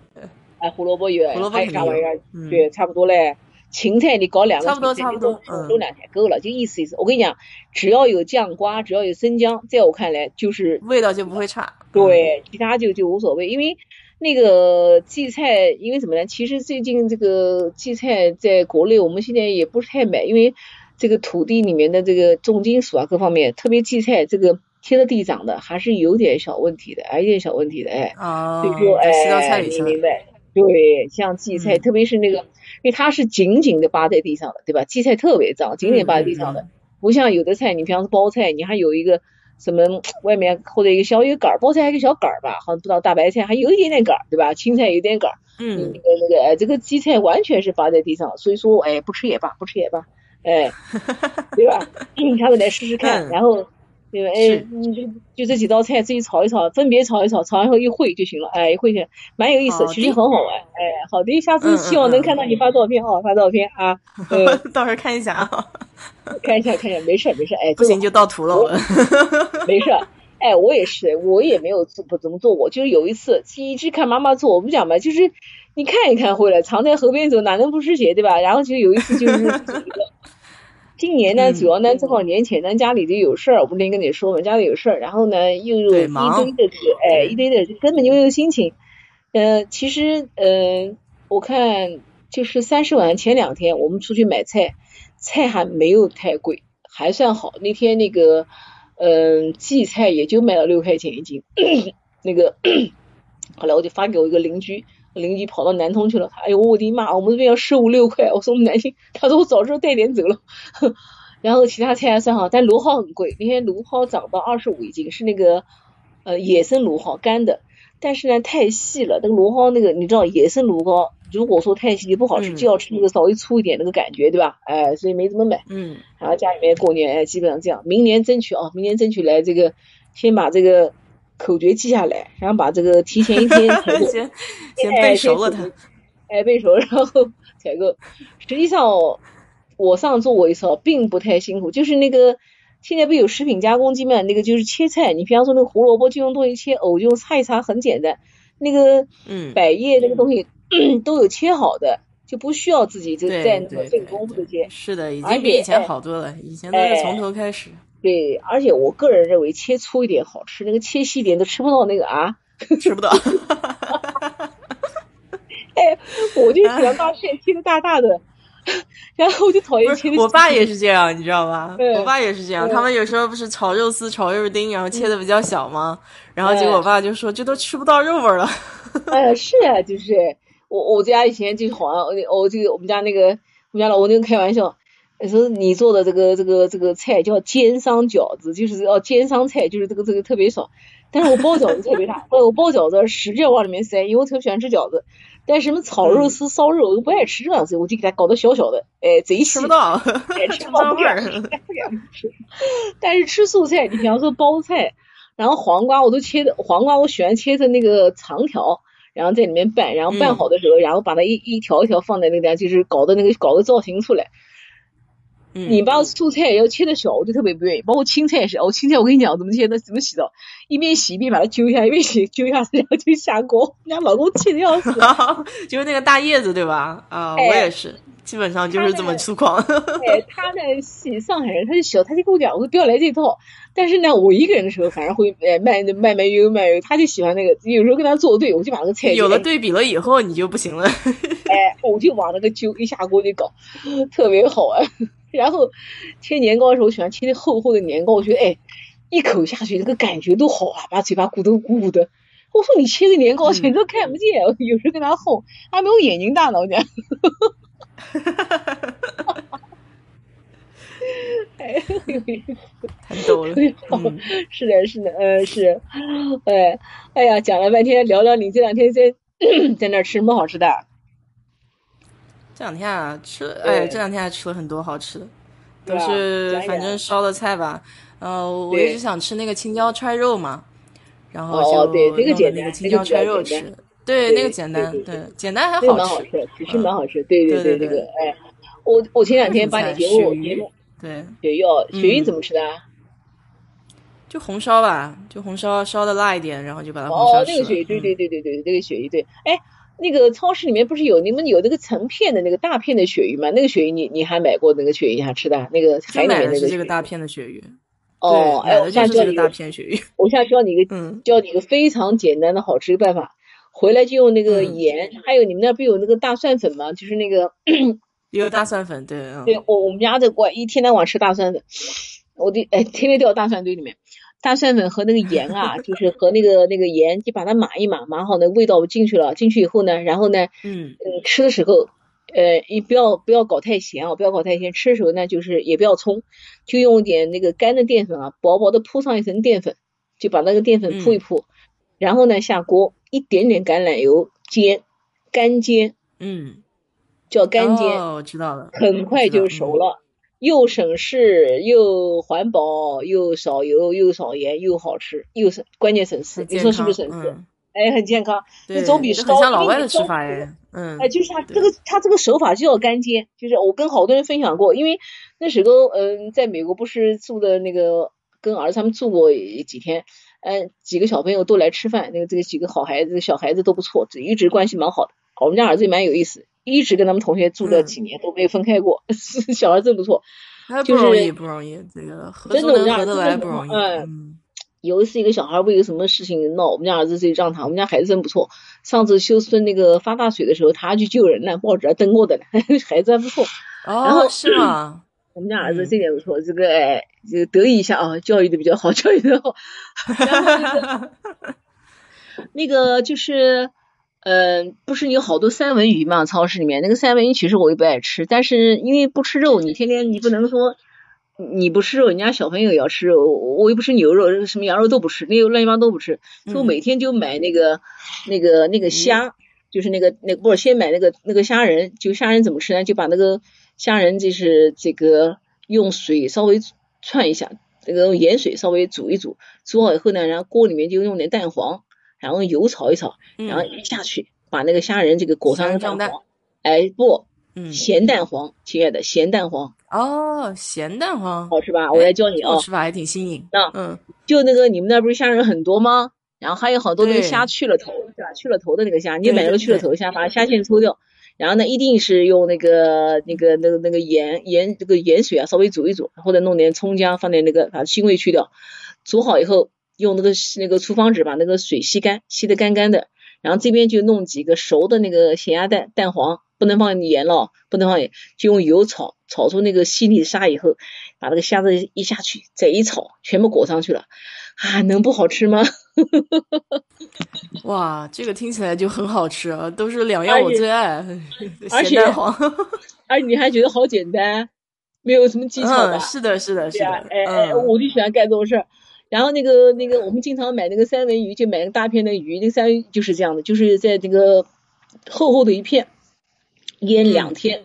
哎，胡萝卜有，胡萝卜啥玩意儿？对，差不多嘞。芹菜你搞两个，差不多差不多，弄两天够了，就意思意思。我跟你讲，只要有酱瓜，只要有生姜，在我看来就是味道就不会差。对，其他就就无所谓，因为那个荠菜，因为什么呢？其实最近这个荠菜在国内，我们现在也不是太买，因为这个土地里面的这个重金属啊，各方面，特别荠菜这个。贴着地长的还是有点小问题的，有点小问题的，哎，所以说，哎，你明白？对，像荠菜，特别是那个，因为它是紧紧的扒在地上的，对吧？荠菜特别脏，紧紧扒在地上的，不像有的菜，你比方说包菜，你还有一个什么外面或者一个小一个杆儿，包菜还有个小杆儿吧，好像不知道大白菜还有一点点杆儿，对吧？青菜有点杆儿，嗯，那个那个，哎，这个荠菜完全是扒在地上，所以说，哎，不吃也罢，不吃也罢，哎，对吧？下次来试试看，然后。对吧？哎，你就就这几道菜自己炒一炒，分别炒一炒，炒完以后一烩就行了。哎，一烩起来蛮有意思，其实很好玩。哎，好的，下次希望能看到你发照片哦，发照片啊。到时候看一下啊，看一下看一下，没事没事。哎，不行就盗图了。没事。哎，我也是，我也没有做不怎么做过，就是有一次一直看妈妈做，我不讲嘛，就是你看一看会了，常在河边走，哪能不湿鞋，对吧？然后就有一次就是。今年呢，主要呢正好年前咱家里头有事儿，我不能跟你说嘛，家里有事儿，然后呢又有一堆的哎，一堆的根本就没有心情。呃，其实呃，我看就是三十晚前两天我们出去买菜，菜还没有太贵，还算好。那天那个嗯荠菜也就卖了六块钱一斤，那个后来我就发给我一个邻居。邻居跑到南通去了，哎呦我的妈，我们这边要十五六块，我说我们南京，他说我早知道带点走了。然后其他菜还算好，但芦蒿很贵，那天芦蒿涨到二十五一斤，是那个呃野生芦蒿干的，但是呢太细了，那个芦蒿那个你知道野生芦蒿如果说太细不好吃，就要吃那个稍微粗一点那个感觉，对吧？哎，所以没怎么买。嗯。然后家里面过年哎基本上这样，明年争取啊，明年争取来这个先把这个。口诀记下来，然后把这个提前一天 先先背熟了它，哎背熟，然后采购。实际上，我上做过一次，并不太辛苦，就是那个现在不有食品加工机嘛，那个就是切菜，你比方说那个胡萝卜就用东西切，藕就擦一擦，很简单。那个嗯，百叶那个东西 都有切好的，就不需要自己就在那个费功夫的切。是的，已经比以前好多了，以前都是从头开始。对，而且我个人认为切粗一点好吃，那个切细一点都吃不到那个啊，吃不到。哎，我就喜欢把馅切的大大的，然后我就讨厌切的。我爸也是这样，你知道吧？我爸也是这样，他们有时候不是炒肉丝、炒肉丁，然后切的比较小吗？然后结果我爸就说：“这都吃不到肉味了。”哎呀，是啊，就是我我家以前就好像我我这个我们家那个我们家老公那个开玩笑。说你做的这个这个这个菜叫煎商饺子，就是要煎商菜，就是这个这个特别少。但是我包饺子特别大，我包饺子使劲往里面塞，因为我特别喜欢吃饺子。但什么炒肉丝、烧肉我都不爱吃这样子，我就给它搞得小小的，哎，贼吃不到，哎，吃不到味儿，但是吃素菜，你比方说包菜，然后黄瓜我都切的，黄瓜我喜欢切成那个长条，然后在里面拌，然后拌好的时候，然后把它一一条一条放在那个，就是搞的那个搞个造型出来。你把素菜要切的小，我就特别不愿意。包括青菜也是，我，青菜我跟你讲怎么切的，怎么洗的，一边洗一边把它揪一下，一边洗揪一下，然后就下锅。人家老公气的要死，就是那个大叶子对吧？啊，我也是，基本上就是这么粗犷。哎，他呢是上海人，他就小，他就跟我讲，我说不要来这套。但是呢，我一个人的时候反而会哎慢慢慢悠悠慢悠，他就喜欢那个，有时候跟他作对，我就把那个菜有了对比了以后，你就不行了。哎，我就往那个揪一下锅就搞，特别好玩。然后切年糕的时候，喜欢切那厚厚的年糕，我觉得哎，一口下去，那个感觉都好啊，把嘴巴鼓得鼓鼓的。我说你切个年糕，全都看不见，有时候跟他吼，还没有眼睛大呢，我讲。哈哈哈哈哈哈！哎，太逗了。是的，是的，嗯，是。哎，哎呀，讲了半天，聊聊你这两天在 在那吃什么好吃的？这两天啊，吃哎，这两天还吃了很多好吃的，都是反正烧的菜吧。呃，我一直想吃那个青椒揣肉嘛，然后就弄那个青椒揣肉吃。对，那个简单，对，简单还好吃，其实蛮好吃。对对对，这个哎，我我前两天把你节目节目对雪鱼哦，雪鱼怎么吃的？就红烧吧，就红烧烧的辣一点，然后就把它红烧。哦，那个雪鱼，对对对对对，那个雪鱼对，哎。那个超市里面不是有你们有那个成片的那个大片的鳕鱼吗？那个鳕鱼你你还买过那个鳕鱼还吃的？那个海里面那个这个大片的鳕鱼。哦，哎，我现在教你大片鳕鱼。我现在 教你一个，嗯，教你一个非常简单的好吃的办法。回来就用那个盐，还有你们那不有那个大蒜粉吗？就是那个 有大蒜粉，对，对我我们家这我一天到晚吃大蒜粉，我的哎天天掉大蒜堆里面。大蒜粉和那个盐啊，就是和那个那个盐，就把它码一码，码好那味道进去了。进去以后呢，然后呢，嗯嗯，吃的时候，呃，你不要不要搞太咸啊，不要搞太咸。吃的时候呢，就是也不要冲，就用点那个干的淀粉啊，薄薄的铺上一层淀粉，就把那个淀粉铺一铺，然后呢下锅，一点点橄榄油煎，干煎，嗯，叫干煎，哦，知道了，很快就熟了。又省事又环保又少油又少盐又好吃又省关键省事，你说是不是省事？哎，很健康，那总比烧。很像老外的吃法哎，嗯，哎，就是他这个他这个手法就要干煎，就是我跟好多人分享过，因为那时候嗯，在美国不是住的那个跟儿子他们住过几天，嗯，几个小朋友都来吃饭，那个这个几个好孩子小孩子都不错，一直关系蛮好的。我们家儿子也蛮有意思，一直跟他们同学住了几年都没有分开过，小孩真不错，不容易不容易，这个真的我们家儿子真不容易，嗯。有一次，一个小孩为个什么事情闹，我们家儿子就让他，我们家孩子真不错。上次修村那个发大水的时候，他去救人呢，报纸还登过的呢，孩子还不错。哦，是吗？我们家儿子这点不错，这个哎，就得意一下啊，教育的比较好，教育的好。那个就是，嗯，不是有好多三文鱼嘛？超市里面那个三文鱼，其实我也不爱吃，但是因为不吃肉，你天天你不能说。你不吃肉，人家小朋友也要吃肉。我又不吃牛肉，什么羊肉都不吃，那个乱七八糟都不吃。所以我每天就买那个、那个、那个虾，就是那个、那不是先买那个那个虾仁。就虾仁怎么吃呢？就把那个虾仁就是这个用水稍微串一下，那个盐水稍微煮一煮，煮好以后呢，然后锅里面就用点蛋黄，然后油炒一炒，然后一下去把那个虾仁这个裹上蛋黄。哎不。咸蛋黄，亲爱的，咸蛋黄哦，咸蛋黄好吃吧？我来教你啊，吃法还挺新颖。那嗯，就那个你们那不是虾仁很多吗？然后还有好多那个虾去了头，是吧？去了头的那个虾，你买那个去了头虾，把虾线抽掉。然后呢，一定是用那个那个那个那个盐盐这个盐水啊，稍微煮一煮，或者弄点葱姜，放点那个把腥味去掉。煮好以后，用那个那个厨房纸把那个水吸干，吸得干干的。然后这边就弄几个熟的那个咸鸭蛋，蛋黄。不能放盐了，不能放盐，就用油炒，炒出那个细腻沙以后，把那个虾子一下去，再一炒，全部裹上去了，啊，能不好吃吗？哇，这个听起来就很好吃啊，都是两样我最爱，咸蛋黄，而且你还觉得好简单，没有什么技巧的，是的，是的，是的，哎哎，我就喜欢干这种事儿。然后那个那个，我们经常买那个三文鱼，就买个大片的鱼，那个三文鱼就是这样的，就是在这个厚厚的一片。腌两天，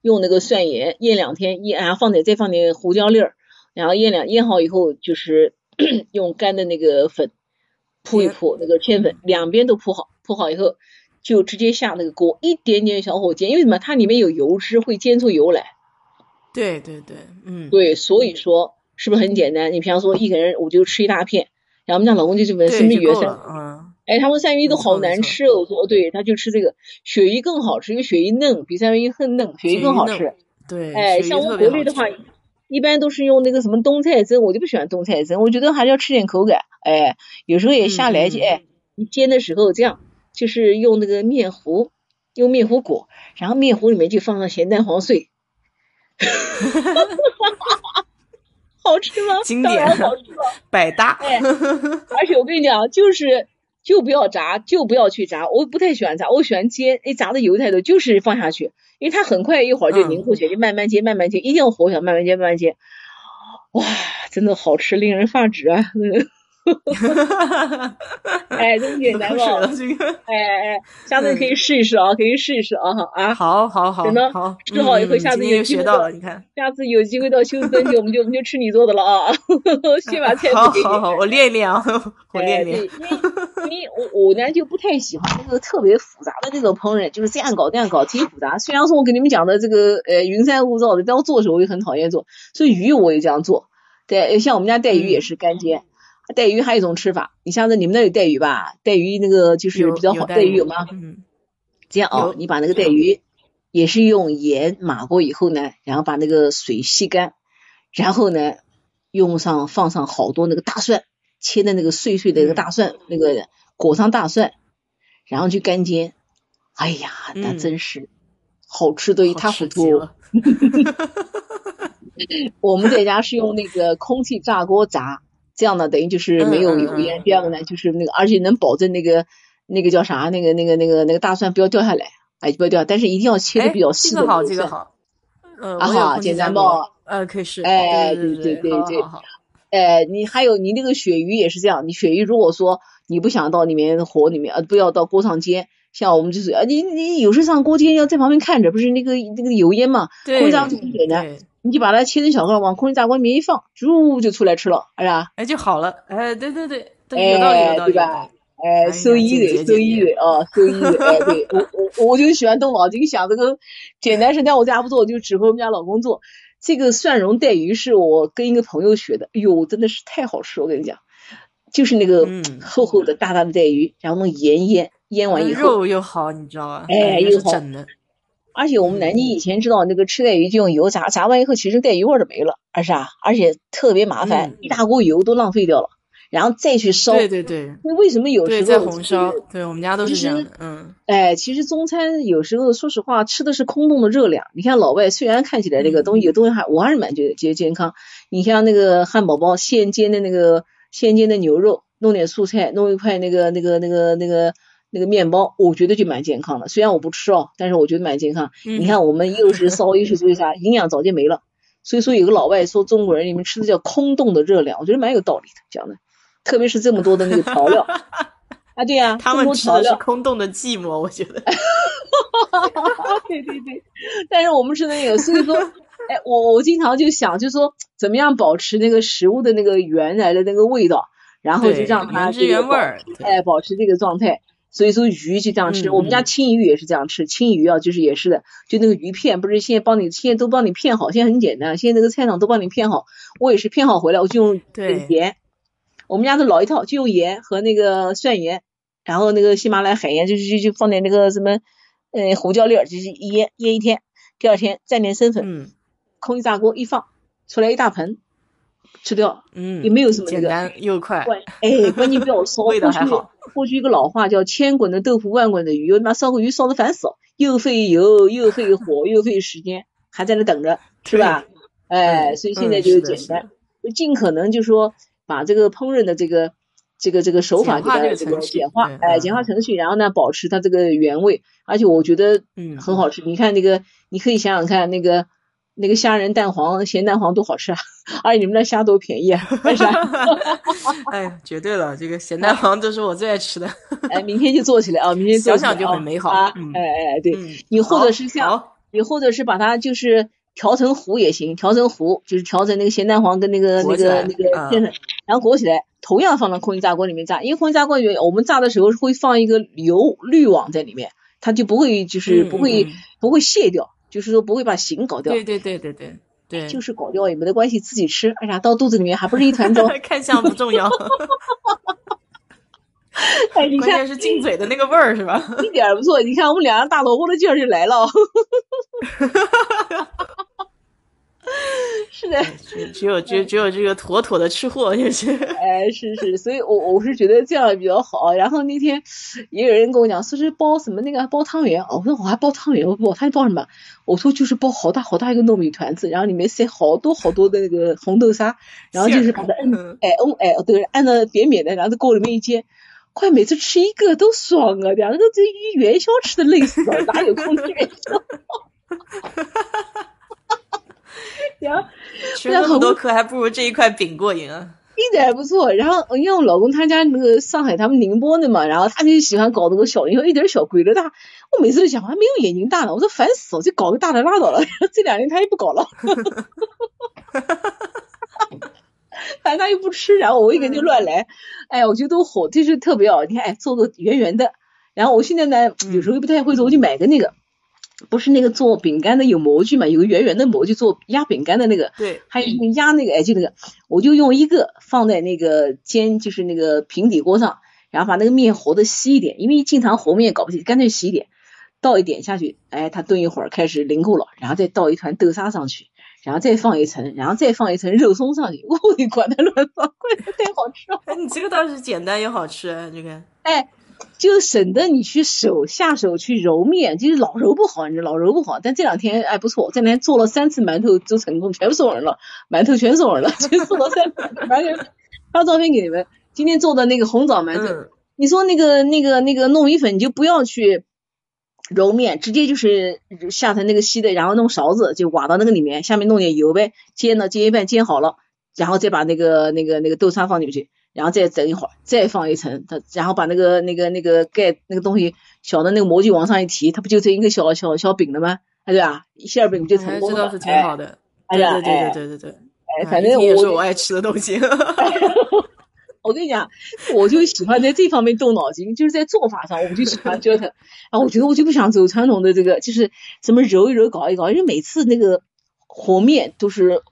用那个蒜盐腌两天，腌然后放点再放点胡椒粒儿，然后腌两腌好以后，就是 用干的那个粉铺一铺那个芡粉，两边都铺好，铺好以后就直接下那个锅，一点点小火煎，因为什么？它里面有油脂，会煎出油来。对对对，嗯，对，所以说是不是很简单？你比方说一个人我就吃一大片，然后我们家老公就去问什么鱼生，嗯。哎，他们三文鱼都好难吃哦。我说对，他就吃这个鳕鱼更好吃，因为鳕鱼嫩，比三文鱼更嫩，鳕鱼更好吃。对，哎，像我们国内的话，一般都是用那个什么冬菜蒸，我就不喜欢冬菜蒸，我觉得还是要吃点口感。哎，有时候也下来就哎，你煎的时候这样，就是用那个面糊，用面糊裹，然后面糊里面就放上咸蛋黄碎，哈哈哈哈哈哈，好吃吗？经典，好吃吗？百搭。哎，而且我跟你讲，就是。就不要炸，就不要去炸。我不太喜欢炸，我喜欢煎。哎，炸的油太多，就是放下去，因为它很快一会儿就凝固起来，就慢慢煎，慢慢煎，一定要火小，慢慢煎，慢慢煎。哇，真的好吃，令人发指啊！哈哈哈哈哈！哎，真简单吧？哎哎，下次可以试一试啊，可以试一试啊！啊，好好好，真的好，吃好以后下次有机会到，你看，下次有机会到休斯顿去，我们就我们就吃你做的了啊！先把菜谱给你，好好好，我练一练啊，我练一练。因为因为我我呢就不太喜欢那个特别复杂的那种烹饪，就是这样搞那样搞，挺复杂。虽然说我跟你们讲的这个呃云山雾罩的，但我做的时候我也很讨厌做，所以鱼我也这样做。对，像我们家带鱼也是干煎。带鱼还有一种吃法，你像子你们那有带鱼吧？带鱼那个就是比较好，带鱼有吗？嗯，这样哦，你把那个带鱼也是用盐码过以后呢，然后把那个水吸干，然后呢用上放上好多那个大蒜，切的那个碎碎的那个大蒜，那个裹上大蒜，然后去干煎。哎呀，那真是好吃的一塌糊涂。我们在家是用那个空气炸锅炸。这样呢，等于就是没有油烟。第二个呢，就是那个，而且能保证那个那个叫啥，那个那个那个那个大蒜不要掉下来，哎，不要掉，但是一定要切的比较细的。这个好，这个好。嗯，啊好，简单不？呃，可以试。哎，对对对对。哎，你还有你那个鳕鱼也是这样，你鳕鱼如果说你不想到里面火里面，呃，不要到锅上煎，像我们就是啊，你你有时上锅煎要在旁边看着，不是那个那个油烟嘛，会这样出水呢。你就把它切成小块，往空气炸锅里面一放，猪就出来吃了，哎呀，哎就好了，哎，对对对，有道理有道理，对吧？哎，so easy，so easy 啊，so easy，哎，对我我我就喜欢动脑筋想这个简单事，但我家不做，我就指挥我们家老公做。这个蒜蓉带鱼是我跟一个朋友学的，哎呦，真的是太好吃，我跟你讲，就是那个厚厚的大大的带鱼，然后用盐腌，腌完以后肉又好，你知道吧？哎，又好。而且我们南京以前知道那个吃带鱼就用油炸，炸完以后其实带鱼味儿都没了，而是啊，而且特别麻烦，一大锅油都浪费掉了。然后再去烧，对对对。那为什么有时候在红烧？对我们家都是这样。嗯。哎，其实中餐有时候说实话吃的是空洞的热量。你看老外虽然看起来这个东西有东西还我还是蛮觉得觉得健康。你像那个汉堡包现煎的那个现煎的牛肉，弄点素菜，弄一块那个那个那个那个那个面包，我觉得就蛮健康的。虽然我不吃哦，但是我觉得蛮健康。你看我们又是烧又是做啥，营养早就没了。所以说有个老外说中国人你们吃的叫空洞的热量，我觉得蛮有道理的讲的。特别是这么多的那个调料 啊，对呀，他们吃的是空洞的寂寞，我觉得。对对对，但是我们吃的那个，所以说，哎，我我经常就想，就说怎么样保持那个食物的那个原来的那个味道，然后就让它原汁原味儿，哎，保持这个状态。所以说鱼就这样吃，我们家青鱼也是这样吃，青鱼啊，就是也是的，就那个鱼片，不是现在帮你现在都帮你片好，现在很简单，现在那个菜场都帮你片好，我也是片好回来，我就用盐。我们家的老一套，就用盐和那个蒜盐，然后那个喜马拉雅海盐，就是就就放点那个什么，呃，胡椒粒儿，就是腌腌一天，第二天蘸点生粉，空气炸锅一放，出来一大盆，吃掉，嗯，也没有什么简单又快，哎，关键不要烧，味道还好。过去一个老话叫“千滚的豆腐万滚的鱼”，他妈烧个鱼烧的烦死了，又费油又费火又费时间，还在那等着，是吧？哎，所以现在就简单，就尽可能就说。把这个烹饪的这个这个这个手法给它这个简化，哎，简化程序，然后呢，保持它这个原味，而且我觉得嗯很好吃。你看那个，你可以想想看，那个那个虾仁蛋黄咸蛋黄多好吃啊！而且你们那虾多便宜啊，为啥？哎，绝对了，这个咸蛋黄都是我最爱吃的。哎，明天就做起来啊！明天想想就很美好啊。哎哎，对你或者是像你或者是把它就是。调成糊也行，调成糊就是调成那个咸蛋黄跟那个那个那个淀粉，然后裹起来，同样放到空气炸锅里面炸，因为空气炸锅里面我们炸的时候会放一个油滤网在里面，它就不会就是不会不会泄掉，就是说不会把形搞掉。对对对对对对，就是搞掉也没得关系，自己吃，哎呀，到肚子里面还不是一团糟。看相不重要。哎，你看是进嘴的那个味儿是吧？一点不错，你看我们两个大萝卜的劲儿就来了。是的，只有只只有这个妥妥的吃货就是。哎，是是，所以我我是觉得这样比较好。然后那天也有人跟我讲，说是包什么那个包汤圆，我说我还包汤圆，我不，他包什么？我说就是包好大好大一个糯米团子，然后里面塞好多好多的那个红豆沙，然后就是把它摁，哎摁哎对，按的扁扁的，然后在锅里面一煎。快每次吃一个都爽啊！两个都这元宵吃的累死了，哪有空吃元宵？然后吃那么多颗，还不如这一块饼过瘾啊！一点也不错。然后因为我老公他家那个上海，他们宁波的嘛，然后他就喜欢搞那个小，因为一点小鬼的大。我每次都想，还没有眼睛大呢。我说烦死了，就搞个大的拉倒了。这两年他又不搞了。反正他又不吃，然后我一个人就乱来，哎呀，我觉得都好，就是特别好。你看，哎，做个圆圆的，然后我现在呢，有时候又不太会做，我就买个那个，不是那个做饼干的有模具嘛，有个圆圆的模具做压饼干的那个，对，还有压那个，哎，就那个，我就用一个放在那个煎，就是那个平底锅上，然后把那个面和的稀一点，因为经常和面搞不起，干脆稀一点，倒一点下去，哎，它炖一会儿开始凝固了，然后再倒一团豆沙上去。然后再放一层，然后再放一层肉松上去，我的管它乱放，怪的太好吃了。哎，你这个倒是简单又好吃，这个。哎，就省得你去手下手去揉面，就是老揉不好，你知道老揉不好。但这两天哎不错，这两天做了三次馒头都成功，全部送人了，馒头全送人了，全做了三次。完全发照片给你们，今天做的那个红枣馒头，你说那个那个那个糯米粉，你就不要去。揉面直接就是下成那个稀的，然后弄勺子就挖到那个里面，下面弄点油呗，煎呢煎一半煎好了，然后再把那个那个那个豆沙放进去，然后再整一会儿，再放一层，它然后把那个那个那个盖那个东西小的那个模具往上一提，它不就成一个小小小饼了吗？哎对吧？馅饼就成功了。这倒是挺好的。对对对对对对，哎，反正也是我爱吃的东西。我跟你讲，我就喜欢在这方面动脑筋，就是在做法上，我就喜欢折腾。啊，我觉得我就不想走传统的这个，就是什么揉一揉、搞一搞，因为每次那个和面都是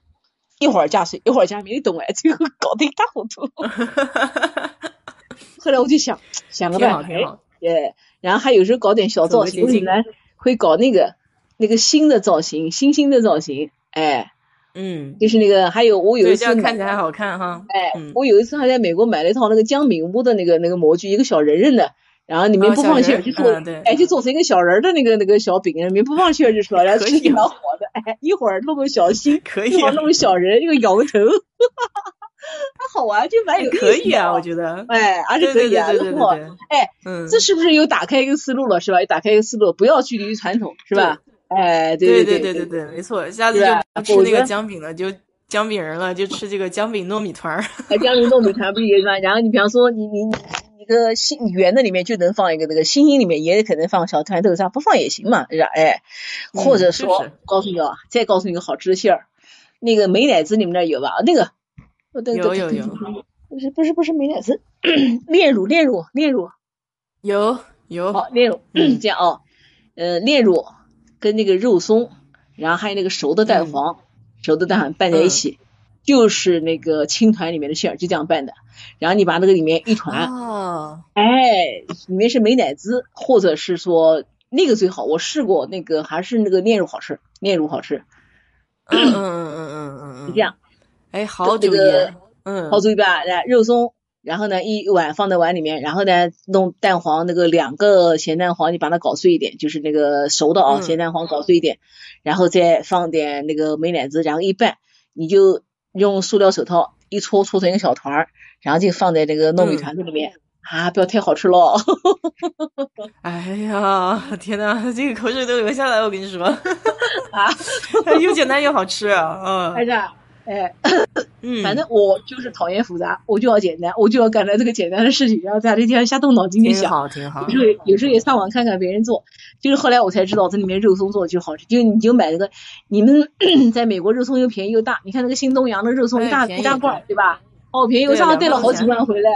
一会儿加水，一会儿加面，你懂哎？最后搞得一塌糊涂。后来我就想想个办法，哎，然后还有时候搞点小造型，呢会搞那个那个新的造型，新兴的造型，哎。嗯，就是那个，还有我有一次看起来好看哈。哎，我有一次还在美国买了一套那个姜饼屋的那个那个模具，一个小人人的，然后里面不放馅儿就做，哎，就做成一个小人的那个那个小饼，里面不放馅儿就出来了，吃起蛮火的。哎，一会儿弄个小心，可以，一会儿弄个小人，一个摇个头，哈哈好玩，就蛮有意思。可以啊，我觉得。哎，而且可以啊，然后，哎，这是不是又打开一个思路了，是吧？又打开一个思路，不要拘泥于传统，是吧？哎，对对对对对，没错，下次就吃那个姜饼了，就。姜饼人了，就吃这个姜饼糯米团儿。姜饼糯米团不也是吗？然后你比方说，你你一个星圆的里面就能放一个那个星星里面也可能放小团豆沙，不放也行嘛，是吧？哎，或者说，告诉你啊，再告诉你个好吃的馅儿，那个美乃滋你们那有吧？那个，有有有，不是不是不是美乃滋，炼乳炼乳炼乳，有有。好炼乳，这样啊，呃炼乳跟那个肉松，然后还有那个熟的蛋黄。熟的蛋黄拌在一起，就是那个青团里面的馅儿，就这样拌的。然后你把那个里面一团，哎，里面是美乃滋，或者是说那个最好。我试过那个，还是那个炼乳好吃，炼乳好吃。嗯嗯嗯嗯嗯嗯，是这样。哎，好主意，嗯，好主意吧？来，肉松，然后呢一碗放在碗里面，然后呢弄蛋黄，那个两个咸蛋黄，你把它搞碎一点，就是那个熟的啊，咸蛋黄搞碎一点。然后再放点那个美乃滋，然后一拌，你就用塑料手套一搓，搓成一个小团儿，然后就放在这个糯米团子里面啊，不要太好吃喽。哎呀，天呐，这个口水都流下来了，我跟你说，啊，又简单又好吃啊，嗯，还是。哎，嗯，反正我就是讨厌复杂，我就要简单，我就要干了这个简单的事情，然后在这地方瞎动脑筋去想。挺好，挺好。有时候有时候也上网看看别人做，就是后来我才知道这里面肉松做的就好吃。就你就买那个，你们 在美国肉松又便宜又大，你看那个新东阳的肉松一大一大罐，对吧？好，便宜，我上次带了好几罐回来，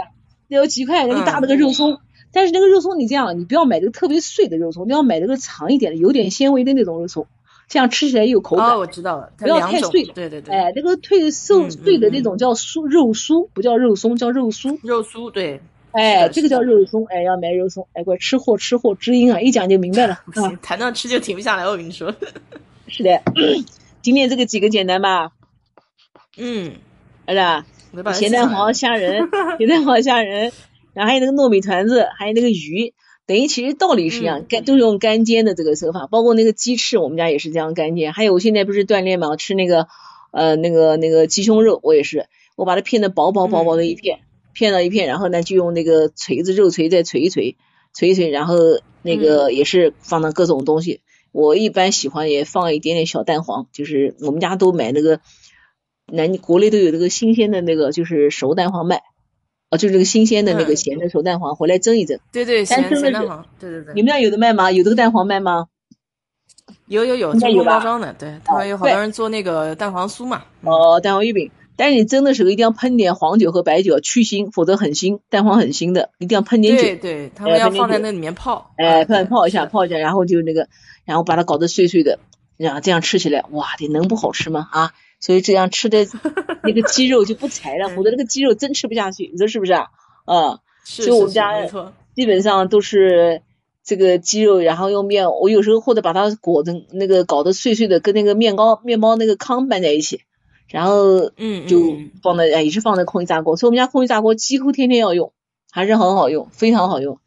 有几块那个大那个肉松。但是那个肉松你这样，你不要买那个特别碎的肉松，你要买那个长一点的、有点纤维的那种肉松。这样吃起来有口感。哦，我知道了，不要太碎。对对对。哎，那个退瘦碎的那种叫酥肉酥，不叫肉松，叫肉酥。肉酥对。哎，这个叫肉松，哎，要买肉松。哎，乖，吃货吃货知音啊，一讲就明白了。谈到吃就停不下来，我跟你说。是的，今天这个几个简单吧？嗯，是吧？咸蛋黄虾仁，咸蛋黄虾仁，然后还有那个糯米团子，还有那个鱼。等于其实道理是一样，干都是用干煎的这个手法，包括那个鸡翅，我们家也是这样干煎。还有我现在不是锻炼嘛，吃那个呃那个那个鸡胸肉，我也是，我把它片的薄薄薄薄的一片，片了一片，然后呢就用那个锤子肉锤再锤一锤，锤一锤，然后那个也是放了各种东西。我一般喜欢也放一点点小蛋黄，就是我们家都买那个南国内都有那个新鲜的那个就是熟蛋黄卖。哦，就是这个新鲜的那个咸的熟蛋黄，回来蒸一蒸。对对，咸咸蛋黄。对对对。你们那有的卖吗？有这个蛋黄卖吗？有有有，有包装的。对，他们有好多人做那个蛋黄酥嘛。哦，蛋黄月饼。但是你蒸的时候一定要喷点黄酒和白酒去腥，否则很腥。蛋黄很腥的，一定要喷点酒。对对，他们要放在那里面泡。哎，泡泡一下，泡一下，然后就那个，然后把它搞得碎碎的，然后这样吃起来，哇，这能不好吃吗？啊！所以这样吃的 那个鸡肉就不柴了，否则那个鸡肉真吃不下去，你说是不是啊？啊，所以我们家基本上都是这个鸡肉，然后用面，我有时候或者把它裹成那个搞得碎碎的，跟那个面包面包那个糠拌在一起，然后嗯就放在也是放在空气炸锅，所以我们家空气炸锅几乎天天要用，还是很好用，非常好用。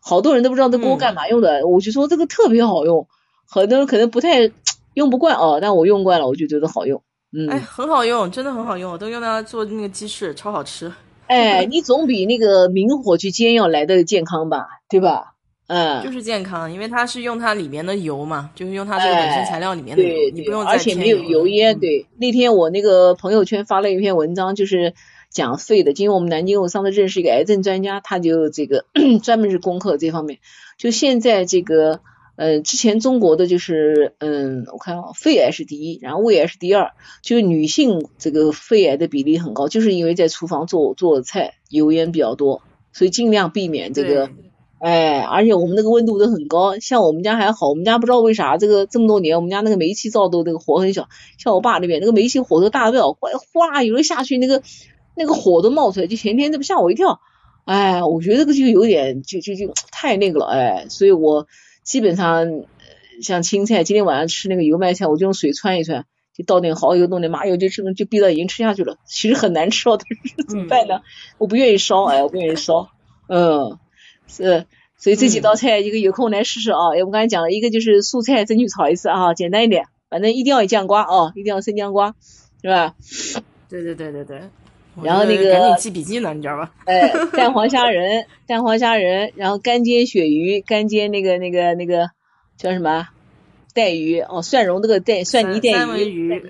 好多人都不知道这锅干嘛用的，我就说这个特别好用，很多人可能不太 用不惯哦，但我用惯了，我就觉得好用。嗯，哎，很好用，真的很好用，我都用它做那个鸡翅，超好吃。哎，你总比那个明火去煎要来的健康吧，对吧？嗯，就是健康，因为它是用它里面的油嘛，就是用它这个本身材料里面的油，你不用而且没有油烟。对，那天我那个朋友圈发了一篇文章，就是讲肺的，因为我们南京我上次认识一个癌症专家，他就这个 专门是攻克这方面。就现在这个嗯，之前中国的就是嗯，我看啊，肺癌是第一，然后胃癌是第二，就是女性这个肺癌的比例很高，就是因为在厨房做做菜油烟比较多，所以尽量避免这个。哎，而且我们那个温度都很高，像我们家还好，我们家不知道为啥这个这么多年，我们家那个煤气灶都那个火很小，像我爸那边那个煤气火都大不了，哗，有人下去那个那个火都冒出来，就前天这不吓我一跳，哎，我觉得这个就有点就就就太那个了，哎，所以我基本上像青菜，今天晚上吃那个油麦菜，我就用水汆一汆，就倒点蚝油，弄点麻油，就这就逼到已经吃下去了，其实很难吃哦，但是怎么办呢？我不愿意烧，哎，我不愿意烧，嗯。是，所以这几道菜一个有空来试试啊！我刚才讲了一个就是素菜争取炒一次啊，简单一点，反正一定要有酱瓜啊，一定要生姜瓜，是吧？对对对对对。然后那个赶紧记笔记呢，你知道吧？哎，蛋黄虾仁，蛋黄虾仁，然后干煎鳕鱼，干煎那个那个那个叫什么？带鱼哦，蒜蓉这个带蒜泥带鱼，三文鱼，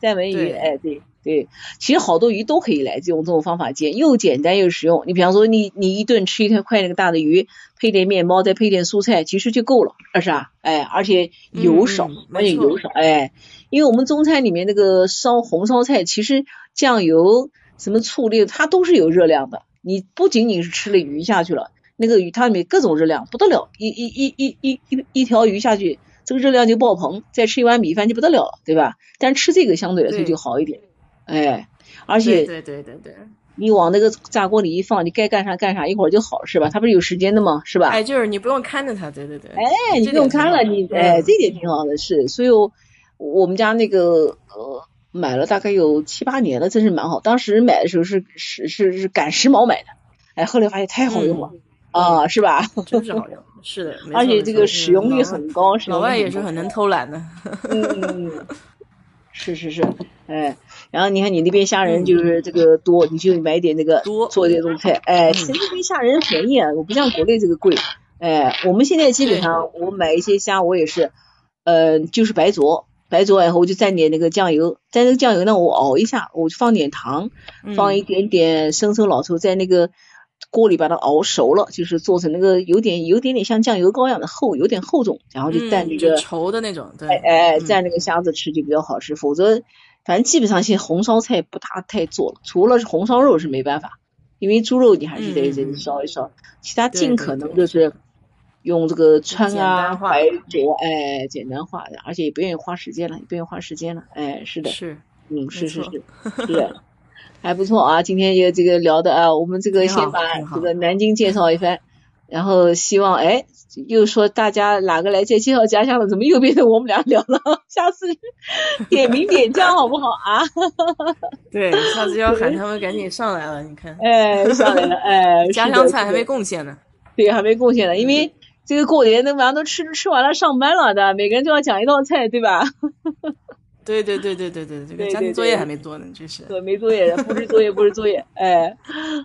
三文鱼，哎对。对，其实好多鱼都可以来用这种方法煎，又简单又实用。你比方说，你你一顿吃一块那个大的鱼，配点面包，再配点蔬菜，其实就够了，是吧？哎，而且油少，而且油少，哎，因为我们中餐里面那个烧红烧菜，其实酱油、什么醋类，它都是有热量的。你不仅仅是吃了鱼下去了，那个鱼它里面各种热量不得了，一一一一一一一条鱼下去，这个热量就爆棚，再吃一碗米饭就不得了了，对吧？但吃这个相对来说就好一点。哎，而且对对对对，你往那个炸锅里一放，你该干啥干啥，一会儿就好是吧？它不是有时间的吗？是吧？哎，就是你不用看着它，对对对。哎，你不用看了，你哎，这点挺好的，是。所以我们家那个呃，买了大概有七八年了，真是蛮好。当时买的时候是是是是赶时髦买的，哎，后来发现太好用了啊，是吧？真是好用，是的。而且这个使用率很高，老外也是很能偷懒的。嗯嗯嗯，是是是，哎。然后你看你那边虾仁就是这个多，你就买点那个多做这种菜。哎，其实那边虾仁便宜啊，我不像国内这个贵。哎，我们现在基本上我买一些虾，我也是，呃，就是白灼，白灼完以后我就蘸点那个酱油，蘸那个酱油呢，我熬一下，我就放点糖，放一点点生抽、老抽，在那个锅里把它熬熟了，就是做成那个有点有点点像酱油膏一样的厚，有点厚重，然后就蘸那个稠的那种，对，哎哎，蘸那个虾子吃就比较好吃，否则。反正基本上现在红烧菜不大太做了，除了是红烧肉是没办法，因为猪肉你还是得得烧一烧，其他尽可能就是用这个穿啊白灼，哎，简单化的，而且也不愿意花时间了，也不愿意花时间了，哎，是的，是，嗯，是是是，是，还不错啊，今天也这个聊的啊，我们这个先把这个南京介绍一番。然后希望哎，又说大家哪个来介介绍家乡了？怎么又变成我们俩聊了？下次点名点将好不好啊？对，下次要喊他们赶紧上来了。你看，哎，上来了，哎，家乡菜还没贡献呢。对，还没贡献呢，因为这个过年那晚上都吃吃完了，上班了的，每个人都要讲一道菜，对吧？对对对对对对，这个家庭作业还没做呢，真是。对，没作业，布置作业，布置作业。哎，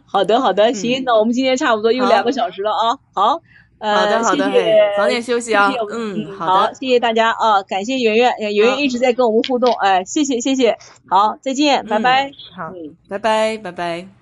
好的好的，行，那我们今天差不多又两个小时了啊。好，呃，好的好的，早点休息啊。嗯，好的，谢谢大家啊，感谢圆圆，圆圆一直在跟我们互动，哎，谢谢谢谢，好，再见，拜拜。好，拜拜拜拜。